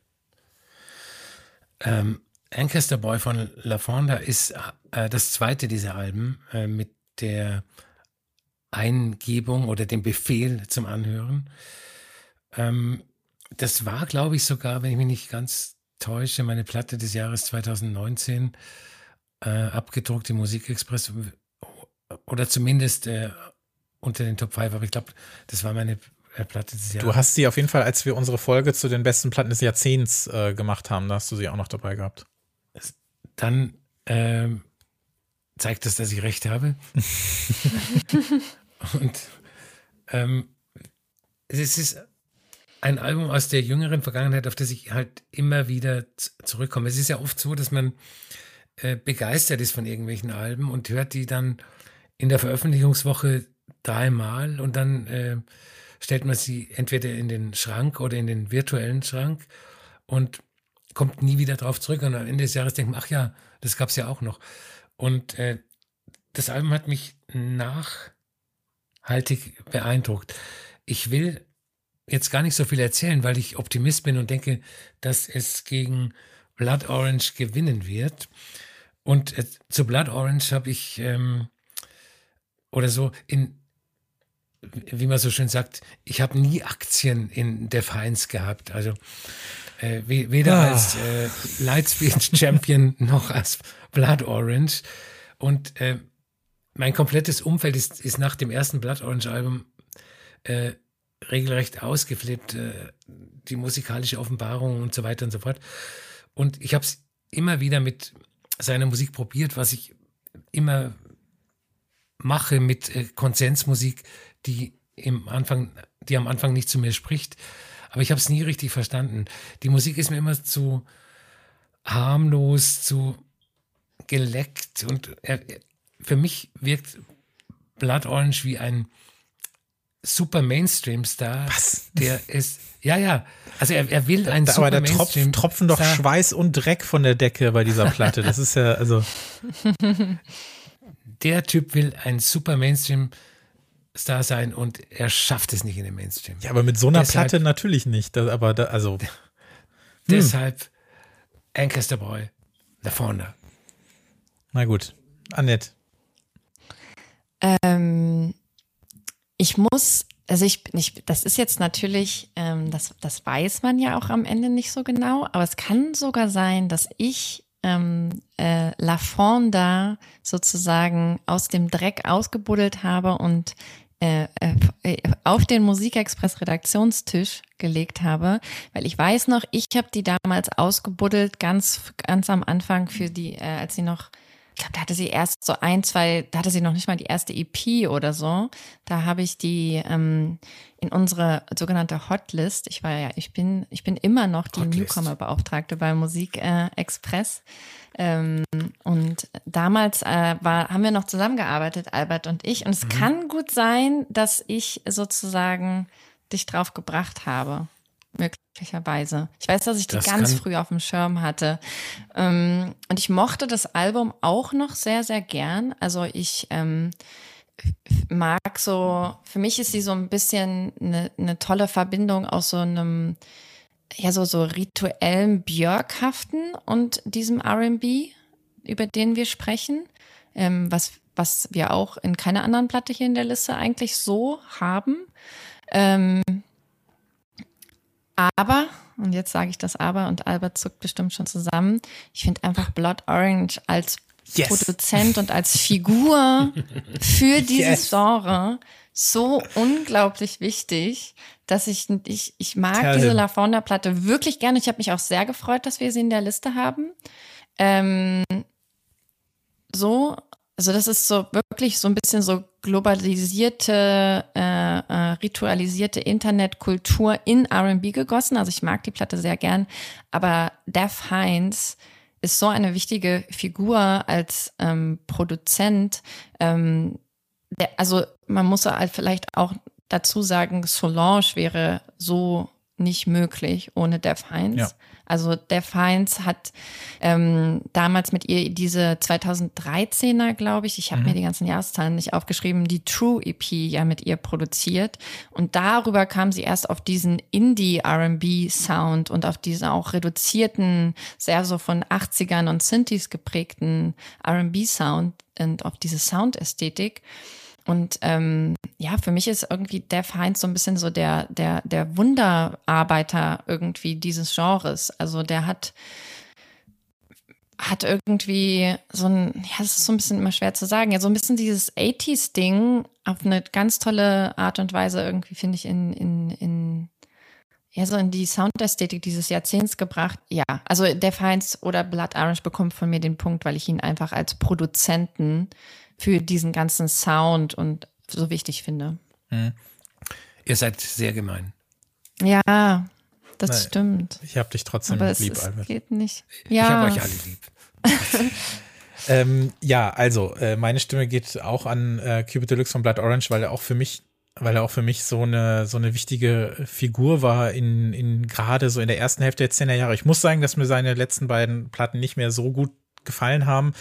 Ähm, Ancaster Boy von La Fonda ist äh, das zweite dieser Alben äh, mit der Eingebung oder dem Befehl zum Anhören. Ähm, das war, glaube ich, sogar, wenn ich mich nicht ganz täusche, meine Platte des Jahres 2019, äh, abgedruckt im Musikexpress. oder zumindest äh, unter den Top 5, aber ich glaube, das war meine äh, Platte des Jahres. Du hast sie auf jeden Fall, als wir unsere Folge zu den besten Platten des Jahrzehnts äh, gemacht haben, da hast du sie auch noch dabei gehabt. Dann ähm, zeigt das, dass ich recht habe. Und ähm, es ist ein Album aus der jüngeren Vergangenheit, auf das ich halt immer wieder zurückkomme. Es ist ja oft so, dass man äh, begeistert ist von irgendwelchen Alben und hört die dann in der Veröffentlichungswoche dreimal und dann äh, stellt man sie entweder in den Schrank oder in den virtuellen Schrank und kommt nie wieder drauf zurück. Und am Ende des Jahres denkt man, ach ja, das gab es ja auch noch. Und äh, das Album hat mich nachhaltig beeindruckt. Ich will jetzt gar nicht so viel erzählen, weil ich Optimist bin und denke, dass es gegen Blood Orange gewinnen wird. Und äh, zu Blood Orange habe ich ähm, oder so in wie man so schön sagt, ich habe nie Aktien in Vereins gehabt. Also äh, weder ah. als äh, Lightspeed Champion noch als Blood Orange. Und äh, mein komplettes Umfeld ist, ist nach dem ersten Blood Orange Album äh, regelrecht ausgeflippt. Äh, die musikalische Offenbarung und so weiter und so fort. Und ich habe es immer wieder mit seiner Musik probiert, was ich immer mache mit äh, Konsensmusik, die im Anfang, die am Anfang nicht zu mir spricht. Aber ich habe es nie richtig verstanden. Die Musik ist mir immer zu harmlos, zu geleckt und er, für mich wirkt Blood Orange wie ein super Mainstream-Star, Was? der ist, ja, ja, also er, er will ein da, super Aber da tropf, tropfen doch Schweiß und Dreck von der Decke bei dieser Platte. Das ist ja, also. Der Typ will ein super Mainstream-Star sein und er schafft es nicht in den Mainstream. Ja, aber mit so einer deshalb, Platte natürlich nicht. Das, aber da, also. Deshalb hm. Ancaster Boy, The Founder. Na gut. Annette. Ähm, ich muss, also ich bin nicht, das ist jetzt natürlich, ähm, das, das weiß man ja auch am Ende nicht so genau, aber es kann sogar sein, dass ich ähm, äh, La Fonda sozusagen aus dem Dreck ausgebuddelt habe und äh, äh, auf den Musikexpress Redaktionstisch gelegt habe, weil ich weiß noch, ich habe die damals ausgebuddelt ganz ganz am Anfang für die, äh, als sie noch ich glaube, da hatte sie erst so ein, zwei, da hatte sie noch nicht mal die erste EP oder so. Da habe ich die ähm, in unsere sogenannte Hotlist. Ich war ja, ich bin, ich bin immer noch die Newcomer-Beauftragte bei Musik äh, Express. Ähm, und damals äh, war, haben wir noch zusammengearbeitet, Albert und ich. Und es mhm. kann gut sein, dass ich sozusagen dich drauf gebracht habe möglicherweise. Ich weiß, dass ich die das ganz früh auf dem Schirm hatte. Ähm, und ich mochte das Album auch noch sehr, sehr gern. Also ich ähm, mag so, für mich ist sie so ein bisschen eine, eine tolle Verbindung aus so einem, ja, so, so rituellen Björkhaften und diesem RB, über den wir sprechen. Ähm, was, was wir auch in keiner anderen Platte hier in der Liste eigentlich so haben. Aber, und jetzt sage ich das aber, und Albert zuckt bestimmt schon zusammen, ich finde einfach Blood Orange als yes. Produzent und als Figur für dieses yes. Genre so unglaublich wichtig, dass ich, ich, ich mag Tell diese La Fauna-Platte wirklich gerne. Ich habe mich auch sehr gefreut, dass wir sie in der Liste haben. Ähm, so, also das ist so wirklich so ein bisschen so globalisierte, äh, äh, ritualisierte Internetkultur in R&B gegossen. Also ich mag die Platte sehr gern, aber Def Heinz ist so eine wichtige Figur als ähm, Produzent. Ähm, der, also man muss halt vielleicht auch dazu sagen, Solange wäre so nicht möglich ohne Def Heinz. Ja. Also der Feins hat ähm, damals mit ihr diese 2013er, glaube ich, ich habe mhm. mir die ganzen Jahreszahlen nicht aufgeschrieben, die True EP ja mit ihr produziert. Und darüber kam sie erst auf diesen Indie-RB-Sound und auf diesen auch reduzierten, sehr so von 80ern und Synthes geprägten RB-Sound und auf diese Soundästhetik. Und ähm, ja, für mich ist irgendwie Def Heinz so ein bisschen so der, der, der Wunderarbeiter irgendwie dieses Genres. Also der hat hat irgendwie so ein, ja, das ist so ein bisschen immer schwer zu sagen, ja, so ein bisschen dieses 80s-Ding auf eine ganz tolle Art und Weise irgendwie, finde ich, in, in, in, ja, so in die Soundästhetik dieses Jahrzehnts gebracht. Ja, also der Feinds oder Blood Orange bekommt von mir den Punkt, weil ich ihn einfach als Produzenten für diesen ganzen Sound und so wichtig finde. Hm. Ihr seid sehr gemein. Ja, das Nein, stimmt. Ich habe dich trotzdem Aber lieb, es, Albert. geht nicht. Ja. Ich habe euch alle lieb. ähm, ja, also äh, meine Stimme geht auch an äh, Cupid Deluxe von Blood Orange, weil er auch für mich weil er auch für mich so eine so eine wichtige Figur war in in gerade so in der ersten Hälfte der 10er Jahre. Ich muss sagen, dass mir seine letzten beiden Platten nicht mehr so gut gefallen haben,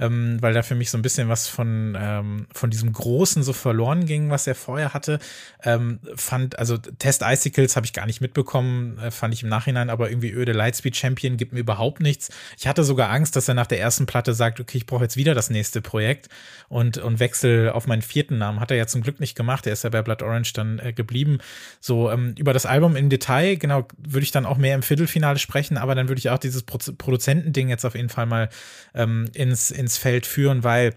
ähm, weil da für mich so ein bisschen was von, ähm, von diesem Großen so verloren ging, was er vorher hatte. Ähm, fand, also Test Icicles habe ich gar nicht mitbekommen, äh, fand ich im Nachhinein aber irgendwie öde. Lightspeed Champion gibt mir überhaupt nichts. Ich hatte sogar Angst, dass er nach der ersten Platte sagt, okay, ich brauche jetzt wieder das nächste Projekt und, und wechsel auf meinen vierten Namen. Hat er ja zum Glück nicht gemacht. Er ist ja bei Blood Orange dann äh, geblieben. So, ähm, über das Album im Detail, genau, würde ich dann auch mehr im Viertelfinale sprechen, aber dann würde ich auch dieses Pro Produzentending jetzt auf jeden Fall mal ähm, ins, ins Feld führen, weil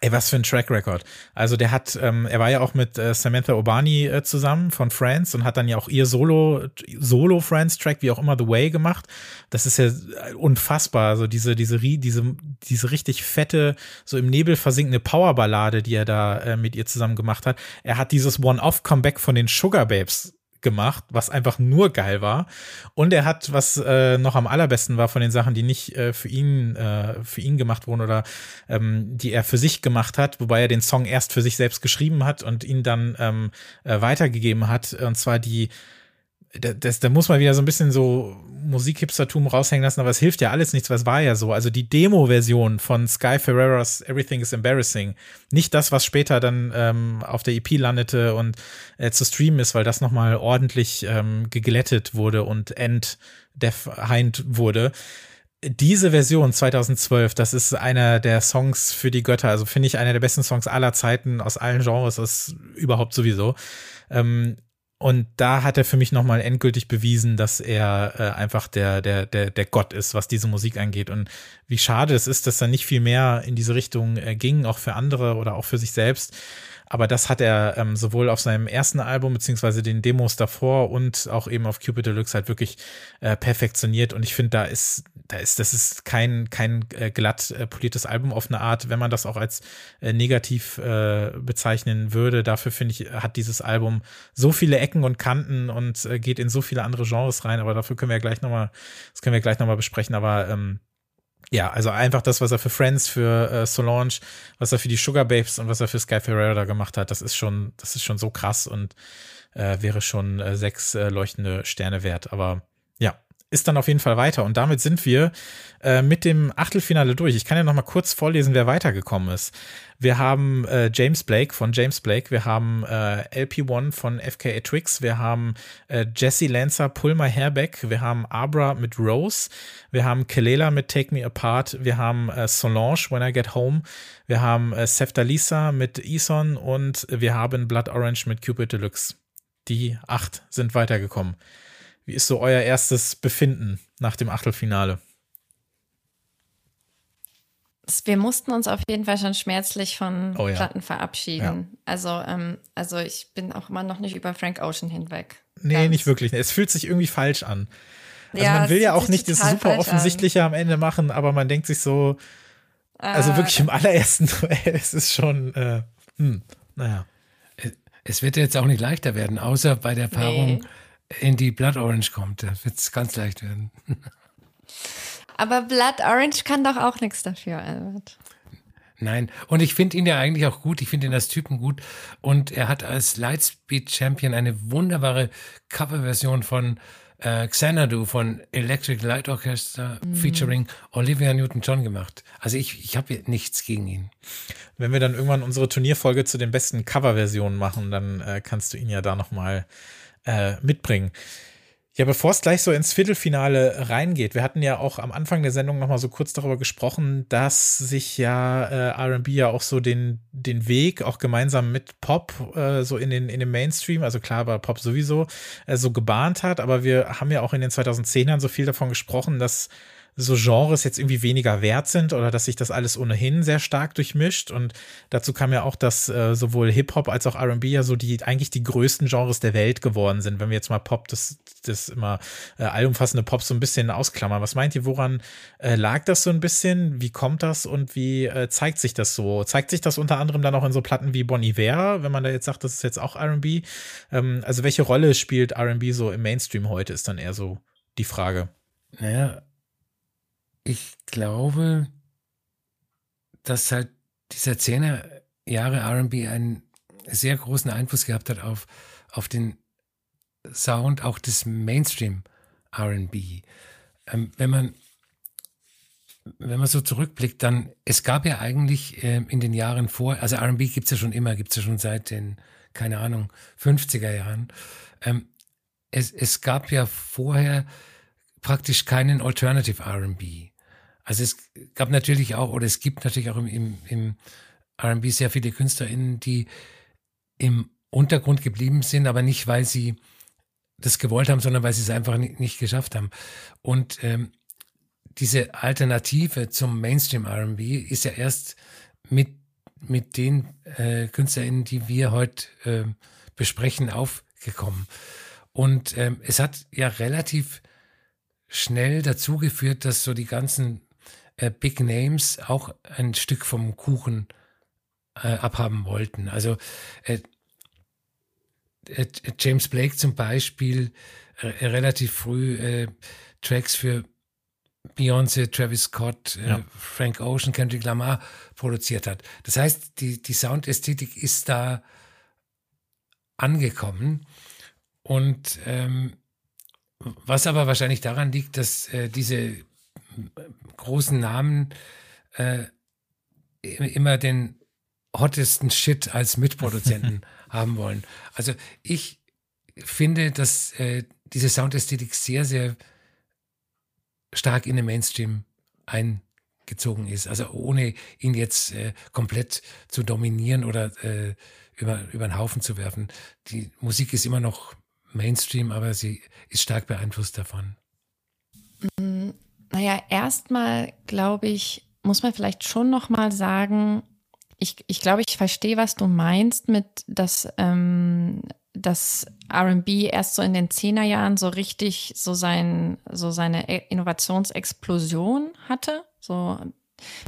Ey, was für ein Track Record. Also der hat, ähm, er war ja auch mit äh, Samantha Obani äh, zusammen von Friends und hat dann ja auch ihr Solo, Solo Friends Track, wie auch immer, The Way gemacht. Das ist ja äh, unfassbar. Also diese, diese, diese, diese richtig fette, so im Nebel versinkende Powerballade, die er da äh, mit ihr zusammen gemacht hat. Er hat dieses One-Off-Comeback von den Sugar Babes gemacht, was einfach nur geil war. Und er hat, was äh, noch am allerbesten war von den Sachen, die nicht äh, für ihn äh, für ihn gemacht wurden oder ähm, die er für sich gemacht hat, wobei er den Song erst für sich selbst geschrieben hat und ihn dann ähm, äh, weitergegeben hat. Und zwar die das, da muss man wieder so ein bisschen so Musikhipstertum raushängen lassen, aber es hilft ja alles nichts, was war ja so. Also die Demo-Version von Sky Ferreras Everything is Embarrassing, nicht das, was später dann ähm, auf der EP landete und äh, zu streamen ist, weil das nochmal ordentlich ähm, geglättet wurde und entdefined wurde. Diese Version 2012, das ist einer der Songs für die Götter, also finde ich einer der besten Songs aller Zeiten aus allen Genres, das überhaupt sowieso. Ähm, und da hat er für mich nochmal endgültig bewiesen, dass er äh, einfach der, der, der, der Gott ist, was diese Musik angeht. Und wie schade es ist, dass er nicht viel mehr in diese Richtung äh, ging, auch für andere oder auch für sich selbst. Aber das hat er ähm, sowohl auf seinem ersten Album beziehungsweise den Demos davor und auch eben auf Cupid Deluxe halt wirklich äh, perfektioniert. Und ich finde, da ist, da ist, das ist kein, kein äh, glatt äh, poliertes Album auf eine Art, wenn man das auch als äh, negativ äh, bezeichnen würde. Dafür finde ich, hat dieses Album so viele Ecken und Kanten und äh, geht in so viele andere Genres rein. Aber dafür können wir ja gleich nochmal, das können wir gleich nochmal besprechen. Aber ähm, ja, also einfach das, was er für Friends, für äh, Solange, was er für die Sugar Babes und was er für Sky Ferreira da gemacht hat, das ist schon, das ist schon so krass und äh, wäre schon äh, sechs äh, leuchtende Sterne wert. Aber ist dann auf jeden Fall weiter. Und damit sind wir äh, mit dem Achtelfinale durch. Ich kann ja noch mal kurz vorlesen, wer weitergekommen ist. Wir haben äh, James Blake von James Blake, wir haben äh, LP1 von FKA Twix, wir haben äh, Jesse Lancer, Pulmer Herbeck, wir haben Abra mit Rose, wir haben Kelela mit Take Me Apart, wir haben äh, Solange, When I Get Home, wir haben äh, Lisa mit Eson und wir haben Blood Orange mit Cupid Deluxe. Die acht sind weitergekommen. Wie ist so euer erstes Befinden nach dem Achtelfinale? Wir mussten uns auf jeden Fall schon schmerzlich von oh ja. Platten verabschieden. Ja. Also, ähm, also ich bin auch immer noch nicht über Frank Ocean hinweg. Nee, Ganz. nicht wirklich. Es fühlt sich irgendwie falsch an. Also ja, man will ja auch nicht das super offensichtliche an. am Ende machen, aber man denkt sich so, also wirklich im allerersten Duell, es ist schon, äh, hm, naja. Es wird jetzt auch nicht leichter werden, außer bei der Paarung nee in die Blood Orange kommt, dann wird es ganz leicht werden. Aber Blood Orange kann doch auch nichts dafür, Albert. Nein, und ich finde ihn ja eigentlich auch gut. Ich finde ihn als Typen gut. Und er hat als Lightspeed Champion eine wunderbare Coverversion von äh, Xanadu von Electric Light Orchestra mhm. featuring Olivia Newton-John gemacht. Also ich, ich habe nichts gegen ihn. Wenn wir dann irgendwann unsere Turnierfolge zu den besten Coverversionen machen, dann äh, kannst du ihn ja da noch mal äh, mitbringen. Ja, bevor es gleich so ins Viertelfinale reingeht, wir hatten ja auch am Anfang der Sendung noch mal so kurz darüber gesprochen, dass sich ja äh, R&B ja auch so den den Weg auch gemeinsam mit Pop äh, so in den in den Mainstream, also klar war Pop sowieso äh, so gebahnt hat, aber wir haben ja auch in den 2010ern so viel davon gesprochen, dass so Genres jetzt irgendwie weniger wert sind oder dass sich das alles ohnehin sehr stark durchmischt. Und dazu kam ja auch, dass äh, sowohl Hip-Hop als auch RB ja so die eigentlich die größten Genres der Welt geworden sind. Wenn wir jetzt mal Pop, das, das immer äh, allumfassende Pop so ein bisschen ausklammern. Was meint ihr, woran äh, lag das so ein bisschen? Wie kommt das und wie äh, zeigt sich das so? Zeigt sich das unter anderem dann auch in so Platten wie Bon Iver, wenn man da jetzt sagt, das ist jetzt auch RB? Ähm, also welche Rolle spielt RB so im Mainstream heute, ist dann eher so die Frage. Naja, ich glaube, dass halt dieser zehner Jahre RB einen sehr großen Einfluss gehabt hat auf, auf den Sound auch des Mainstream RB. Ähm, wenn man wenn man so zurückblickt, dann, es gab ja eigentlich äh, in den Jahren vor, also RB gibt es ja schon immer, gibt es ja schon seit den, keine Ahnung, 50er Jahren. Ähm, es, es gab ja vorher praktisch keinen Alternative RB. Also es gab natürlich auch, oder es gibt natürlich auch im, im, im RB sehr viele KünstlerInnen, die im Untergrund geblieben sind, aber nicht, weil sie das gewollt haben, sondern weil sie es einfach nicht, nicht geschafft haben. Und ähm, diese Alternative zum Mainstream RB ist ja erst mit, mit den äh, KünstlerInnen, die wir heute äh, besprechen, aufgekommen. Und ähm, es hat ja relativ schnell dazu geführt, dass so die ganzen äh, Big Names auch ein Stück vom Kuchen äh, abhaben wollten. Also äh, äh James Blake zum Beispiel äh, relativ früh äh, Tracks für Beyoncé, Travis Scott, ja. Frank Ocean, Kendrick Lamar produziert hat. Das heißt, die, die Soundästhetik ist da angekommen. Und ähm, was aber wahrscheinlich daran liegt, dass äh, diese großen Namen äh, immer den hottesten Shit als Mitproduzenten haben wollen. Also ich finde, dass äh, diese Soundästhetik sehr, sehr stark in den Mainstream eingezogen ist. Also ohne ihn jetzt äh, komplett zu dominieren oder äh, über, über den Haufen zu werfen. Die Musik ist immer noch Mainstream, aber sie ist stark beeinflusst davon. Mm, naja, erstmal glaube ich, muss man vielleicht schon noch mal sagen, ich, ich glaube, ich verstehe, was du meinst mit, dass, ähm, dass RB erst so in den Zehnerjahren so richtig so sein, so seine e-, Innovationsexplosion hatte. So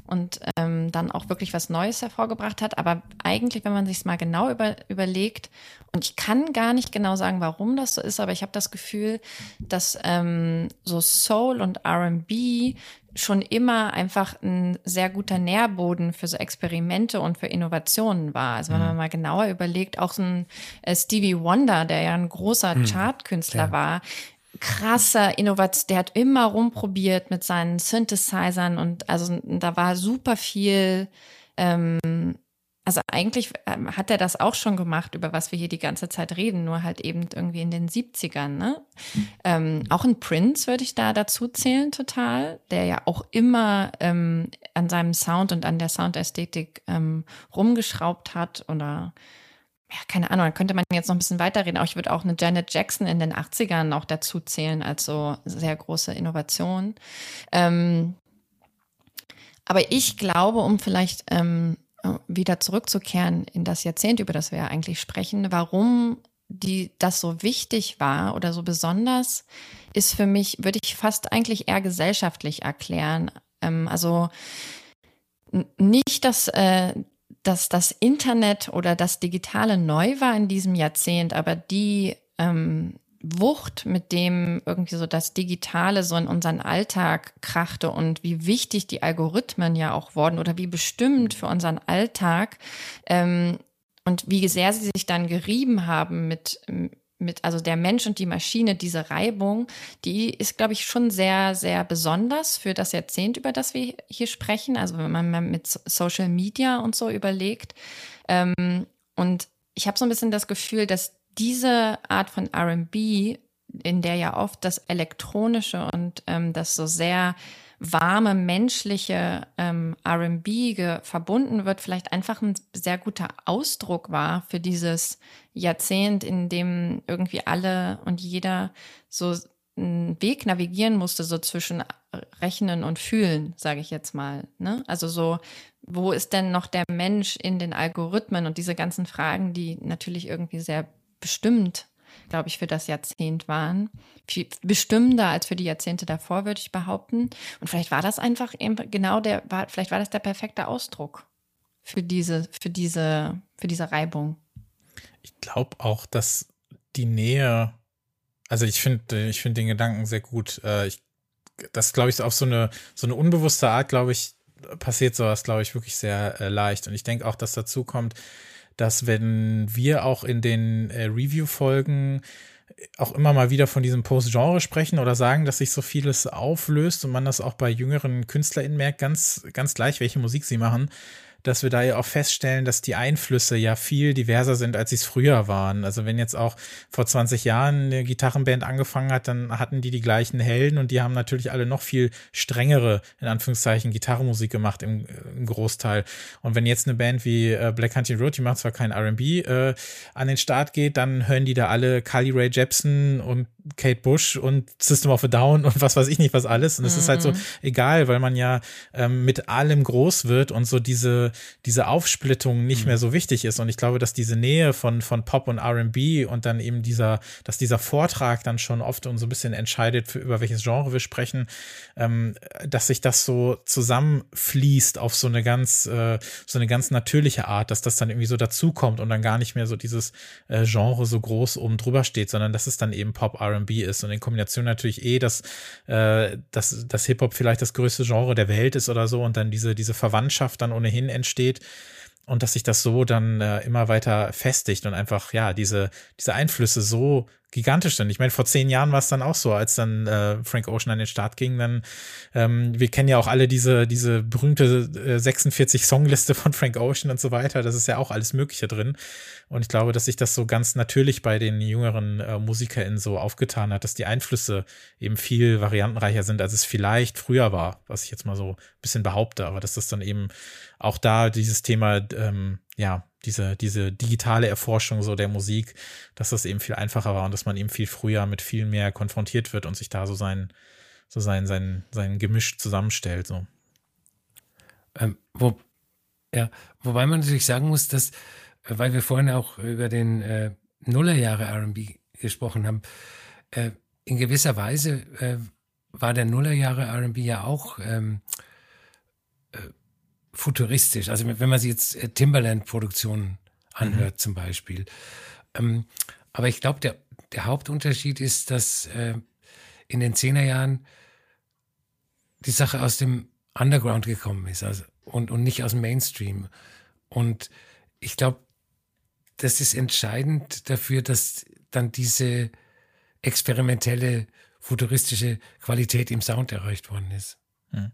und ähm, dann auch wirklich was Neues hervorgebracht hat. Aber eigentlich, wenn man sich es mal genau über, überlegt, und ich kann gar nicht genau sagen, warum das so ist, aber ich habe das Gefühl, dass ähm, so Soul und RB schon immer einfach ein sehr guter Nährboden für so Experimente und für Innovationen war. Also wenn man mhm. mal genauer überlegt, auch so ein äh, Stevie Wonder, der ja ein großer mhm. Chartkünstler ja. war, krasser Innovation, der hat immer rumprobiert mit seinen Synthesizern und also da war super viel, ähm, also eigentlich ähm, hat er das auch schon gemacht, über was wir hier die ganze Zeit reden, nur halt eben irgendwie in den 70ern, ne? Ähm, auch ein Prince würde ich da dazu zählen total, der ja auch immer ähm, an seinem Sound und an der Soundästhetik ähm, rumgeschraubt hat oder ja, keine Ahnung, könnte man jetzt noch ein bisschen weiterreden. Auch ich würde auch eine Janet Jackson in den 80ern auch dazu zählen, als so sehr große Innovation. Ähm, aber ich glaube, um vielleicht ähm, wieder zurückzukehren in das Jahrzehnt, über das wir ja eigentlich sprechen, warum die das so wichtig war oder so besonders, ist für mich, würde ich fast eigentlich eher gesellschaftlich erklären. Ähm, also nicht, dass äh, dass das Internet oder das Digitale neu war in diesem Jahrzehnt, aber die ähm, Wucht, mit dem irgendwie so das Digitale so in unseren Alltag krachte und wie wichtig die Algorithmen ja auch wurden oder wie bestimmt für unseren Alltag ähm, und wie sehr sie sich dann gerieben haben mit, mit, also der Mensch und die Maschine, diese Reibung, die ist, glaube ich, schon sehr, sehr besonders für das Jahrzehnt, über das wir hier sprechen. Also wenn man mit Social Media und so überlegt. Ähm, und ich habe so ein bisschen das Gefühl, dass diese Art von RB, in der ja oft das Elektronische und ähm, das so sehr warme, menschliche ähm, RB verbunden wird, vielleicht einfach ein sehr guter Ausdruck war für dieses Jahrzehnt, in dem irgendwie alle und jeder so einen Weg navigieren musste, so zwischen Rechnen und Fühlen, sage ich jetzt mal. Ne? Also so, wo ist denn noch der Mensch in den Algorithmen und diese ganzen Fragen, die natürlich irgendwie sehr bestimmt, glaube ich, für das Jahrzehnt waren. Viel bestimmender als für die Jahrzehnte davor, würde ich behaupten. Und vielleicht war das einfach eben genau der, war, vielleicht war das der perfekte Ausdruck für diese, für diese, für diese Reibung. Ich glaube auch, dass die Nähe, also ich finde, ich finde den Gedanken sehr gut. Äh, ich, das glaube ich auf so eine, so eine unbewusste Art, glaube ich, passiert sowas, glaube ich, wirklich sehr äh, leicht. Und ich denke auch, dass dazu kommt, dass wenn wir auch in den äh, Review-Folgen auch immer mal wieder von diesem Post-Genre sprechen oder sagen, dass sich so vieles auflöst und man das auch bei jüngeren KünstlerInnen merkt, ganz, ganz gleich, welche Musik sie machen, dass wir da ja auch feststellen, dass die Einflüsse ja viel diverser sind, als sie es früher waren. Also wenn jetzt auch vor 20 Jahren eine Gitarrenband angefangen hat, dann hatten die die gleichen Helden und die haben natürlich alle noch viel strengere, in Anführungszeichen, Gitarrenmusik gemacht im, im Großteil. Und wenn jetzt eine Band wie äh, Black Hunting Road, die macht zwar kein R&B, äh, an den Start geht, dann hören die da alle Carly Ray Jepsen und Kate Bush und System of a Down und was weiß ich nicht was alles. Und es mhm. ist halt so mhm. egal, weil man ja ähm, mit allem groß wird und so diese, diese Aufsplittung nicht mhm. mehr so wichtig ist. Und ich glaube, dass diese Nähe von, von Pop und RB und dann eben dieser, dass dieser Vortrag dann schon oft und so ein bisschen entscheidet, für, über welches Genre wir sprechen, ähm, dass sich das so zusammenfließt auf so eine ganz, äh, so eine ganz natürliche Art, dass das dann irgendwie so dazukommt und dann gar nicht mehr so dieses äh, Genre so groß oben drüber steht, sondern dass es dann eben Pop, RB ist und in Kombination natürlich eh, dass, äh, dass, dass Hip-Hop vielleicht das größte Genre der Welt ist oder so und dann diese, diese Verwandtschaft dann ohnehin entsteht und dass sich das so dann äh, immer weiter festigt und einfach, ja, diese, diese Einflüsse so gigantisch sind. Ich meine, vor zehn Jahren war es dann auch so, als dann äh, Frank Ocean an den Start ging, dann, ähm, wir kennen ja auch alle diese, diese berühmte äh, 46 Songliste von Frank Ocean und so weiter. Das ist ja auch alles Mögliche drin. Und ich glaube, dass sich das so ganz natürlich bei den jüngeren äh, MusikerInnen so aufgetan hat, dass die Einflüsse eben viel variantenreicher sind, als es vielleicht früher war, was ich jetzt mal so ein bisschen behaupte, aber dass das dann eben auch da dieses Thema, ähm, ja, diese, diese digitale Erforschung so der Musik, dass das eben viel einfacher war und dass man eben viel früher mit viel mehr konfrontiert wird und sich da so sein, so sein, sein, sein Gemisch zusammenstellt. So. Ähm, wo, ja, wobei man natürlich sagen muss, dass, äh, weil wir vorhin auch über den äh, Nullerjahre RB gesprochen haben, äh, in gewisser Weise äh, war der Nullerjahre RB ja auch ähm, äh, futuristisch. Also wenn man sich jetzt äh, Timberland-Produktionen anhört mhm. zum Beispiel. Ähm, aber ich glaube, der, der Hauptunterschied ist, dass äh, in den Zehnerjahren die Sache aus dem Underground gekommen ist also, und, und nicht aus dem Mainstream. Und ich glaube, das ist entscheidend dafür, dass dann diese experimentelle, futuristische Qualität im Sound erreicht worden ist. Mhm.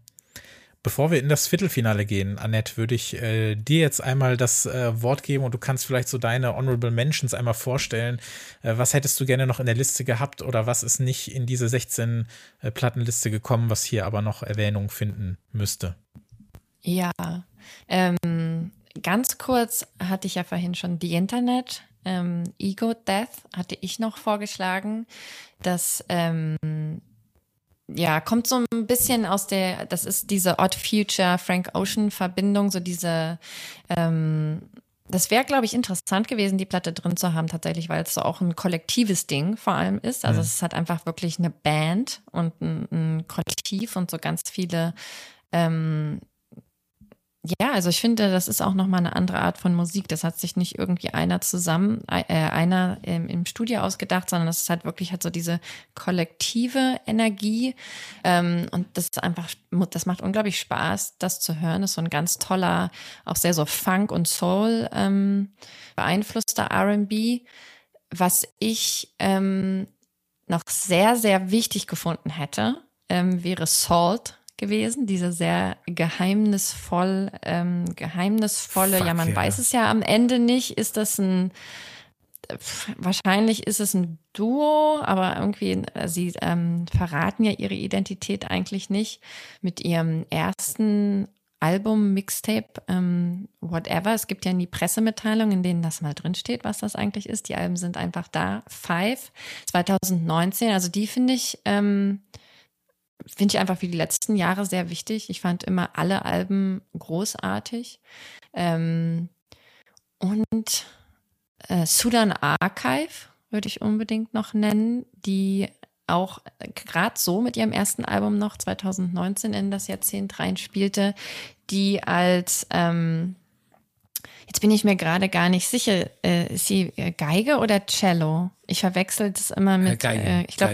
Bevor wir in das Viertelfinale gehen, Annette, würde ich äh, dir jetzt einmal das äh, Wort geben und du kannst vielleicht so deine Honorable Mentions einmal vorstellen. Äh, was hättest du gerne noch in der Liste gehabt oder was ist nicht in diese 16 äh, Plattenliste gekommen, was hier aber noch Erwähnung finden müsste? Ja, ähm, ganz kurz hatte ich ja vorhin schon die Internet. Ähm, Ego Death hatte ich noch vorgeschlagen. Das ähm, ja, kommt so ein bisschen aus der, das ist diese Odd Future Frank Ocean Verbindung, so diese, ähm, das wäre, glaube ich, interessant gewesen, die Platte drin zu haben, tatsächlich, weil es so auch ein kollektives Ding vor allem ist. Also mhm. es hat einfach wirklich eine Band und ein, ein Kollektiv und so ganz viele ähm, ja, also ich finde, das ist auch nochmal eine andere Art von Musik. Das hat sich nicht irgendwie einer zusammen, äh, einer im, im Studio ausgedacht, sondern das ist halt wirklich halt so diese kollektive Energie. Ähm, und das ist einfach, das macht unglaublich Spaß, das zu hören. Das ist so ein ganz toller, auch sehr so Funk und Soul ähm, beeinflusster R&B. Was ich ähm, noch sehr, sehr wichtig gefunden hätte, ähm, wäre Salt gewesen, diese sehr geheimnisvoll, ähm, geheimnisvolle, Fuck, ja, man yeah. weiß es ja am Ende nicht, ist das ein, wahrscheinlich ist es ein Duo, aber irgendwie, äh, sie ähm, verraten ja ihre Identität eigentlich nicht. Mit ihrem ersten Album, Mixtape, ähm, whatever. Es gibt ja nie Pressemitteilungen, in denen das mal drinsteht, was das eigentlich ist. Die Alben sind einfach da. Five, 2019, also die finde ich, ähm, finde ich einfach wie die letzten Jahre sehr wichtig. Ich fand immer alle Alben großartig. Ähm, und äh, Sudan Archive würde ich unbedingt noch nennen, die auch gerade so mit ihrem ersten Album noch 2019 in das Jahrzehnt reinspielte, die als ähm, Jetzt bin ich mir gerade gar nicht sicher, äh, ist sie äh, Geige oder Cello? Ich verwechsel das immer äh, mit, Geige, äh, ich glaube,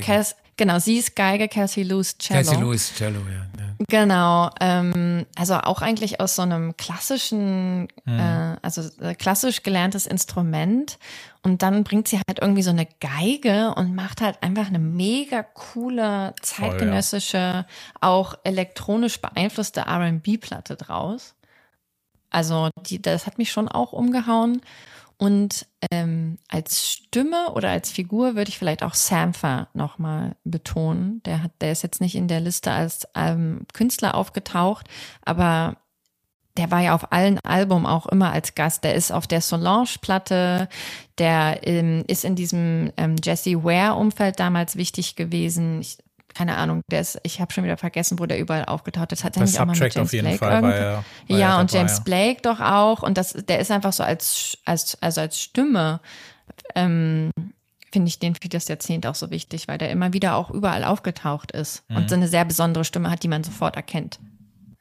genau, sie ist Geige, Kelsey Lewis Cello. Kelsey Lewis Cello, ja. Genau, ähm, also auch eigentlich aus so einem klassischen, mhm. äh, also äh, klassisch gelerntes Instrument und dann bringt sie halt irgendwie so eine Geige und macht halt einfach eine mega coole, zeitgenössische, ja. auch elektronisch beeinflusste R&B-Platte draus. Also die, das hat mich schon auch umgehauen. Und ähm, als Stimme oder als Figur würde ich vielleicht auch Sampha nochmal betonen. Der hat, der ist jetzt nicht in der Liste als ähm, Künstler aufgetaucht, aber der war ja auf allen Alben auch immer als Gast. Der ist auf der Solange-Platte, der ähm, ist in diesem ähm, Jesse Ware-Umfeld damals wichtig gewesen. Ich, keine Ahnung, der ist, ich habe schon wieder vergessen, wo der überall aufgetaucht ist. Hat er nicht auch mal mit James auf jeden Blake Fall war er, war Ja, und dabei, James ja. Blake doch auch. Und das, der ist einfach so als, als, also als Stimme, ähm, finde ich den für das Jahrzehnt auch so wichtig, weil der immer wieder auch überall aufgetaucht ist mhm. und so eine sehr besondere Stimme hat, die man sofort erkennt.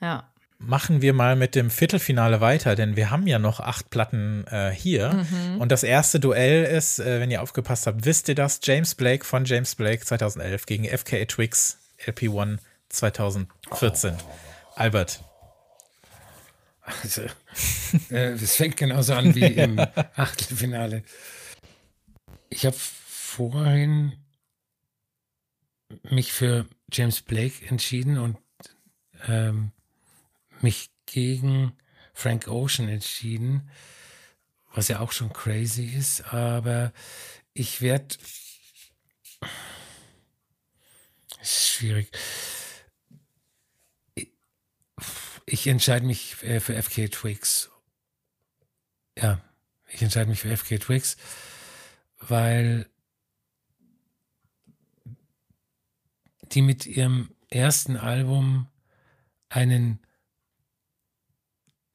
Ja machen wir mal mit dem Viertelfinale weiter, denn wir haben ja noch acht Platten äh, hier. Mhm. Und das erste Duell ist, äh, wenn ihr aufgepasst habt, wisst ihr das? James Blake von James Blake 2011 gegen FKA Twix LP1 2014. Oh. Albert. Also, äh, es fängt genauso an wie im Achtelfinale. Ich habe vorhin mich für James Blake entschieden und ähm, mich gegen Frank Ocean entschieden, was ja auch schon crazy ist, aber ich werde. Ist schwierig. Ich entscheide mich äh, für FK Twigs. Ja, ich entscheide mich für FK Twigs, weil die mit ihrem ersten Album einen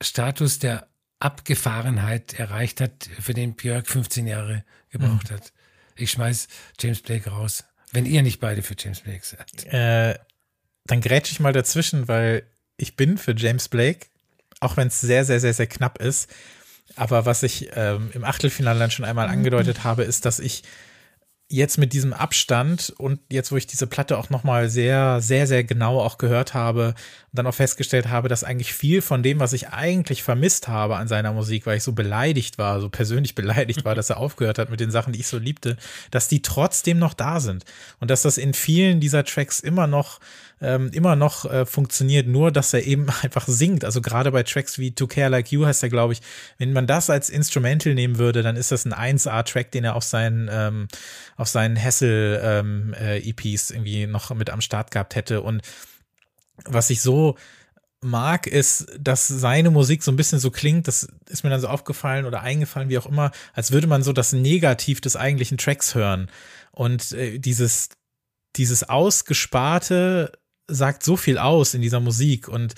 Status der Abgefahrenheit erreicht hat, für den Björk 15 Jahre gebraucht mhm. hat. Ich schmeiß James Blake raus. Wenn ihr nicht beide für James Blake seid. Äh, dann grätsche ich mal dazwischen, weil ich bin für James Blake, auch wenn es sehr, sehr, sehr, sehr knapp ist. Aber was ich ähm, im Achtelfinale dann schon einmal angedeutet habe, ist, dass ich jetzt mit diesem Abstand und jetzt, wo ich diese Platte auch nochmal sehr, sehr, sehr genau auch gehört habe und dann auch festgestellt habe, dass eigentlich viel von dem, was ich eigentlich vermisst habe an seiner Musik, weil ich so beleidigt war, so persönlich beleidigt war, dass er aufgehört hat mit den Sachen, die ich so liebte, dass die trotzdem noch da sind. Und dass das in vielen dieser Tracks immer noch ähm, immer noch äh, funktioniert, nur dass er eben einfach singt. Also gerade bei Tracks wie To Care Like You heißt er, glaube ich, wenn man das als Instrumental nehmen würde, dann ist das ein 1A-Track, den er auf seinen, ähm, auf seinen Hessel ähm, äh, EPs irgendwie noch mit am Start gehabt hätte. Und was ich so mag, ist, dass seine Musik so ein bisschen so klingt, das ist mir dann so aufgefallen oder eingefallen, wie auch immer, als würde man so das Negativ des eigentlichen Tracks hören. Und äh, dieses, dieses Ausgesparte sagt so viel aus in dieser Musik und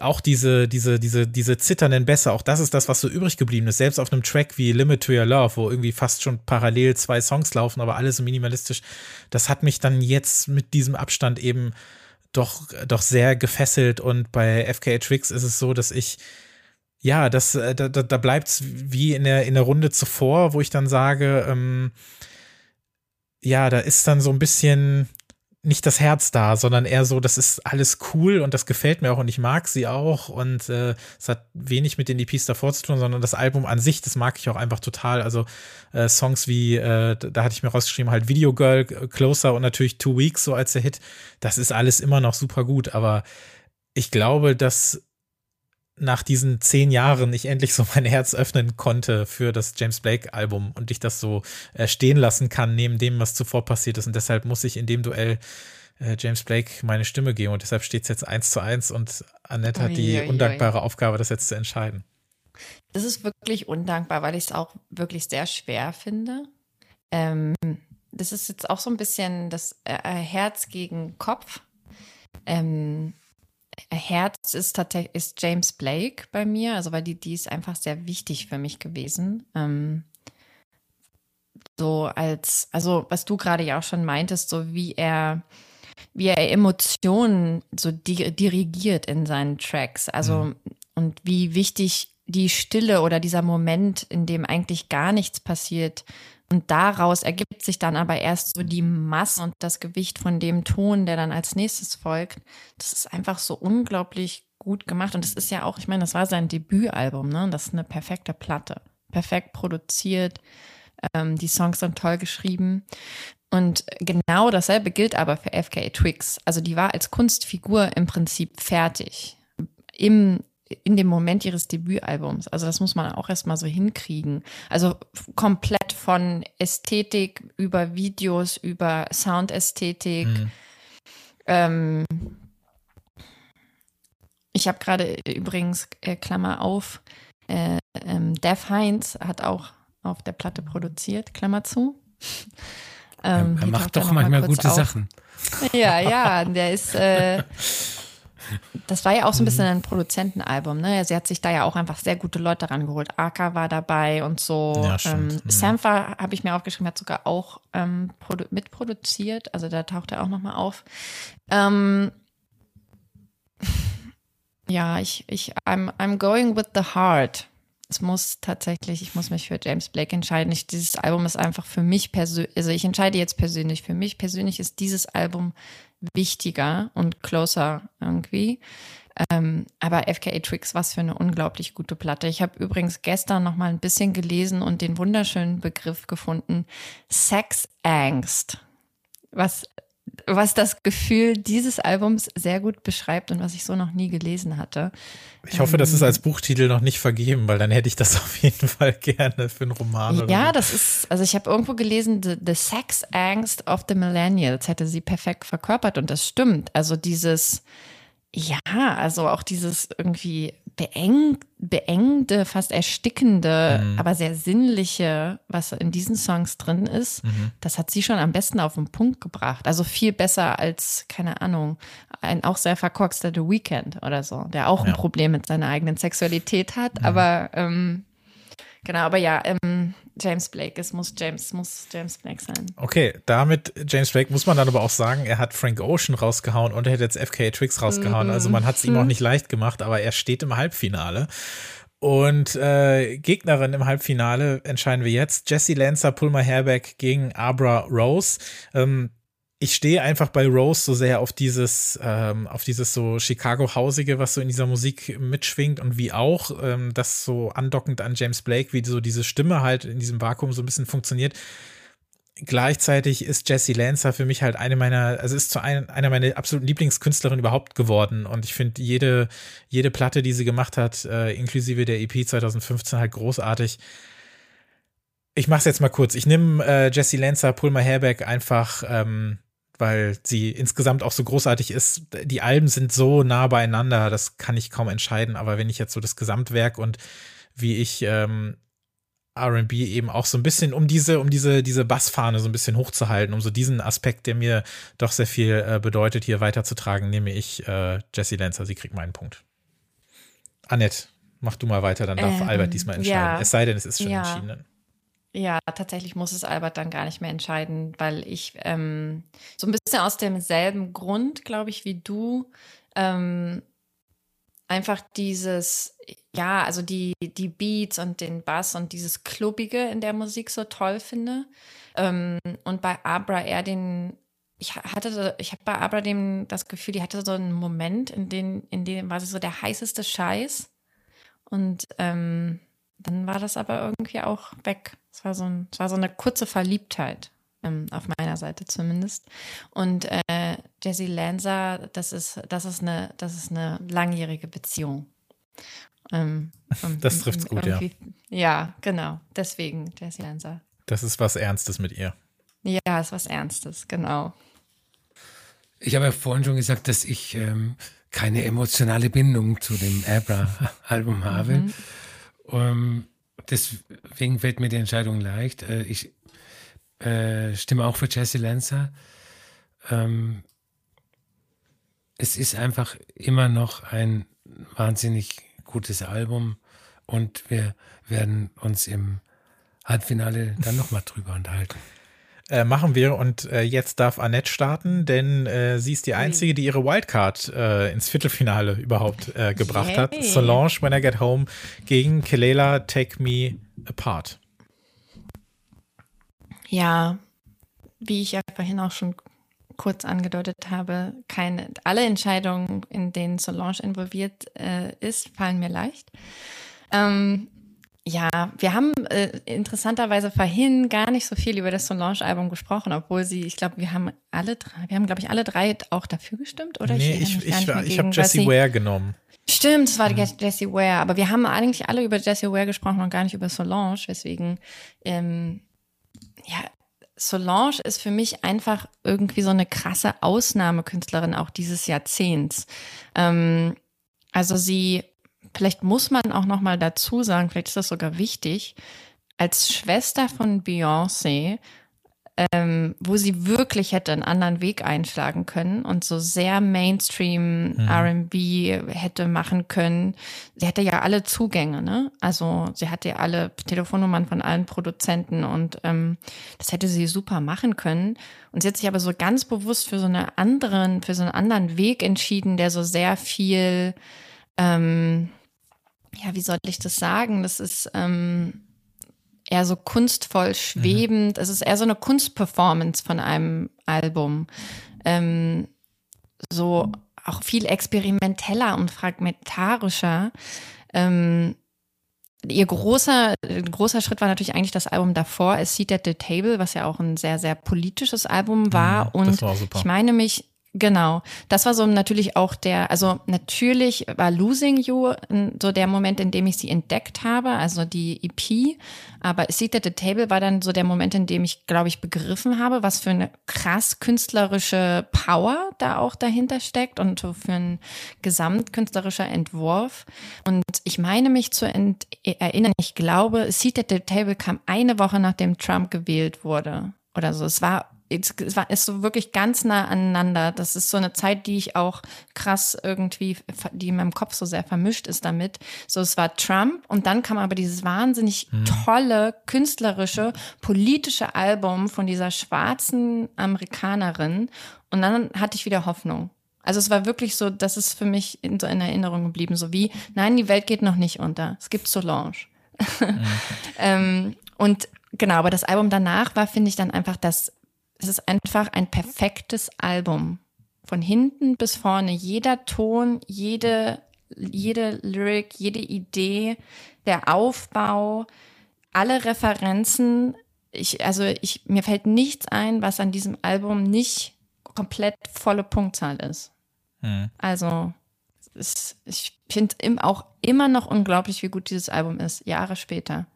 auch diese, diese, diese, diese zitternden Bässe, auch das ist das, was so übrig geblieben ist. Selbst auf einem Track wie Limit to Your Love, wo irgendwie fast schon parallel zwei Songs laufen, aber alles so minimalistisch, das hat mich dann jetzt mit diesem Abstand eben doch, doch sehr gefesselt. Und bei FKA Tricks ist es so, dass ich, ja, das, äh, da, da, da bleibt es wie in der, in der Runde zuvor, wo ich dann sage, ähm, ja, da ist dann so ein bisschen, nicht das Herz da, sondern eher so, das ist alles cool und das gefällt mir auch und ich mag sie auch und äh, es hat wenig mit den EPs davor zu tun, sondern das Album an sich, das mag ich auch einfach total. Also äh, Songs wie, äh, da hatte ich mir rausgeschrieben, halt Video Girl, Closer und natürlich Two Weeks so als der Hit, das ist alles immer noch super gut, aber ich glaube, dass nach diesen zehn Jahren ich endlich so mein Herz öffnen konnte für das James Blake Album und ich das so äh, stehen lassen kann neben dem, was zuvor passiert ist. Und deshalb muss ich in dem Duell äh, James Blake meine Stimme geben und deshalb steht es jetzt eins zu eins und Annette hat die undankbare Aufgabe, das jetzt zu entscheiden. Das ist wirklich undankbar, weil ich es auch wirklich sehr schwer finde. Ähm, das ist jetzt auch so ein bisschen das äh, Herz gegen Kopf. Ähm, Herz ist tatsächlich ist James Blake bei mir, also weil die, die ist einfach sehr wichtig für mich gewesen. Ähm, so als, also was du gerade ja auch schon meintest, so wie er, wie er Emotionen so di dirigiert in seinen Tracks. Also mhm. und wie wichtig die Stille oder dieser Moment, in dem eigentlich gar nichts passiert, und daraus ergibt sich dann aber erst so die Masse und das Gewicht von dem Ton, der dann als nächstes folgt. Das ist einfach so unglaublich gut gemacht. Und das ist ja auch, ich meine, das war sein Debütalbum, ne? Das ist eine perfekte Platte. Perfekt produziert. Ähm, die Songs sind toll geschrieben. Und genau dasselbe gilt aber für FKA Twix. Also die war als Kunstfigur im Prinzip fertig. Im in dem Moment ihres Debütalbums. Also das muss man auch erstmal so hinkriegen. Also komplett von Ästhetik über Videos, über Soundästhetik. Mhm. Ähm, ich habe gerade übrigens, äh, Klammer auf, äh, ähm, Def Heinz hat auch auf der Platte produziert, Klammer zu. Ähm, er, er macht doch manchmal gute auf. Sachen. Ja, ja, der ist äh, Das war ja auch so ein bisschen mhm. ein Produzentenalbum, ne? Sie hat sich da ja auch einfach sehr gute Leute rangeholt. Aka war dabei und so. Ja, ähm, mhm. Sampha habe ich mir aufgeschrieben, hat sogar auch ähm, mitproduziert. Also da taucht er auch nochmal auf. Ähm, ja, ich, ich, I'm, I'm going with the heart. Es muss tatsächlich, ich muss mich für James Blake entscheiden. Ich, dieses Album ist einfach für mich persönlich, also ich entscheide jetzt persönlich. Für mich persönlich ist dieses Album wichtiger und closer irgendwie. Ähm, aber FKA Tricks, was für eine unglaublich gute Platte. Ich habe übrigens gestern noch mal ein bisschen gelesen und den wunderschönen Begriff gefunden, Sex Angst. Was was das Gefühl dieses Albums sehr gut beschreibt und was ich so noch nie gelesen hatte. Ich hoffe, das ist als Buchtitel noch nicht vergeben, weil dann hätte ich das auf jeden Fall gerne für einen Roman. Ja, das ist, also ich habe irgendwo gelesen, the, the Sex Angst of the Millennials hätte sie perfekt verkörpert und das stimmt. Also dieses, ja, also auch dieses irgendwie beeng, beengende, fast erstickende, mhm. aber sehr sinnliche, was in diesen Songs drin ist, mhm. das hat sie schon am besten auf den Punkt gebracht. Also viel besser als, keine Ahnung, ein auch sehr verkorkster The Weeknd oder so, der auch ja. ein Problem mit seiner eigenen Sexualität hat, mhm. aber ähm, Genau, aber ja, ähm, James Blake, es muss James, muss James Blake sein. Okay, damit James Blake muss man dann aber auch sagen, er hat Frank Ocean rausgehauen und er hat jetzt FKA Tricks rausgehauen. -hmm. Also man hat es ihm auch nicht leicht gemacht, aber er steht im Halbfinale. Und äh, Gegnerin im Halbfinale entscheiden wir jetzt. Jesse Lancer, Pulmer Herbeck gegen Abra Rose. Ähm, ich stehe einfach bei Rose so sehr auf dieses, ähm, auf dieses so Chicago-hausige, was so in dieser Musik mitschwingt und wie auch ähm, das so andockend an James Blake, wie so diese Stimme halt in diesem Vakuum so ein bisschen funktioniert. Gleichzeitig ist Jessie Lancer für mich halt eine meiner, also ist zu ein, einer meiner absoluten Lieblingskünstlerinnen überhaupt geworden. Und ich finde jede, jede Platte, die sie gemacht hat, äh, inklusive der EP 2015 halt großartig. Ich mach's jetzt mal kurz. Ich nehme äh, Jessie Lancer, Pulmer Herbeck einfach ähm, weil sie insgesamt auch so großartig ist. Die Alben sind so nah beieinander, das kann ich kaum entscheiden. Aber wenn ich jetzt so das Gesamtwerk und wie ich ähm, RB eben auch so ein bisschen, um diese, um diese, diese Bassfahne so ein bisschen hochzuhalten, um so diesen Aspekt, der mir doch sehr viel äh, bedeutet, hier weiterzutragen, nehme ich äh, Jessie Lancer. Sie kriegt meinen Punkt. Annette, mach du mal weiter, dann darf ähm, Albert diesmal entscheiden. Ja, es sei denn, es ist schon ja. entschieden. Ja, tatsächlich muss es Albert dann gar nicht mehr entscheiden, weil ich ähm, so ein bisschen aus demselben Grund, glaube ich, wie du, ähm, einfach dieses, ja, also die, die Beats und den Bass und dieses Klubbige in der Musik so toll finde. Ähm, und bei Abra eher den, ich hatte, ich habe bei Abra dem das Gefühl, die hatte so einen Moment, in dem, in dem war sie so der heißeste Scheiß. Und ähm, dann war das aber irgendwie auch weg. Es war so, ein, es war so eine kurze Verliebtheit, ähm, auf meiner Seite zumindest. Und äh, Jessie Lanza, das ist, das ist eine, das ist eine langjährige Beziehung. Ähm, das trifft's gut, ja. Ja, genau. Deswegen Jessie Lanza. Das ist was Ernstes mit ihr. Ja, ist was Ernstes, genau. ich habe ja vorhin schon gesagt, dass ich ähm, keine emotionale Bindung zu dem Abra-Album habe. Mhm. Um, ähm, deswegen fällt mir die Entscheidung leicht. Äh, ich äh, stimme auch für Jesse Lancer. Ähm, es ist einfach immer noch ein wahnsinnig gutes Album und wir werden uns im Halbfinale dann nochmal drüber unterhalten. Äh, machen wir und äh, jetzt darf Annette starten, denn äh, sie ist die Einzige, die ihre Wildcard äh, ins Viertelfinale überhaupt äh, gebracht Yay. hat. Solange, When I Get Home gegen Kelela, Take Me Apart. Ja, wie ich ja vorhin auch schon kurz angedeutet habe, keine, alle Entscheidungen, in denen Solange involviert äh, ist, fallen mir leicht. Ähm, ja, wir haben äh, interessanterweise vorhin gar nicht so viel über das Solange-Album gesprochen, obwohl sie, ich glaube, wir haben alle drei, wir haben, glaube ich, alle drei auch dafür gestimmt, oder? Nee, ich, ich, ich, ich habe Jessie Ware genommen. Stimmt, es war mhm. Jessie Ware, aber wir haben eigentlich alle über Jessie Ware gesprochen und gar nicht über Solange, weswegen, ähm, ja, Solange ist für mich einfach irgendwie so eine krasse Ausnahmekünstlerin auch dieses Jahrzehnts. Ähm, also sie vielleicht muss man auch noch mal dazu sagen, vielleicht ist das sogar wichtig, als Schwester von Beyoncé, ähm, wo sie wirklich hätte einen anderen Weg einschlagen können und so sehr Mainstream mhm. R&B hätte machen können. Sie hätte ja alle Zugänge, ne? Also sie hatte ja alle Telefonnummern von allen Produzenten und ähm, das hätte sie super machen können. Und sie hat sich aber so ganz bewusst für so einen anderen, für so einen anderen Weg entschieden, der so sehr viel ähm, ja, wie soll ich das sagen? Das ist ähm, eher so kunstvoll schwebend. Mhm. Es ist eher so eine Kunstperformance von einem Album. Ähm, so auch viel experimenteller und fragmentarischer. Ähm, ihr großer, großer Schritt war natürlich eigentlich das Album davor, A Seat at the Table, was ja auch ein sehr, sehr politisches Album war. Ja, und war ich meine mich Genau, das war so natürlich auch der, also natürlich war Losing You so der Moment, in dem ich sie entdeckt habe, also die EP, aber Seat at the Table war dann so der Moment, in dem ich, glaube ich, begriffen habe, was für eine krass künstlerische Power da auch dahinter steckt und für ein gesamtkünstlerischer Entwurf. Und ich meine mich zu erinnern, ich glaube, Seat at the Table kam eine Woche nachdem Trump gewählt wurde oder so. Es war es war ist so wirklich ganz nah aneinander. Das ist so eine Zeit, die ich auch krass irgendwie, die in meinem Kopf so sehr vermischt ist damit. So, es war Trump und dann kam aber dieses wahnsinnig mhm. tolle, künstlerische, politische Album von dieser schwarzen Amerikanerin und dann hatte ich wieder Hoffnung. Also es war wirklich so, das ist für mich in, so in Erinnerung geblieben, so wie, nein, die Welt geht noch nicht unter. Es gibt Solange. Mhm. ähm, und genau, aber das Album danach war, finde ich, dann einfach das es ist einfach ein perfektes Album. Von hinten bis vorne. Jeder Ton, jede, jede Lyric, jede Idee, der Aufbau, alle Referenzen. Ich, also ich, mir fällt nichts ein, was an diesem Album nicht komplett volle Punktzahl ist. Hm. Also, ist, ich finde auch immer noch unglaublich, wie gut dieses Album ist, Jahre später.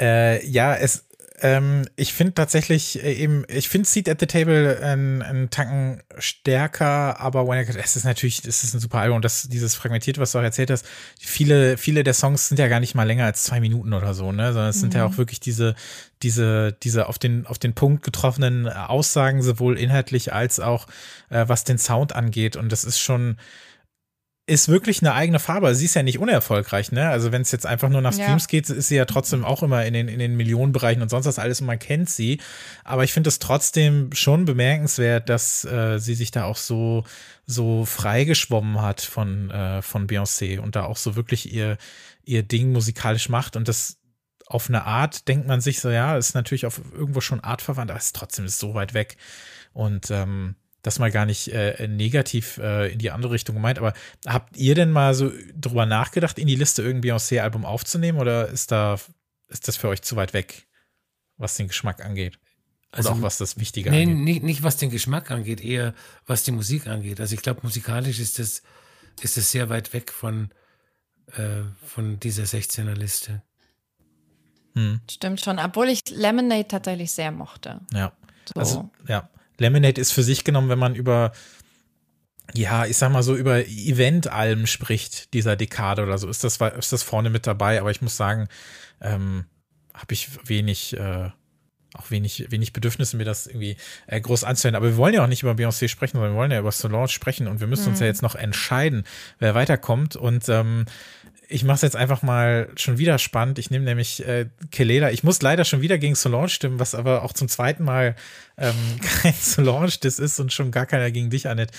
Äh, ja, es, ähm, ich finde tatsächlich äh, eben, ich finde Seat at the Table einen, einen Tanken stärker, aber When I, es ist natürlich, es ist ein super Album und das, dieses fragmentiert, was du auch erzählt hast, viele, viele der Songs sind ja gar nicht mal länger als zwei Minuten oder so, ne, sondern es mhm. sind ja mhm. auch wirklich diese, diese, diese auf den, auf den Punkt getroffenen Aussagen, sowohl inhaltlich als auch, äh, was den Sound angeht und das ist schon, ist wirklich eine eigene Farbe. Sie ist ja nicht unerfolgreich, ne? Also wenn es jetzt einfach nur nach Streams ja. geht, ist sie ja trotzdem auch immer in den, in den Millionenbereichen und sonst was alles und man kennt sie. Aber ich finde es trotzdem schon bemerkenswert, dass äh, sie sich da auch so, so freigeschwommen hat von, äh, von Beyoncé und da auch so wirklich ihr, ihr Ding musikalisch macht und das auf eine Art denkt man sich so, ja, ist natürlich auf irgendwo schon artverwandt, aber es ist trotzdem so weit weg. Und ähm, das mal gar nicht äh, negativ äh, in die andere Richtung gemeint, aber habt ihr denn mal so drüber nachgedacht, in die Liste irgendwie aus album aufzunehmen oder ist da, ist das für euch zu weit weg, was den Geschmack angeht? Oder also, auch was das Wichtige nee, angeht? Nicht, nicht was den Geschmack angeht, eher was die Musik angeht. Also ich glaube, musikalisch ist das, ist das sehr weit weg von, äh, von dieser 16er Liste. Hm. Stimmt schon, obwohl ich Lemonade tatsächlich sehr mochte. Ja. So. Also, ja. Lemonade ist für sich genommen, wenn man über ja, ich sag mal so über Event-Alben spricht dieser Dekade oder so, ist das, ist das vorne mit dabei. Aber ich muss sagen, ähm, habe ich wenig, äh, auch wenig, wenig Bedürfnisse, mir das irgendwie äh, groß anzuhören. Aber wir wollen ja auch nicht über Beyoncé sprechen, sondern wir wollen ja über Solange sprechen und wir müssen mhm. uns ja mhm. jetzt noch entscheiden, wer weiterkommt. Und ähm, ich mache es jetzt einfach mal schon wieder spannend. Ich nehme nämlich äh, Kelela. Ich muss leider schon wieder gegen Solange stimmen, was aber auch zum zweiten Mal ähm, kein Solange das ist und schon gar keiner gegen dich, Annette.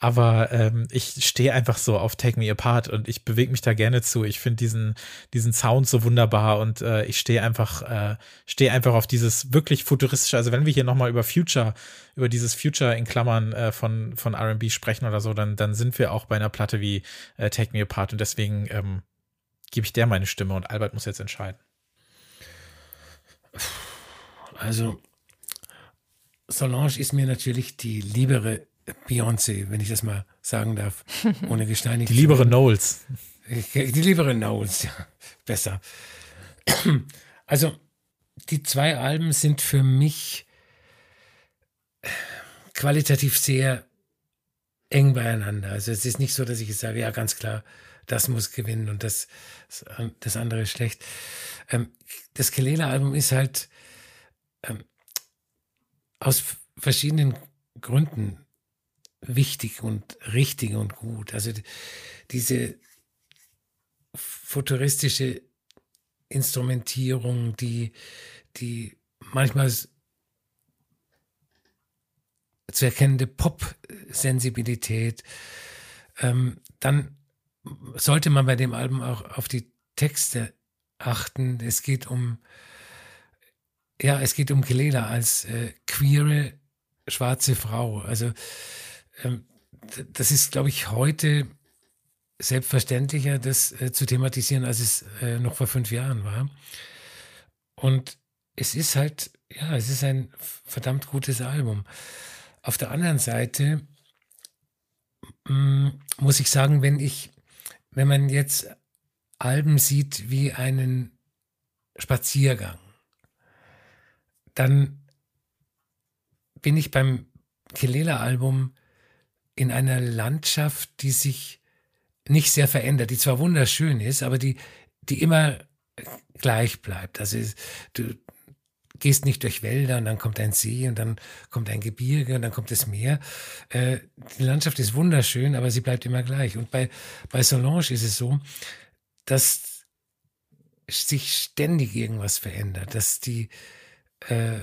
Aber ähm, ich stehe einfach so auf Take Me Apart und ich bewege mich da gerne zu. Ich finde diesen, diesen Sound so wunderbar und äh, ich stehe einfach, äh, stehe einfach auf dieses wirklich futuristische. Also wenn wir hier nochmal über Future, über dieses Future in Klammern äh, von, von RB sprechen oder so, dann, dann sind wir auch bei einer Platte wie äh, Take Me Apart und deswegen ähm, gebe ich der meine Stimme und Albert muss jetzt entscheiden. Also Solange ist mir natürlich die liebere Beyoncé, wenn ich das mal sagen darf, ohne gesteinigt. Die liebere Knowles. Die liebere Knowles, ja, besser. Also, die zwei Alben sind für mich qualitativ sehr eng beieinander. Also es ist nicht so, dass ich jetzt sage, ja, ganz klar, das muss gewinnen und das, das andere ist schlecht. Ähm, das Kelela-Album ist halt ähm, aus verschiedenen Gründen wichtig und richtig und gut. Also diese futuristische Instrumentierung, die, die manchmal zu erkennende Pop-Sensibilität, ähm, dann sollte man bei dem Album auch auf die Texte achten. Es geht um, ja, es geht um Kelela als äh, queere schwarze Frau. Also das ist, glaube ich, heute selbstverständlicher, das äh, zu thematisieren, als es äh, noch vor fünf Jahren war. Und es ist halt, ja, es ist ein verdammt gutes Album. Auf der anderen Seite mh, mm, muss ich sagen, wenn ich, wenn man jetzt Alben sieht wie einen Spaziergang, dann bin ich beim Kelela-Album in einer Landschaft, die sich nicht sehr verändert, die zwar wunderschön ist, aber die, die immer gleich bleibt. Also du gehst nicht durch Wälder und dann kommt ein See und dann kommt ein Gebirge und dann kommt das Meer. Äh, die Landschaft ist wunderschön, aber sie bleibt immer gleich. Und bei, bei Solange ist es so, dass sich ständig irgendwas verändert, dass die äh,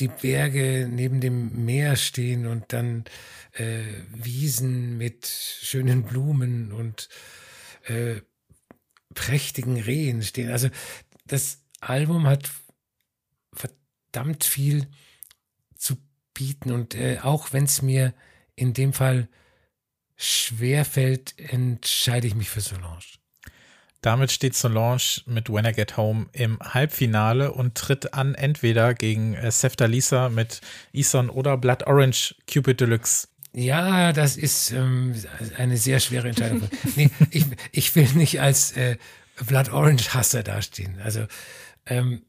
die Berge neben dem Meer stehen und dann äh, Wiesen mit schönen Blumen und äh, prächtigen Rehen stehen. Also das Album hat verdammt viel zu bieten und äh, auch wenn es mir in dem Fall schwer fällt, entscheide ich mich für Solange. Damit steht Solange mit When I Get Home im Halbfinale und tritt an entweder gegen äh, Lisa mit Ison oder Blood Orange Cupid Deluxe. Ja, das ist ähm, eine sehr schwere Entscheidung. nee, ich, ich will nicht als äh, Blood Orange Hasser dastehen. Also, ähm,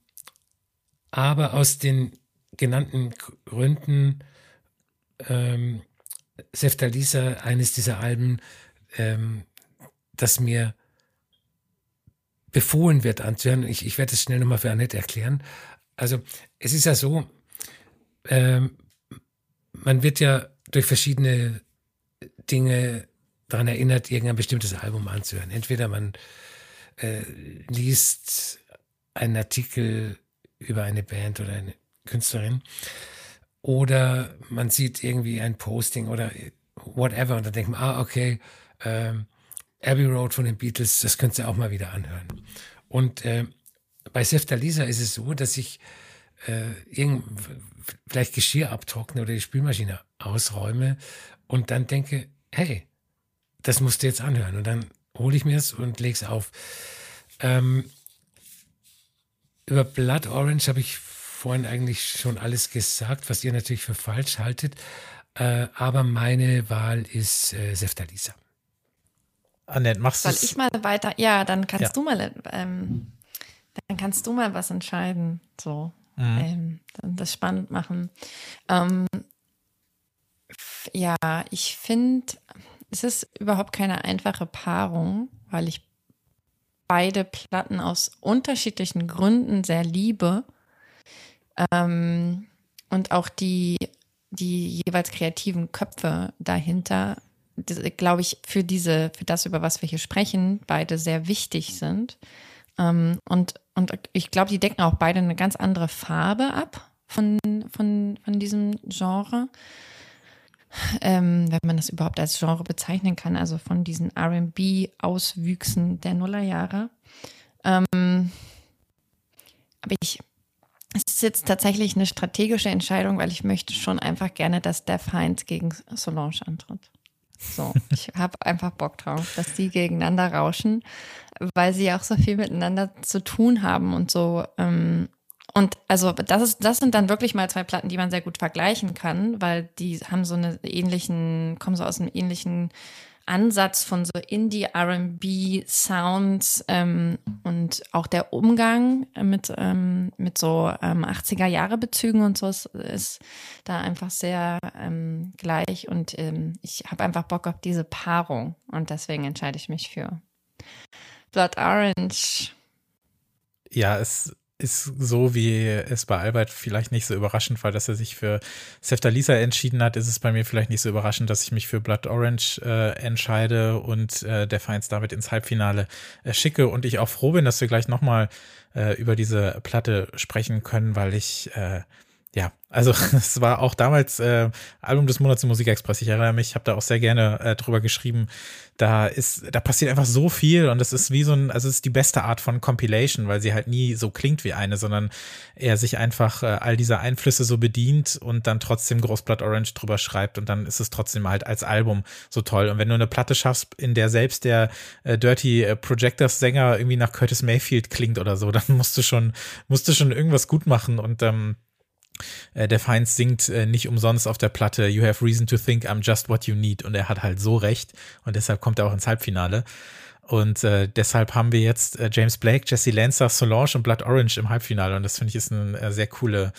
aber aus den genannten Gründen ähm, Sefta Lisa eines dieser Alben, ähm, das mir befohlen wird anzuhören. Ich, ich werde es schnell nochmal für Annette erklären. Also es ist ja so, ähm, man wird ja durch verschiedene Dinge daran erinnert, irgendein bestimmtes Album anzuhören. Entweder man äh, liest einen Artikel über eine Band oder eine Künstlerin oder man sieht irgendwie ein Posting oder whatever und dann denkt man, ah, okay, ähm, Abbey Road von den Beatles, das könnt ihr auch mal wieder anhören. Und äh, bei Sefta Lisa ist es so, dass ich äh, irgend, vielleicht Geschirr abtrockne oder die Spülmaschine ausräume und dann denke, hey, das musst du jetzt anhören. Und dann hole ich mir es und lege es auf. Ähm, über Blood Orange habe ich vorhin eigentlich schon alles gesagt, was ihr natürlich für falsch haltet. Äh, aber meine Wahl ist äh, Sefta Lisa. Annette, machst du Soll ich mal weiter? Ja, dann kannst ja. du mal, ähm, dann kannst du mal was entscheiden. So, mhm. ähm, das spannend machen. Ähm, ja, ich finde, es ist überhaupt keine einfache Paarung, weil ich beide Platten aus unterschiedlichen Gründen sehr liebe. Ähm, und auch die, die jeweils kreativen Köpfe dahinter, glaube ich, für diese, für das, über was wir hier sprechen, beide sehr wichtig sind. Ähm, und, und ich glaube, die decken auch beide eine ganz andere Farbe ab von, von, von diesem Genre. Ähm, wenn man das überhaupt als Genre bezeichnen kann, also von diesen RB-Auswüchsen der Nullerjahre. Ähm, aber ich, es ist jetzt tatsächlich eine strategische Entscheidung, weil ich möchte schon einfach gerne, dass Def Heinz gegen Solange antritt. So, ich habe einfach Bock drauf, dass die gegeneinander rauschen, weil sie auch so viel miteinander zu tun haben und so. Ähm, und also das ist, das sind dann wirklich mal zwei Platten, die man sehr gut vergleichen kann, weil die haben so eine ähnlichen, kommen so aus einem ähnlichen Ansatz von so Indie-RB-Sounds ähm, und auch der Umgang mit, ähm, mit so ähm, 80er-Jahre-Bezügen und so ist, ist, da einfach sehr ähm, gleich. Und ähm, ich habe einfach Bock auf diese Paarung und deswegen entscheide ich mich für Blood Orange. Ja, es ist so, wie es bei Albert vielleicht nicht so überraschend war, dass er sich für Lisa entschieden hat, ist es bei mir vielleicht nicht so überraschend, dass ich mich für Blood Orange äh, entscheide und äh, der Feinds damit ins Halbfinale äh, schicke. Und ich auch froh bin, dass wir gleich nochmal äh, über diese Platte sprechen können, weil ich äh, ja, also es war auch damals äh, Album des Monats im Musikexpress. Ich erinnere mich, ich habe da auch sehr gerne äh, drüber geschrieben. Da ist, da passiert einfach so viel und es ist wie so ein, also es ist die beste Art von Compilation, weil sie halt nie so klingt wie eine, sondern er sich einfach äh, all diese Einflüsse so bedient und dann trotzdem Großblatt Orange drüber schreibt und dann ist es trotzdem halt als Album so toll. Und wenn du eine Platte schaffst, in der selbst der äh, Dirty äh, Projectors Sänger irgendwie nach Curtis Mayfield klingt oder so, dann musst du schon, musst du schon irgendwas gut machen und ähm, äh, der Feind singt äh, nicht umsonst auf der Platte You have reason to think I'm just what you need und er hat halt so recht und deshalb kommt er auch ins Halbfinale. Und äh, deshalb haben wir jetzt äh, James Blake, Jesse Lancer, Solange und Blood Orange im Halbfinale und das finde ich ist eine äh, sehr coole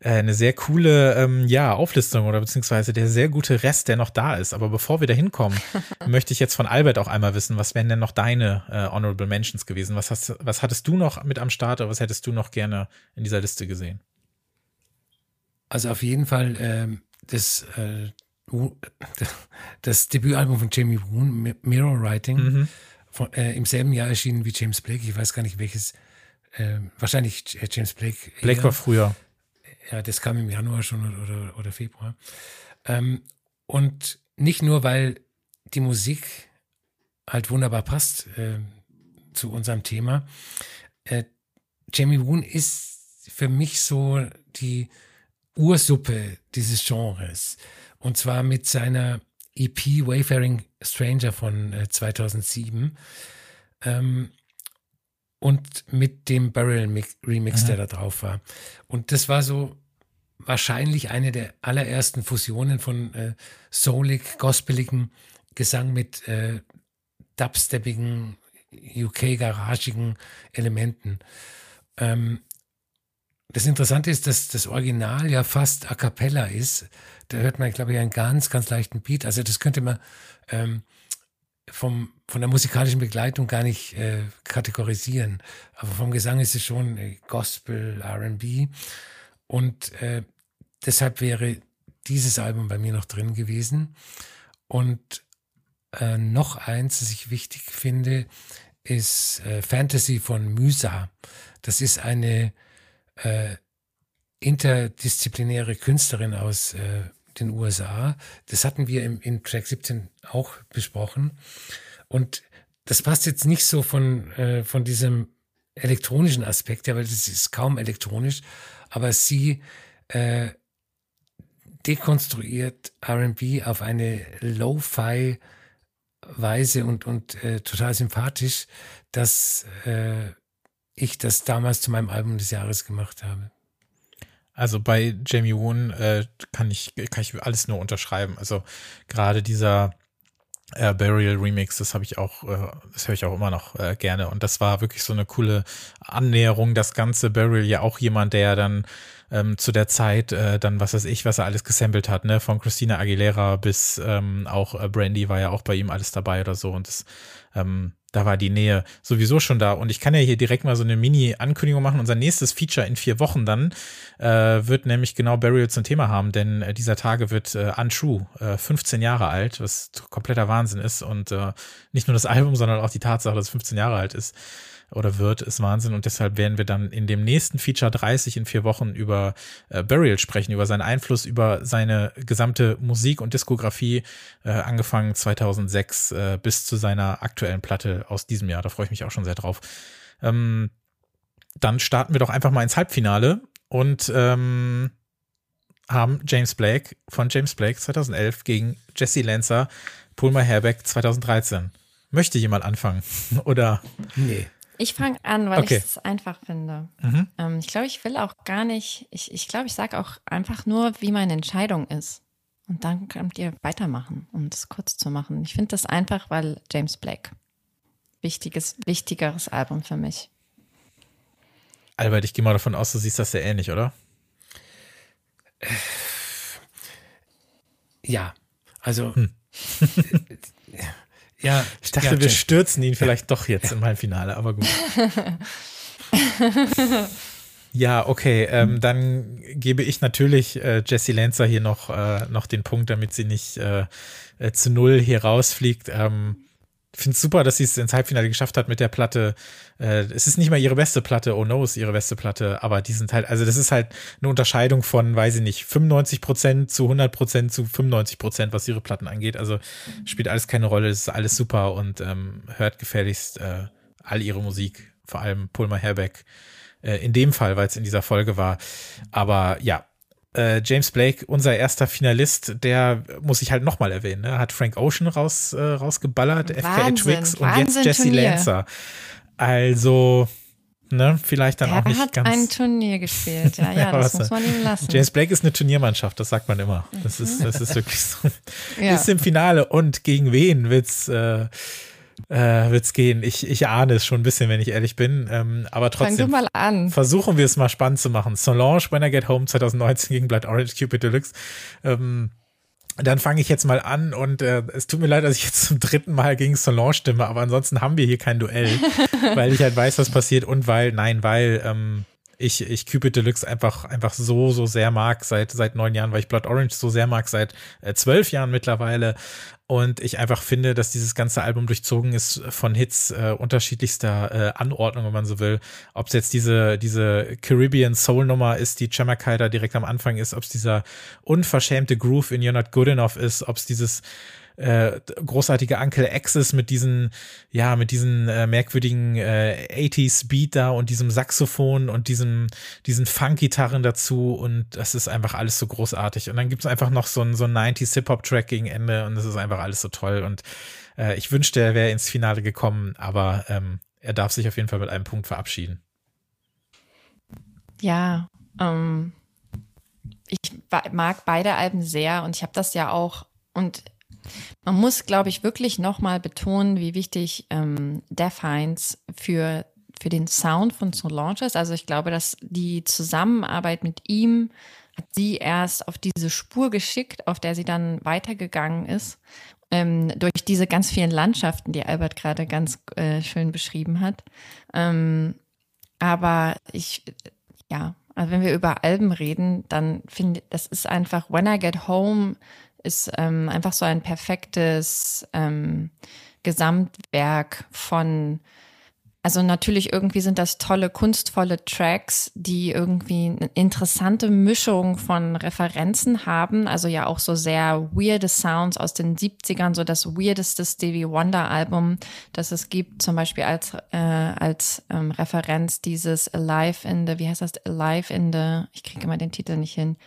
äh, eine sehr coole ähm, ja, Auflistung oder beziehungsweise der sehr gute Rest, der noch da ist. Aber bevor wir da hinkommen, möchte ich jetzt von Albert auch einmal wissen, was wären denn noch deine äh, Honorable Mentions gewesen? Was, hast, was hattest du noch mit am Start oder was hättest du noch gerne in dieser Liste gesehen? Also auf jeden Fall ähm, das, äh, das Debütalbum von Jamie Woon, Mirror Writing, mhm. von, äh, im selben Jahr erschienen wie James Blake. Ich weiß gar nicht welches. Äh, wahrscheinlich James Blake. Blake eher. war früher. Ja, das kam im Januar schon oder, oder, Februar. Ähm, und nicht nur, weil die Musik halt wunderbar passt äh, zu unserem Thema. Äh, Jamie Woon ist für mich so die Ursuppe dieses Genres. Und zwar mit seiner EP Wayfaring Stranger von äh, 2007 ähm, und mit dem Barrel Remix, Aha. der da drauf war. Und das war so wahrscheinlich eine der allerersten Fusionen von äh, soulig, gospeligen Gesang mit äh, dubsteppigen, UK-garagigen Elementen. Ähm, das Interessante ist, dass das Original ja fast a cappella ist. Da hört man, glaube ich, einen ganz, ganz leichten Beat. Also das könnte man ähm, vom, von der musikalischen Begleitung gar nicht äh, kategorisieren. Aber vom Gesang ist es schon äh, Gospel, RB. Und äh, deshalb wäre dieses Album bei mir noch drin gewesen. Und äh, noch eins, das ich wichtig finde, ist äh, Fantasy von Mysa. Das ist eine äh, interdisziplinäre Künstlerin aus äh, den USA. Das hatten wir im, in Track 17 auch besprochen. Und das passt jetzt nicht so von, äh, von diesem elektronischen Aspekt her, weil das ist kaum elektronisch, aber sie äh, dekonstruiert RB auf eine Lo-Fi Weise und, und äh, total sympathisch, dass äh, ich das damals zu meinem Album des Jahres gemacht habe. Also bei Jamie Woon äh, kann ich kann ich alles nur unterschreiben. Also gerade dieser äh, Burial Remix, das habe ich auch, äh, das höre ich auch immer noch äh, gerne. Und das war wirklich so eine coole Annäherung. Das ganze Burial ja auch jemand, der dann ähm, zu der Zeit äh, dann, was weiß ich, was er alles gesampelt hat, ne, von Christina Aguilera bis ähm, auch äh, Brandy war ja auch bei ihm alles dabei oder so und das ähm, da war die Nähe sowieso schon da. Und ich kann ja hier direkt mal so eine Mini-Ankündigung machen. Unser nächstes Feature in vier Wochen dann äh, wird nämlich genau Burial zum Thema haben, denn äh, dieser Tage wird äh, Untrue, äh, 15 Jahre alt, was kompletter Wahnsinn ist. Und äh, nicht nur das Album, sondern auch die Tatsache, dass es 15 Jahre alt ist oder wird, ist Wahnsinn. Und deshalb werden wir dann in dem nächsten Feature 30 in vier Wochen über äh, Burial sprechen, über seinen Einfluss, über seine gesamte Musik und Diskografie, äh, angefangen 2006 äh, bis zu seiner aktuellen Platte aus diesem Jahr. Da freue ich mich auch schon sehr drauf. Ähm, dann starten wir doch einfach mal ins Halbfinale und ähm, haben James Blake von James Blake 2011 gegen Jesse Lancer, Pulmer Herbeck 2013. Möchte jemand anfangen? Oder? Nee. Ich fange an, weil Okay. ich es einfach finde. Mhm. Ähm, ich glaube, ich will auch gar nicht, ich ich, glaube, ich sage auch einfach nur, wie meine Entscheidung ist. Und dann könnt ihr weitermachen, um das kurz zu machen. Ich finde das einfach, weil James Blake. Wichtiges, wichtigeres Album für mich. Albert, ich gehe mal davon aus, du siehst das sehr ähnlich, oder? Ja, also Hm. ja, Ich dachte, ja, wir stürzen ihn vielleicht doch jetzt im Halbfinale, aber gut. ja, okay, ähm, dann gebe ich natürlich äh, Jessie Lancer hier noch, äh, noch den Punkt, damit sie nicht äh, äh, zu null hier rausfliegt. Ähm, finde es super, dass sie es ins Halbfinale geschafft hat mit der Platte. Äh, es ist nicht mal ihre beste Platte, oh no, ist ihre beste Platte, aber die sind halt, also das ist halt eine Unterscheidung von, weiß ich nicht, 95 Prozent zu 100 Prozent zu 95 Prozent, was ihre Platten angeht. Also spielt alles keine Rolle, es ist alles super und ähm, hört gefälligst äh, all ihre Musik, vor allem Pulmer Herbeck. Äh, in dem Fall, weil es in dieser Folge war. Aber ja, äh, James Blake, unser erster Finalist, der muss ich halt nochmal erwähnen, ne? hat Frank Ocean raus, äh, rausgeballert, FKA Twix und Wahnsinn jetzt Jesse Turnier. Lancer. Also, ne, vielleicht dann Der auch nicht hat ganz. ein Turnier gespielt. Ja, ja, das muss man ihm lassen. James Blake ist eine Turniermannschaft, das sagt man immer. Das ist, das ist wirklich so. ja. Ist im Finale und gegen wen wird's, äh, äh, wird's gehen? Ich, ich ahne es schon ein bisschen, wenn ich ehrlich bin. Ähm, aber trotzdem mal an. versuchen wir es mal spannend zu machen. Solange, When I Get Home 2019 gegen Blood Orange Cupid Deluxe. Ähm, dann fange ich jetzt mal an und äh, es tut mir leid, dass ich jetzt zum dritten Mal gegen Solange stimme, aber ansonsten haben wir hier kein Duell, weil ich halt weiß, was passiert und weil, nein, weil ähm, ich, ich Cupid Deluxe einfach, einfach so, so sehr mag seit, seit neun Jahren, weil ich Blood Orange so sehr mag seit äh, zwölf Jahren mittlerweile und ich einfach finde, dass dieses ganze Album durchzogen ist von Hits äh, unterschiedlichster äh, Anordnung, wenn man so will. Ob es jetzt diese, diese Caribbean Soul Nummer ist, die Jamaica da direkt am Anfang ist, ob es dieser unverschämte Groove in You're Not Good Enough ist, ob es dieses äh, großartige Uncle Axis mit diesen, ja, mit diesen äh, merkwürdigen äh, 80s Beat da und diesem Saxophon und diesem, diesen Funk-Gitarren dazu und das ist einfach alles so großartig. Und dann gibt es einfach noch so ein, so ein 90s Hip-Hop-Track gegen Ende und das ist einfach alles so toll und äh, ich wünschte, er wäre ins Finale gekommen, aber ähm, er darf sich auf jeden Fall mit einem Punkt verabschieden. Ja, ähm, ich mag beide Alben sehr und ich habe das ja auch und man muss, glaube ich, wirklich nochmal betonen, wie wichtig ähm, Defiance für, für den Sound von Solange ist. Also ich glaube, dass die Zusammenarbeit mit ihm hat sie erst auf diese Spur geschickt, auf der sie dann weitergegangen ist. Ähm, durch diese ganz vielen Landschaften, die Albert gerade ganz äh, schön beschrieben hat. Ähm, aber ich, ja, also wenn wir über Alben reden, dann finde das ist einfach When I Get Home ist ähm, einfach so ein perfektes ähm, Gesamtwerk von also natürlich irgendwie sind das tolle, kunstvolle Tracks, die irgendwie eine interessante Mischung von Referenzen haben. Also ja auch so sehr weirde Sounds aus den 70ern, so das weirdeste Stevie Wonder Album, das es gibt, zum Beispiel als, äh, als ähm, Referenz dieses Alive in the, wie heißt das, Alive in the, ich kriege immer den Titel nicht hin.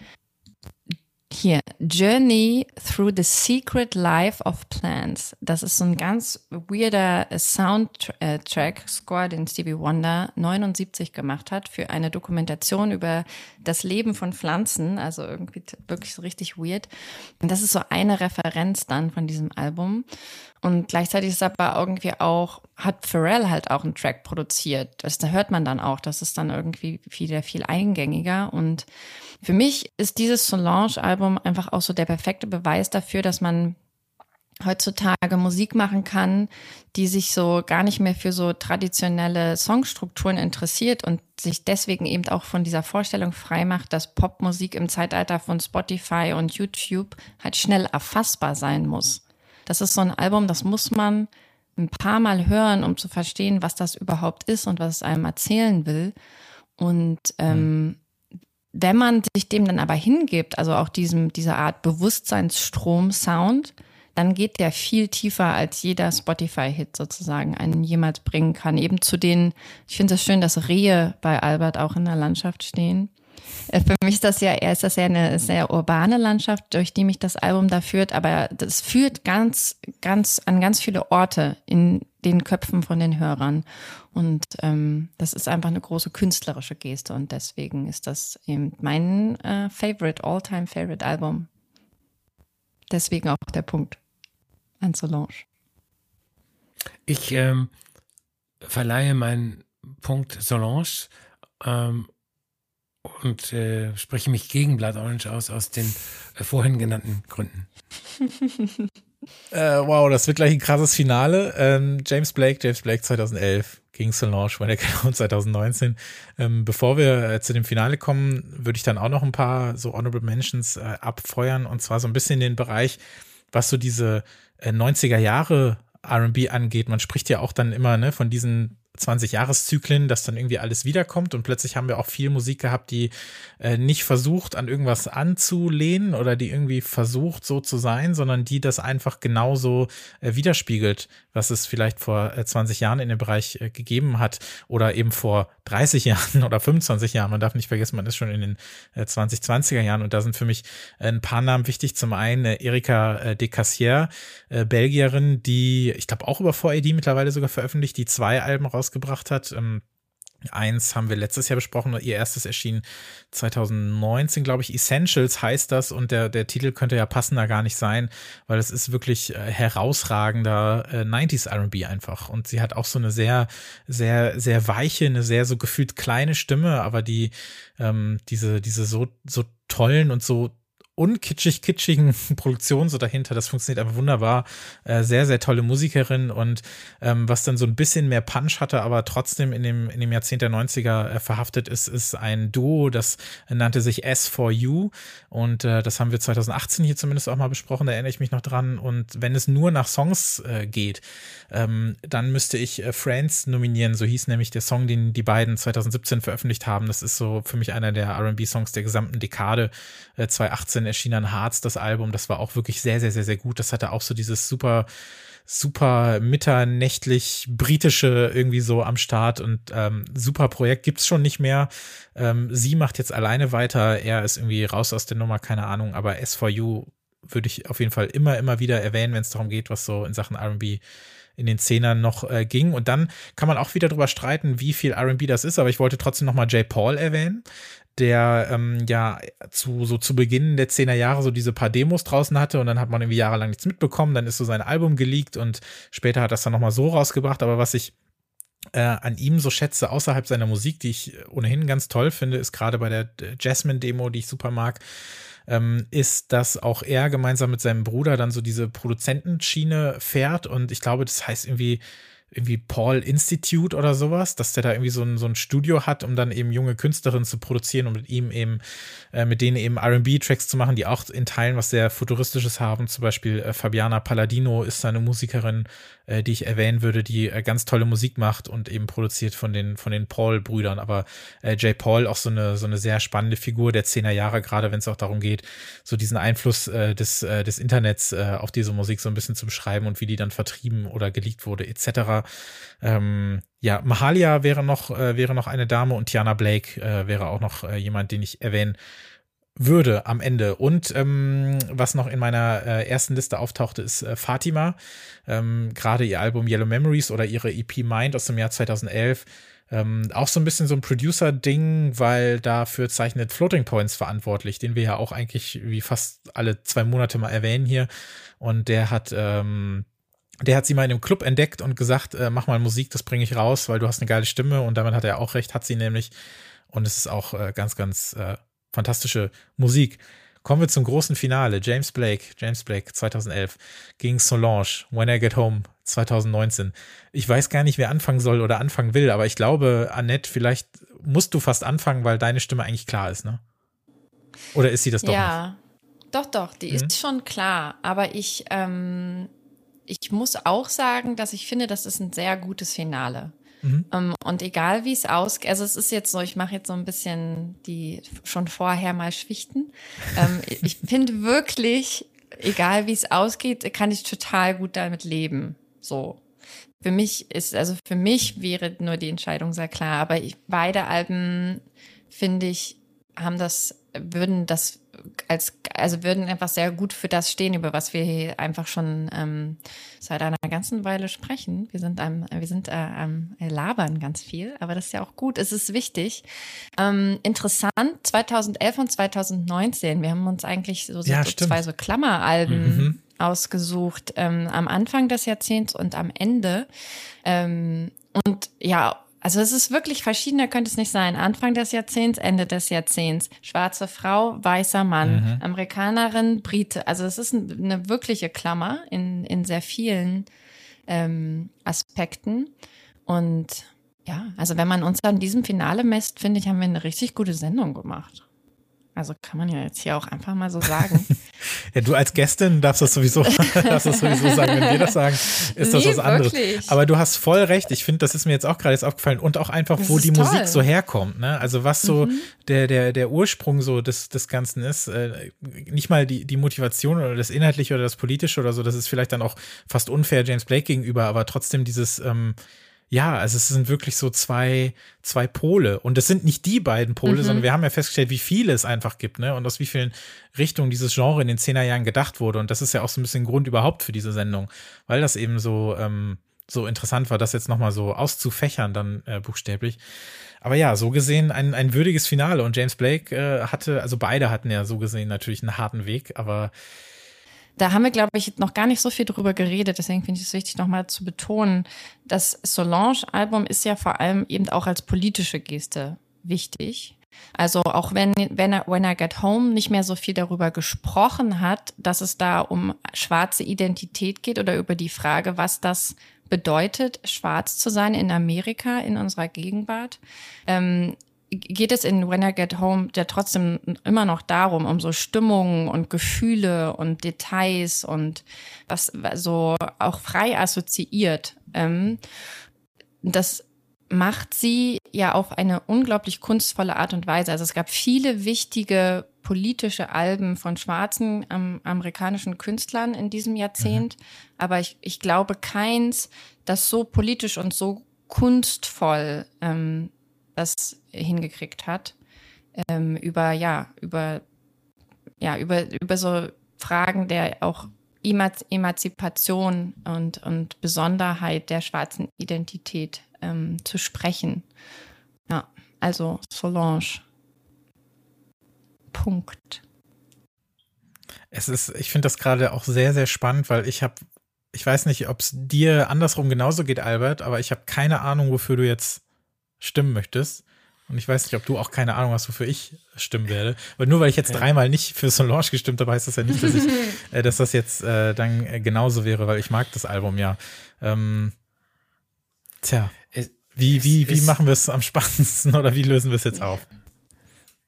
Hier, Journey Through the Secret Life of Plants. Das ist so ein ganz weirder Soundtrack-Score, den Stevie Wonder 79 gemacht hat für eine Dokumentation über das Leben von Pflanzen. Also irgendwie wirklich so richtig weird. Und das ist so eine Referenz dann von diesem Album. Und gleichzeitig ist aber irgendwie auch hat Pharrell halt auch einen Track produziert. Das da hört man dann auch. Das ist dann irgendwie wieder viel eingängiger. Und für mich ist dieses Solange-Album einfach auch so der perfekte Beweis dafür, dass man heutzutage Musik machen kann, die sich so gar nicht mehr für so traditionelle Songstrukturen interessiert und sich deswegen eben auch von dieser Vorstellung frei macht, dass Popmusik im Zeitalter von Spotify und YouTube halt schnell erfassbar sein muss. Das ist so ein Album, das muss man ein paar Mal hören, um zu verstehen, was das überhaupt ist und was es einem erzählen will. Und ähm, wenn man sich dem dann aber hingibt, also auch diesem, dieser Art Bewusstseinsstrom-Sound, dann geht der viel tiefer, als jeder Spotify-Hit sozusagen einen jemals bringen kann. Eben zu den, ich finde es schön, dass Rehe bei Albert auch in der Landschaft stehen. Äh, für mich ist das ja, ist das ja eine sehr urbane Landschaft, durch die mich das Album da führt, aber das führt ganz, ganz an ganz viele Orte in den Köpfen von den Hörern. Und ähm, das ist einfach eine große künstlerische Geste und deswegen ist das eben mein äh, Favorite, All-Time Favorite Album. Deswegen auch der Punkt an Solange. Ich ähm, verleihe meinen Punkt Solange ähm, und äh, spreche mich gegen Blood Orange aus, aus den äh, vorhin genannten Gründen. äh, wow, das wird gleich ein krasses Finale. Ähm, James Blake, James Blake 2011 gegen Solange, When I 2019. Ähm, bevor wir äh, zu dem Finale kommen, würde ich dann auch noch ein paar so Honorable Mentions äh, abfeuern und zwar so ein bisschen den Bereich, was so diese 90er äh, Jahre RB angeht. Man spricht ja auch dann immer ne, von diesen 20-Jahreszyklen, dass dann irgendwie alles wiederkommt. Und plötzlich haben wir auch viel Musik gehabt, die äh, nicht versucht, an irgendwas anzulehnen oder die irgendwie versucht, so zu sein, sondern die das einfach genauso äh, widerspiegelt, was es vielleicht vor äh, 20 Jahren in dem Bereich äh, gegeben hat oder eben vor 30 Jahren oder 25 Jahren. Man darf nicht vergessen, man ist schon in den äh, 2020er Jahren und da sind für mich äh, ein paar Namen wichtig. Zum einen äh, Erika äh, de Cassier, äh, Belgierin, die, ich glaube, auch über 4AD mittlerweile sogar veröffentlicht, die zwei Alben raus rausgebracht hat. Eins haben wir letztes Jahr besprochen, ihr erstes erschien 2019, glaube ich. Essentials heißt das und der, der Titel könnte ja passender gar nicht sein, weil es ist wirklich äh, herausragender äh, 90s RB einfach. Und sie hat auch so eine sehr, sehr, sehr weiche, eine sehr so gefühlt kleine Stimme, aber die, ähm, diese, diese so, so tollen und so unkitschig kitschigen Produktion so dahinter. Das funktioniert einfach wunderbar. Äh, sehr, sehr tolle Musikerin und ähm, was dann so ein bisschen mehr Punch hatte, aber trotzdem in dem, in dem Jahrzehnt der 90er äh, verhaftet ist, ist ein Duo, das nannte sich S4U und äh, das haben wir 2018 hier zumindest auch mal besprochen, da erinnere ich mich noch dran. Und wenn es nur nach Songs äh, geht, ähm, dann müsste ich äh, Friends nominieren. So hieß nämlich der Song, den die beiden 2017 veröffentlicht haben. Das ist so für mich einer der RB-Songs der gesamten Dekade. Äh, 2018 erschien dann Hearts, das Album. Das war auch wirklich sehr, sehr, sehr, sehr gut. Das hatte auch so dieses super super mitternächtlich britische irgendwie so am Start und ähm, super Projekt gibt's schon nicht mehr. Ähm, sie macht jetzt alleine weiter, er ist irgendwie raus aus der Nummer, keine Ahnung, aber S4U würde ich auf jeden Fall immer, immer wieder erwähnen, wenn es darum geht, was so in Sachen RB in den Zehnern noch äh, ging. Und dann kann man auch wieder drüber streiten, wie viel RB das ist, aber ich wollte trotzdem nochmal Jay Paul erwähnen, der ähm, ja zu so zu Beginn der Zehner Jahre so diese paar Demos draußen hatte und dann hat man irgendwie jahrelang nichts mitbekommen, dann ist so sein Album geleakt und später hat das dann nochmal so rausgebracht, aber was ich äh, an ihm so schätze, außerhalb seiner Musik, die ich ohnehin ganz toll finde, ist gerade bei der Jasmine-Demo, die ich super mag, ähm, ist, dass auch er gemeinsam mit seinem Bruder dann so diese Produzentenschiene fährt. Und ich glaube, das heißt irgendwie irgendwie Paul Institute oder sowas, dass der da irgendwie so ein, so ein Studio hat, um dann eben junge Künstlerinnen zu produzieren und mit ihm eben, äh, mit denen eben RB-Tracks zu machen, die auch in Teilen was sehr Futuristisches haben. Zum Beispiel äh, Fabiana Palladino ist eine Musikerin, äh, die ich erwähnen würde, die äh, ganz tolle Musik macht und eben produziert von den, von den Paul-Brüdern. Aber äh, Jay Paul auch so eine, so eine sehr spannende Figur der Zehner Jahre, gerade wenn es auch darum geht, so diesen Einfluss äh, des, äh, des Internets äh, auf diese Musik so ein bisschen zu beschreiben und wie die dann vertrieben oder geleakt wurde, etc. Ähm, ja, Mahalia wäre noch, äh, wäre noch eine Dame und Tiana Blake äh, wäre auch noch äh, jemand, den ich erwähnen würde am Ende. Und ähm, was noch in meiner äh, ersten Liste auftauchte, ist äh, Fatima. Ähm, Gerade ihr Album Yellow Memories oder ihre EP Mind aus dem Jahr 2011. Ähm, auch so ein bisschen so ein Producer-Ding, weil dafür zeichnet Floating Points verantwortlich, den wir ja auch eigentlich wie fast alle zwei Monate mal erwähnen hier. Und der hat ähm, der hat sie mal in einem Club entdeckt und gesagt, äh, mach mal Musik, das bringe ich raus, weil du hast eine geile Stimme und damit hat er auch recht, hat sie nämlich. Und es ist auch äh, ganz, ganz äh, fantastische Musik. Kommen wir zum großen Finale. James Blake, James Blake 2011 gegen Solange, When I Get Home 2019. Ich weiß gar nicht, wer anfangen soll oder anfangen will, aber ich glaube, Annette, vielleicht musst du fast anfangen, weil deine Stimme eigentlich klar ist, ne? Oder ist sie das doch ja, nicht? doch, doch, die mhm. ist schon klar. Aber ich, ähm, ich muss auch sagen, dass ich finde, das ist ein sehr gutes Finale. Mhm. Ähm, und egal wie es ausgeht, also es ist jetzt so, ich mache jetzt so ein bisschen die schon vorher mal Schwichten. ähm, ich finde wirklich, egal wie es ausgeht, kann ich total gut damit leben. So. Für mich ist, also für mich wäre nur die Entscheidung sehr klar, aber ich, beide Alben, finde ich, haben das, würden das als, also würden einfach sehr gut für das stehen, über was wir hier einfach schon ähm, seit einer ganzen Weile sprechen. Wir sind am, wir sind äh, am labern ganz viel, aber das ist ja auch gut. Es ist wichtig. Ähm, interessant, 2011 und 2019, wir haben uns eigentlich so, so, ja, so zwei so Klammeralben mhm. ausgesucht, ähm, am Anfang des Jahrzehnts und am Ende. Ähm, und ja, also es ist wirklich verschiedener könnte es nicht sein. Anfang des Jahrzehnts, Ende des Jahrzehnts. Schwarze Frau, weißer Mann, mhm. Amerikanerin, Brite. Also es ist eine wirkliche Klammer in, in sehr vielen ähm, Aspekten. Und ja, also wenn man uns an diesem Finale messt, finde ich, haben wir eine richtig gute Sendung gemacht. Also kann man ja jetzt hier auch einfach mal so sagen. ja, du als Gästin darfst das sowieso, darfst das sowieso sagen. Wenn wir das sagen, ist das nee, was anderes. Wirklich? Aber du hast voll recht. Ich finde, das ist mir jetzt auch gerade jetzt aufgefallen und auch einfach, das wo die toll. Musik so herkommt. Ne? Also was so mhm. der, der, der Ursprung so des, des Ganzen ist. Äh, nicht mal die, die Motivation oder das Inhaltliche oder das Politische oder so. Das ist vielleicht dann auch fast unfair James Blake gegenüber, aber trotzdem dieses, ähm, ja, also es sind wirklich so zwei, zwei Pole. Und es sind nicht die beiden Pole, mhm. sondern wir haben ja festgestellt, wie viele es einfach gibt, ne? Und aus wie vielen Richtungen dieses Genre in den Zehnerjahren gedacht wurde. Und das ist ja auch so ein bisschen Grund überhaupt für diese Sendung, weil das eben so, ähm, so interessant war, das jetzt nochmal so auszufächern, dann äh, buchstäblich. Aber ja, so gesehen ein, ein würdiges Finale. Und James Blake äh, hatte, also beide hatten ja so gesehen natürlich einen harten Weg, aber da haben wir, glaube ich, noch gar nicht so viel drüber geredet. Deswegen finde ich es wichtig, nochmal zu betonen, das Solange-Album ist ja vor allem eben auch als politische Geste wichtig. Also auch wenn, wenn er, When I Get Home nicht mehr so viel darüber gesprochen hat, dass es da um schwarze Identität geht oder über die Frage, was das bedeutet, schwarz zu sein in Amerika, in unserer Gegenwart, ähm, geht es in When I Get Home ja trotzdem immer noch darum, um so Stimmungen und Gefühle und Details und was so auch frei assoziiert. Ähm, das macht sie ja auf eine unglaublich kunstvolle Art und Weise. Also es gab viele wichtige politische Alben von schwarzen ähm, amerikanischen Künstlern in diesem Jahrzehnt, mhm. aber ich, ich glaube keins, das so politisch und so kunstvoll ähm, das hingekriegt hat. Ähm, über, ja, über, ja, über, über so Fragen der auch Emanzipation und, und Besonderheit der schwarzen Identität ähm, zu sprechen. Ja, also Solange. Punkt. Es ist, ich finde das gerade auch sehr, sehr spannend, weil ich habe, ich weiß nicht, ob es dir andersrum genauso geht, Albert, aber ich habe keine Ahnung, wofür du jetzt stimmen möchtest. Und ich weiß nicht, ob du auch keine Ahnung hast, wofür ich stimmen werde. Weil nur weil ich jetzt ja. dreimal nicht für Solange gestimmt habe, heißt das ja nicht, dass, ich, äh, dass das jetzt äh, dann äh, genauso wäre, weil ich mag das Album ja. Ähm, tja, es, wie, wie, wie machen wir es am spannendsten oder wie lösen wir es jetzt auf?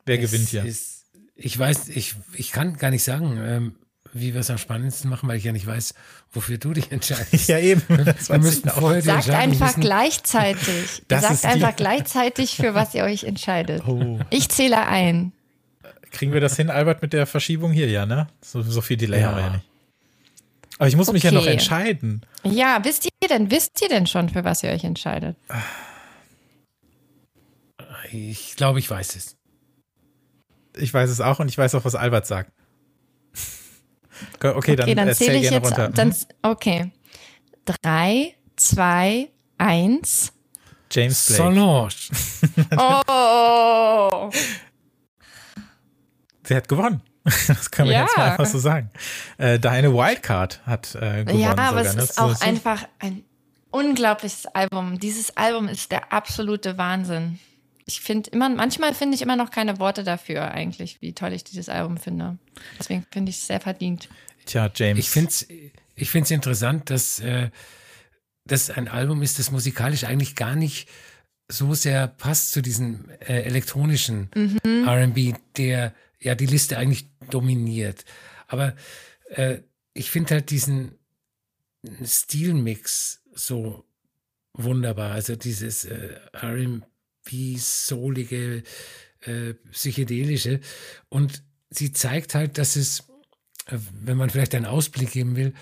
Wer gewinnt hier? Ist, ich weiß, ich, ich kann gar nicht sagen. Ähm, wie wir es am spannendsten machen, weil ich ja nicht weiß, wofür du dich entscheidest. ja, eben. Das wir müssen vorher Sagt einfach wissen. gleichzeitig. Sagt einfach gleichzeitig, für was ihr euch entscheidet. Oh. Ich zähle ein. Kriegen wir das hin, Albert, mit der Verschiebung hier? Ja, ne? So, so viel Delay ja. haben wir ja nicht. Aber ich muss okay. mich ja noch entscheiden. Ja, wisst ihr denn, wisst ihr denn schon, für was ihr euch entscheidet? Ich glaube, ich weiß es. Ich weiß es auch und ich weiß auch, was Albert sagt. Okay, okay dann, dann zähle ich jetzt. Runter. Dann, mhm. okay. Drei, zwei, eins. James Blake. Solange. oh. Sie hat gewonnen. Das können wir ja. jetzt mal einfach so sagen. Äh, deine Wildcard hat äh, gewonnen. Ja, aber sogar, es ne? ist auch einfach ein unglaubliches Album. Dieses Album ist der absolute Wahnsinn. Ich finde immer, manchmal finde ich immer noch keine Worte dafür eigentlich, wie toll ich dieses Album finde. Deswegen finde ich es sehr verdient. Tja, James. Ich finde es ich find's interessant, dass äh, das ein Album ist, das musikalisch eigentlich gar nicht so sehr passt zu diesem äh, elektronischen mhm. RB, der ja die Liste eigentlich dominiert. Aber äh, ich finde halt diesen Stilmix so wunderbar. Also dieses äh, RB, soulige, äh, psychedelische. Und sie zeigt halt, dass es, äh, wenn man vielleicht einen Ausblick geben will,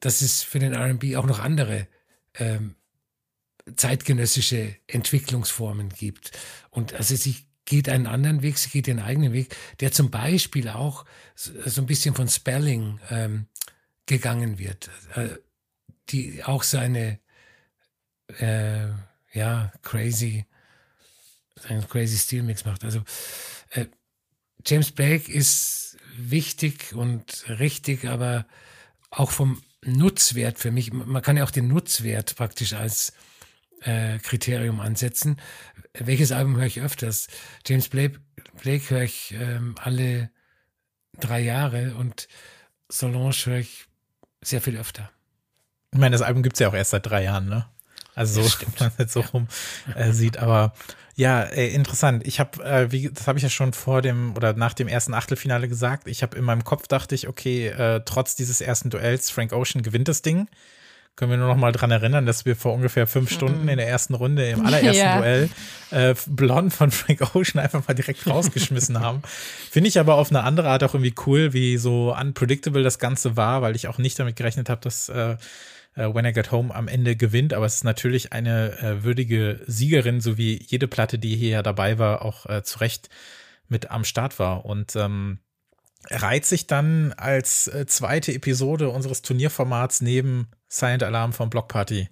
dass es für den RB auch noch andere ähm, zeitgenössische Entwicklungsformen gibt. Und also sie geht einen anderen Weg, sie geht ihren eigenen Weg, der zum Beispiel auch so ein bisschen von Spelling ähm, gegangen wird, äh, die auch seine äh, ja crazy einen crazy Stilmix macht. Also äh, James Blake ist wichtig und richtig, aber auch vom Nutzwert für mich. Man kann ja auch den Nutzwert praktisch als äh, Kriterium ansetzen. Welches Album höre ich öfters? James Blake, Blake höre ich ähm, alle drei Jahre und Solange höre ich sehr viel öfter. Ich meine, das Album gibt es ja auch erst seit drei Jahren, ne? Also so, wenn man jetzt so ja. rum äh, sieht. Aber ja, äh, interessant. Ich habe, äh, wie das habe ich ja schon vor dem oder nach dem ersten Achtelfinale gesagt. Ich habe in meinem Kopf dachte ich, okay, äh, trotz dieses ersten Duells, Frank Ocean gewinnt das Ding können wir nur noch mal dran erinnern, dass wir vor ungefähr fünf mhm. Stunden in der ersten Runde im allerersten ja. Duell äh, Blond von Frank Ocean einfach mal direkt rausgeschmissen haben. Finde ich aber auf eine andere Art auch irgendwie cool, wie so unpredictable das Ganze war, weil ich auch nicht damit gerechnet habe, dass äh, äh, When I Get Home am Ende gewinnt, aber es ist natürlich eine äh, würdige Siegerin, so wie jede Platte, die hier ja dabei war, auch äh, zu Recht mit am Start war. Und ähm, reiht sich dann als äh, zweite Episode unseres Turnierformats neben Silent Alarm vom Block Party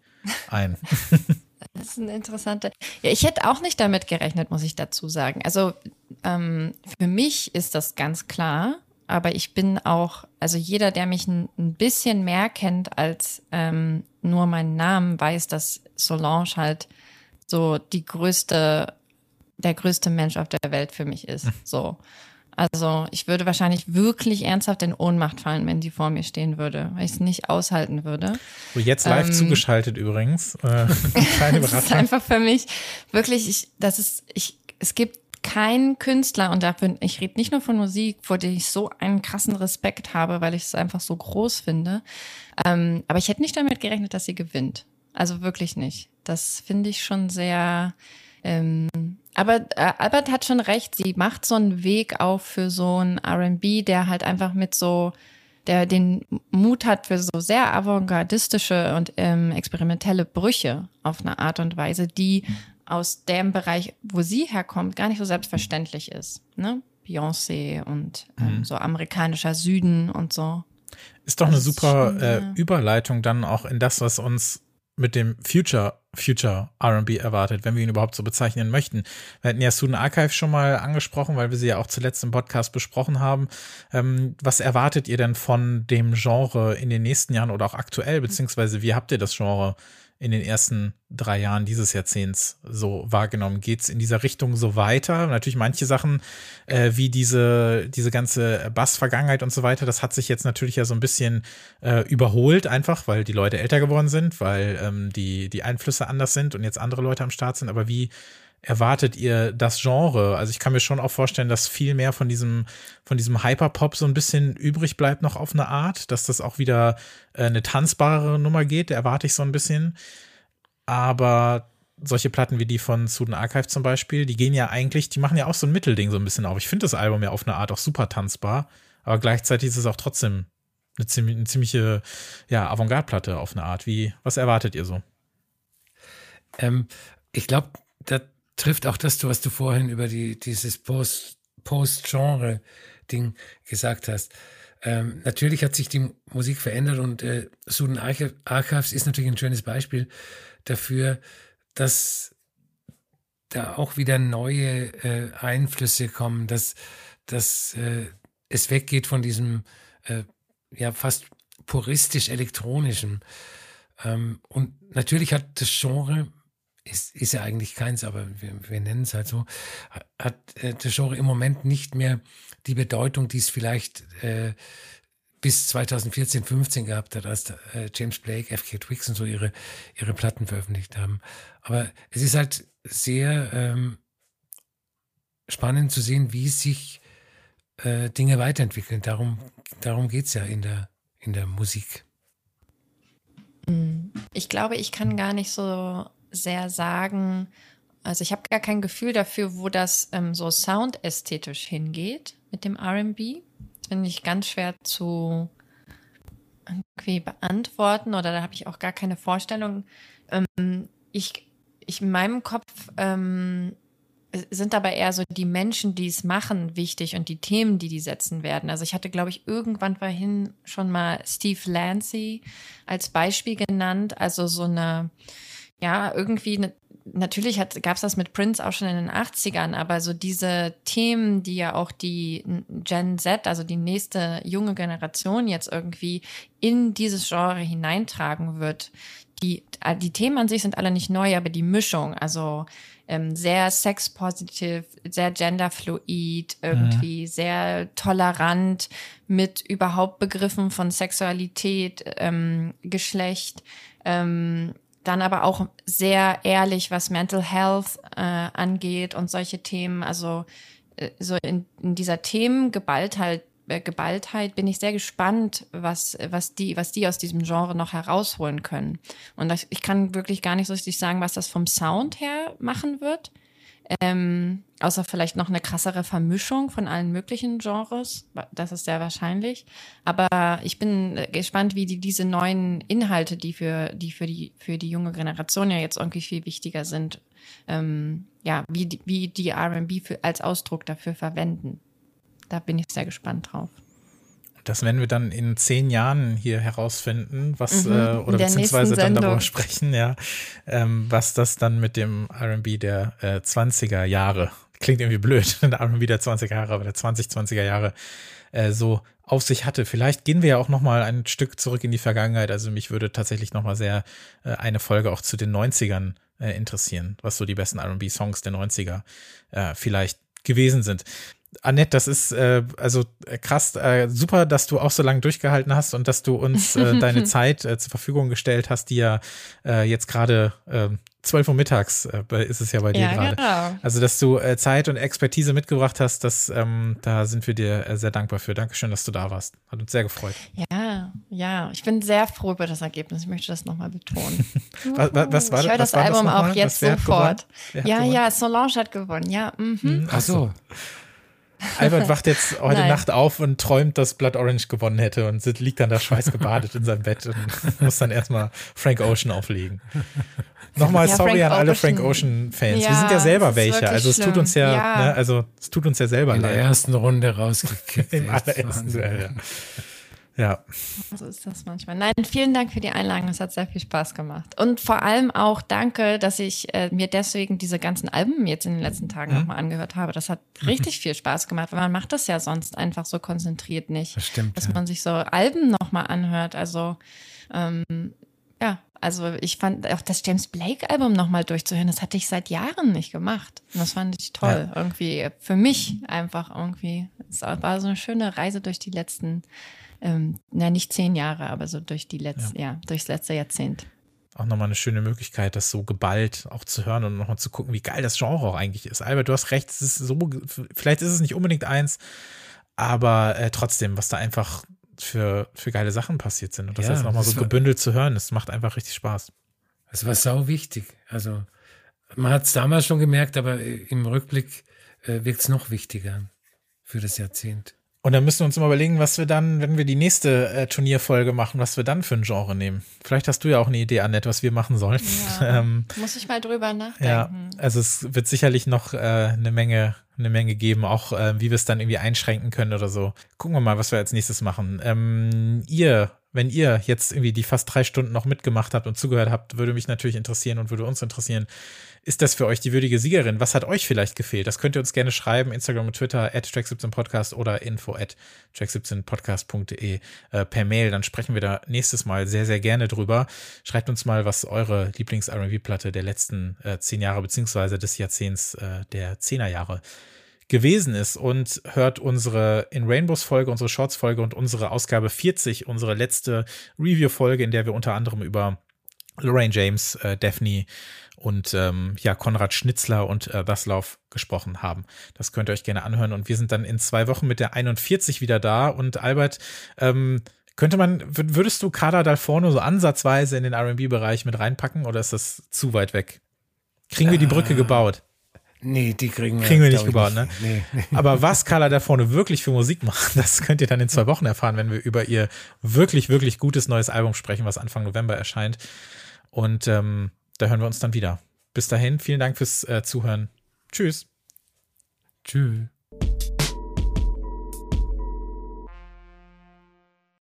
ein. Das ist eine interessante. Ja, ich hätte auch nicht damit gerechnet, muss ich dazu sagen. Also ähm, für mich ist das ganz klar, aber ich bin auch, also jeder, der mich ein, ein bisschen mehr kennt als ähm, nur meinen Namen, weiß, dass Solange halt so die größte, der größte Mensch auf der Welt für mich ist. So. Also ich würde wahrscheinlich wirklich ernsthaft in Ohnmacht fallen, wenn die vor mir stehen würde, weil ich es nicht aushalten würde. So jetzt live ähm, zugeschaltet übrigens. Äh, keine das ist einfach für mich wirklich, ich, das ist, ich, es gibt keinen Künstler und dafür, ich rede nicht nur von Musik, vor der ich so einen krassen Respekt habe, weil ich es einfach so groß finde. Ähm, aber ich hätte nicht damit gerechnet, dass sie gewinnt. Also wirklich nicht. Das finde ich schon sehr ähm, aber äh, Albert hat schon recht, sie macht so einen Weg auf für so ein RB, der halt einfach mit so, der den Mut hat für so sehr avantgardistische und ähm, experimentelle Brüche auf eine Art und Weise, die aus dem Bereich, wo sie herkommt, gar nicht so selbstverständlich ist. Ne? Beyoncé und ähm, mhm. so amerikanischer Süden und so. Ist doch eine super schon, äh, Überleitung dann auch in das, was uns mit dem Future Future RB erwartet, wenn wir ihn überhaupt so bezeichnen möchten. Wir hatten ja Student Archive schon mal angesprochen, weil wir sie ja auch zuletzt im Podcast besprochen haben. Ähm, was erwartet ihr denn von dem Genre in den nächsten Jahren oder auch aktuell, beziehungsweise wie habt ihr das Genre in den ersten drei Jahren dieses Jahrzehnts so wahrgenommen? Geht es in dieser Richtung so weiter? Natürlich manche Sachen, äh, wie diese, diese ganze Bass-Vergangenheit und so weiter, das hat sich jetzt natürlich ja so ein bisschen äh, überholt, einfach, weil die Leute älter geworden sind, weil ähm, die, die Einflüsse anders sind und jetzt andere Leute am Start sind. Aber wie erwartet ihr das Genre? Also ich kann mir schon auch vorstellen, dass viel mehr von diesem, von diesem Hyperpop so ein bisschen übrig bleibt noch auf eine Art, dass das auch wieder äh, eine tanzbare Nummer geht, erwarte ich so ein bisschen. Aber solche Platten wie die von Student Archive zum Beispiel, die gehen ja eigentlich, die machen ja auch so ein Mittelding so ein bisschen auf. Ich finde das Album ja auf eine Art auch super tanzbar, aber gleichzeitig ist es auch trotzdem eine, ziemlich, eine ziemliche ja, Avantgarde-Platte auf eine Art. Wie, was erwartet ihr so? Ähm, ich glaube, trifft auch das, was du vorhin über die, dieses Post, Post-Genre-Ding gesagt hast. Ähm, natürlich hat sich die Musik verändert und äh, Suden Archives ist natürlich ein schönes Beispiel dafür, dass da auch wieder neue äh, Einflüsse kommen, dass, dass äh, es weggeht von diesem äh, ja fast puristisch elektronischen. Ähm, und natürlich hat das Genre ist, ist ja eigentlich keins, aber wir, wir nennen es halt so, hat äh, das Genre im Moment nicht mehr die Bedeutung, die es vielleicht äh, bis 2014, 15 gehabt hat, als äh, James Blake, F.K. Twix und so ihre, ihre Platten veröffentlicht haben. Aber es ist halt sehr ähm, spannend zu sehen, wie sich äh, Dinge weiterentwickeln. Darum, darum geht es ja in der, in der Musik. Ich glaube, ich kann gar nicht so sehr sagen, also ich habe gar kein Gefühl dafür, wo das ähm, so soundästhetisch hingeht mit dem RB. Das finde ich ganz schwer zu irgendwie beantworten oder da habe ich auch gar keine Vorstellung. Ähm, ich, ich in meinem Kopf ähm, sind dabei eher so die Menschen, die es machen, wichtig und die Themen, die die setzen werden. Also ich hatte, glaube ich, irgendwann vorhin schon mal Steve Lancy als Beispiel genannt. Also so eine, ja, irgendwie natürlich gab es das mit Prince auch schon in den 80ern, aber so diese Themen, die ja auch die Gen Z, also die nächste junge Generation jetzt irgendwie in dieses Genre hineintragen wird, die, die Themen an sich sind alle nicht neu, aber die Mischung, also ähm, sehr sexpositiv, sehr genderfluid, irgendwie mhm. sehr tolerant mit überhaupt Begriffen von Sexualität, ähm, Geschlecht, ähm, dann aber auch sehr ehrlich, was Mental Health äh, angeht und solche Themen. Also äh, so in, in dieser Themengeballtheit äh, Geballtheit bin ich sehr gespannt, was, was, die, was die aus diesem Genre noch herausholen können. Und ich kann wirklich gar nicht so richtig sagen, was das vom Sound her machen wird. Ähm, außer vielleicht noch eine krassere Vermischung von allen möglichen Genres. Das ist sehr wahrscheinlich. Aber ich bin gespannt, wie die diese neuen Inhalte, die für die für die für die junge Generation ja jetzt irgendwie viel wichtiger sind, ähm, ja, wie wie die R&B als Ausdruck dafür verwenden da bin ich sehr gespannt drauf. Das werden wir dann in zehn Jahren hier herausfinden, was mhm, äh, oder beziehungsweise dann darüber sprechen, ja, ähm, was das dann mit dem R&B der äh, 20er Jahre klingt irgendwie blöd, der R&B der 20er Jahre, aber der 2020er Jahre äh, so auf sich hatte. Vielleicht gehen wir ja auch noch mal ein Stück zurück in die Vergangenheit. Also mich würde tatsächlich noch mal sehr äh, eine Folge auch zu den 90ern äh, interessieren, was so die besten R&B-Songs der 90er äh, vielleicht gewesen sind. Annette, das ist äh, also äh, krass, äh, super, dass du auch so lange durchgehalten hast und dass du uns äh, deine Zeit äh, zur Verfügung gestellt hast, die ja äh, jetzt gerade äh, 12 Uhr mittags äh, ist es ja bei dir ja, gerade. Genau. Also, dass du äh, Zeit und Expertise mitgebracht hast, das, ähm, da sind wir dir äh, sehr dankbar für. Dankeschön, dass du da warst. Hat uns sehr gefreut. Ja, ja, ich bin sehr froh über das Ergebnis. Ich möchte das nochmal betonen. was, was, war, ich höre das Album das auch jetzt sofort. Ja, ja, Solange hat gewonnen. Ja, mhm. Hm, ach so. Albert wacht jetzt heute Nein. Nacht auf und träumt, dass Blood Orange gewonnen hätte und liegt dann da schweißgebadet in seinem Bett und muss dann erstmal Frank Ocean auflegen. Nochmal ja, sorry Frank an alle Frank Ocean Fans. Ja, Wir sind ja selber welche. Also es tut uns ja, ja. Ne, also es tut uns ja selber leid. In der ersten Runde rausgekickt. Im allerersten ja. Ja. So ist das manchmal. Nein, vielen Dank für die Einladung. Es hat sehr viel Spaß gemacht. Und vor allem auch danke, dass ich äh, mir deswegen diese ganzen Alben jetzt in den letzten Tagen mhm. nochmal angehört habe. Das hat richtig viel Spaß gemacht, weil man macht das ja sonst einfach so konzentriert nicht. Das stimmt. Dass ja. man sich so Alben nochmal anhört. Also, ähm, ja, also ich fand auch das James Blake Album nochmal durchzuhören, das hatte ich seit Jahren nicht gemacht. Und das fand ich toll. Ja. Irgendwie für mich einfach irgendwie. Es war so eine schöne Reise durch die letzten ähm, na nicht zehn Jahre, aber so durch die letzte, ja. ja, durchs letzte Jahrzehnt. Auch nochmal eine schöne Möglichkeit, das so geballt auch zu hören und nochmal zu gucken, wie geil das Genre auch eigentlich ist. Albert, du hast recht, es ist so, vielleicht ist es nicht unbedingt eins, aber äh, trotzdem, was da einfach für, für geile Sachen passiert sind. Und das ja, jetzt nochmal so gebündelt zu hören, das macht einfach richtig Spaß. Es war sau wichtig. Also, man hat es damals schon gemerkt, aber im Rückblick äh, wirkt es noch wichtiger für das Jahrzehnt. Und dann müssen wir uns mal überlegen, was wir dann, wenn wir die nächste äh, Turnierfolge machen, was wir dann für ein Genre nehmen. Vielleicht hast du ja auch eine Idee, Annette, was wir machen sollen. Ja, ähm, muss ich mal drüber nachdenken. Ja, also es wird sicherlich noch äh, eine Menge, eine Menge geben, auch äh, wie wir es dann irgendwie einschränken können oder so. Gucken wir mal, was wir als nächstes machen. Ähm, ihr wenn ihr jetzt irgendwie die fast drei Stunden noch mitgemacht habt und zugehört habt, würde mich natürlich interessieren und würde uns interessieren. Ist das für euch die würdige Siegerin? Was hat euch vielleicht gefehlt? Das könnt ihr uns gerne schreiben. Instagram und Twitter at track17podcast oder info at track17podcast.de äh, per Mail. Dann sprechen wir da nächstes Mal sehr, sehr gerne drüber. Schreibt uns mal, was eure Lieblings-R&B-Platte der letzten äh, zehn Jahre beziehungsweise des Jahrzehnts äh, der Zehnerjahre gewesen ist und hört unsere In Rainbows Folge, unsere Shorts Folge und unsere Ausgabe 40, unsere letzte Review Folge, in der wir unter anderem über Lorraine James, äh, Daphne und ähm, ja, Konrad Schnitzler und äh, Waslauf gesprochen haben. Das könnt ihr euch gerne anhören. Und wir sind dann in zwei Wochen mit der 41 wieder da. Und Albert, ähm, könnte man, würdest du Kader Forno so ansatzweise in den RB-Bereich mit reinpacken oder ist das zu weit weg? Kriegen wir die Brücke äh, gebaut? Nee, die kriegen wir, kriegen wir nicht gebaut, nicht. ne? Nee, nee. Aber was Carla da vorne wirklich für Musik macht, das könnt ihr dann in zwei Wochen erfahren, wenn wir über ihr wirklich, wirklich gutes neues Album sprechen, was Anfang November erscheint. Und ähm, da hören wir uns dann wieder. Bis dahin, vielen Dank fürs äh, Zuhören. Tschüss. Tschüss.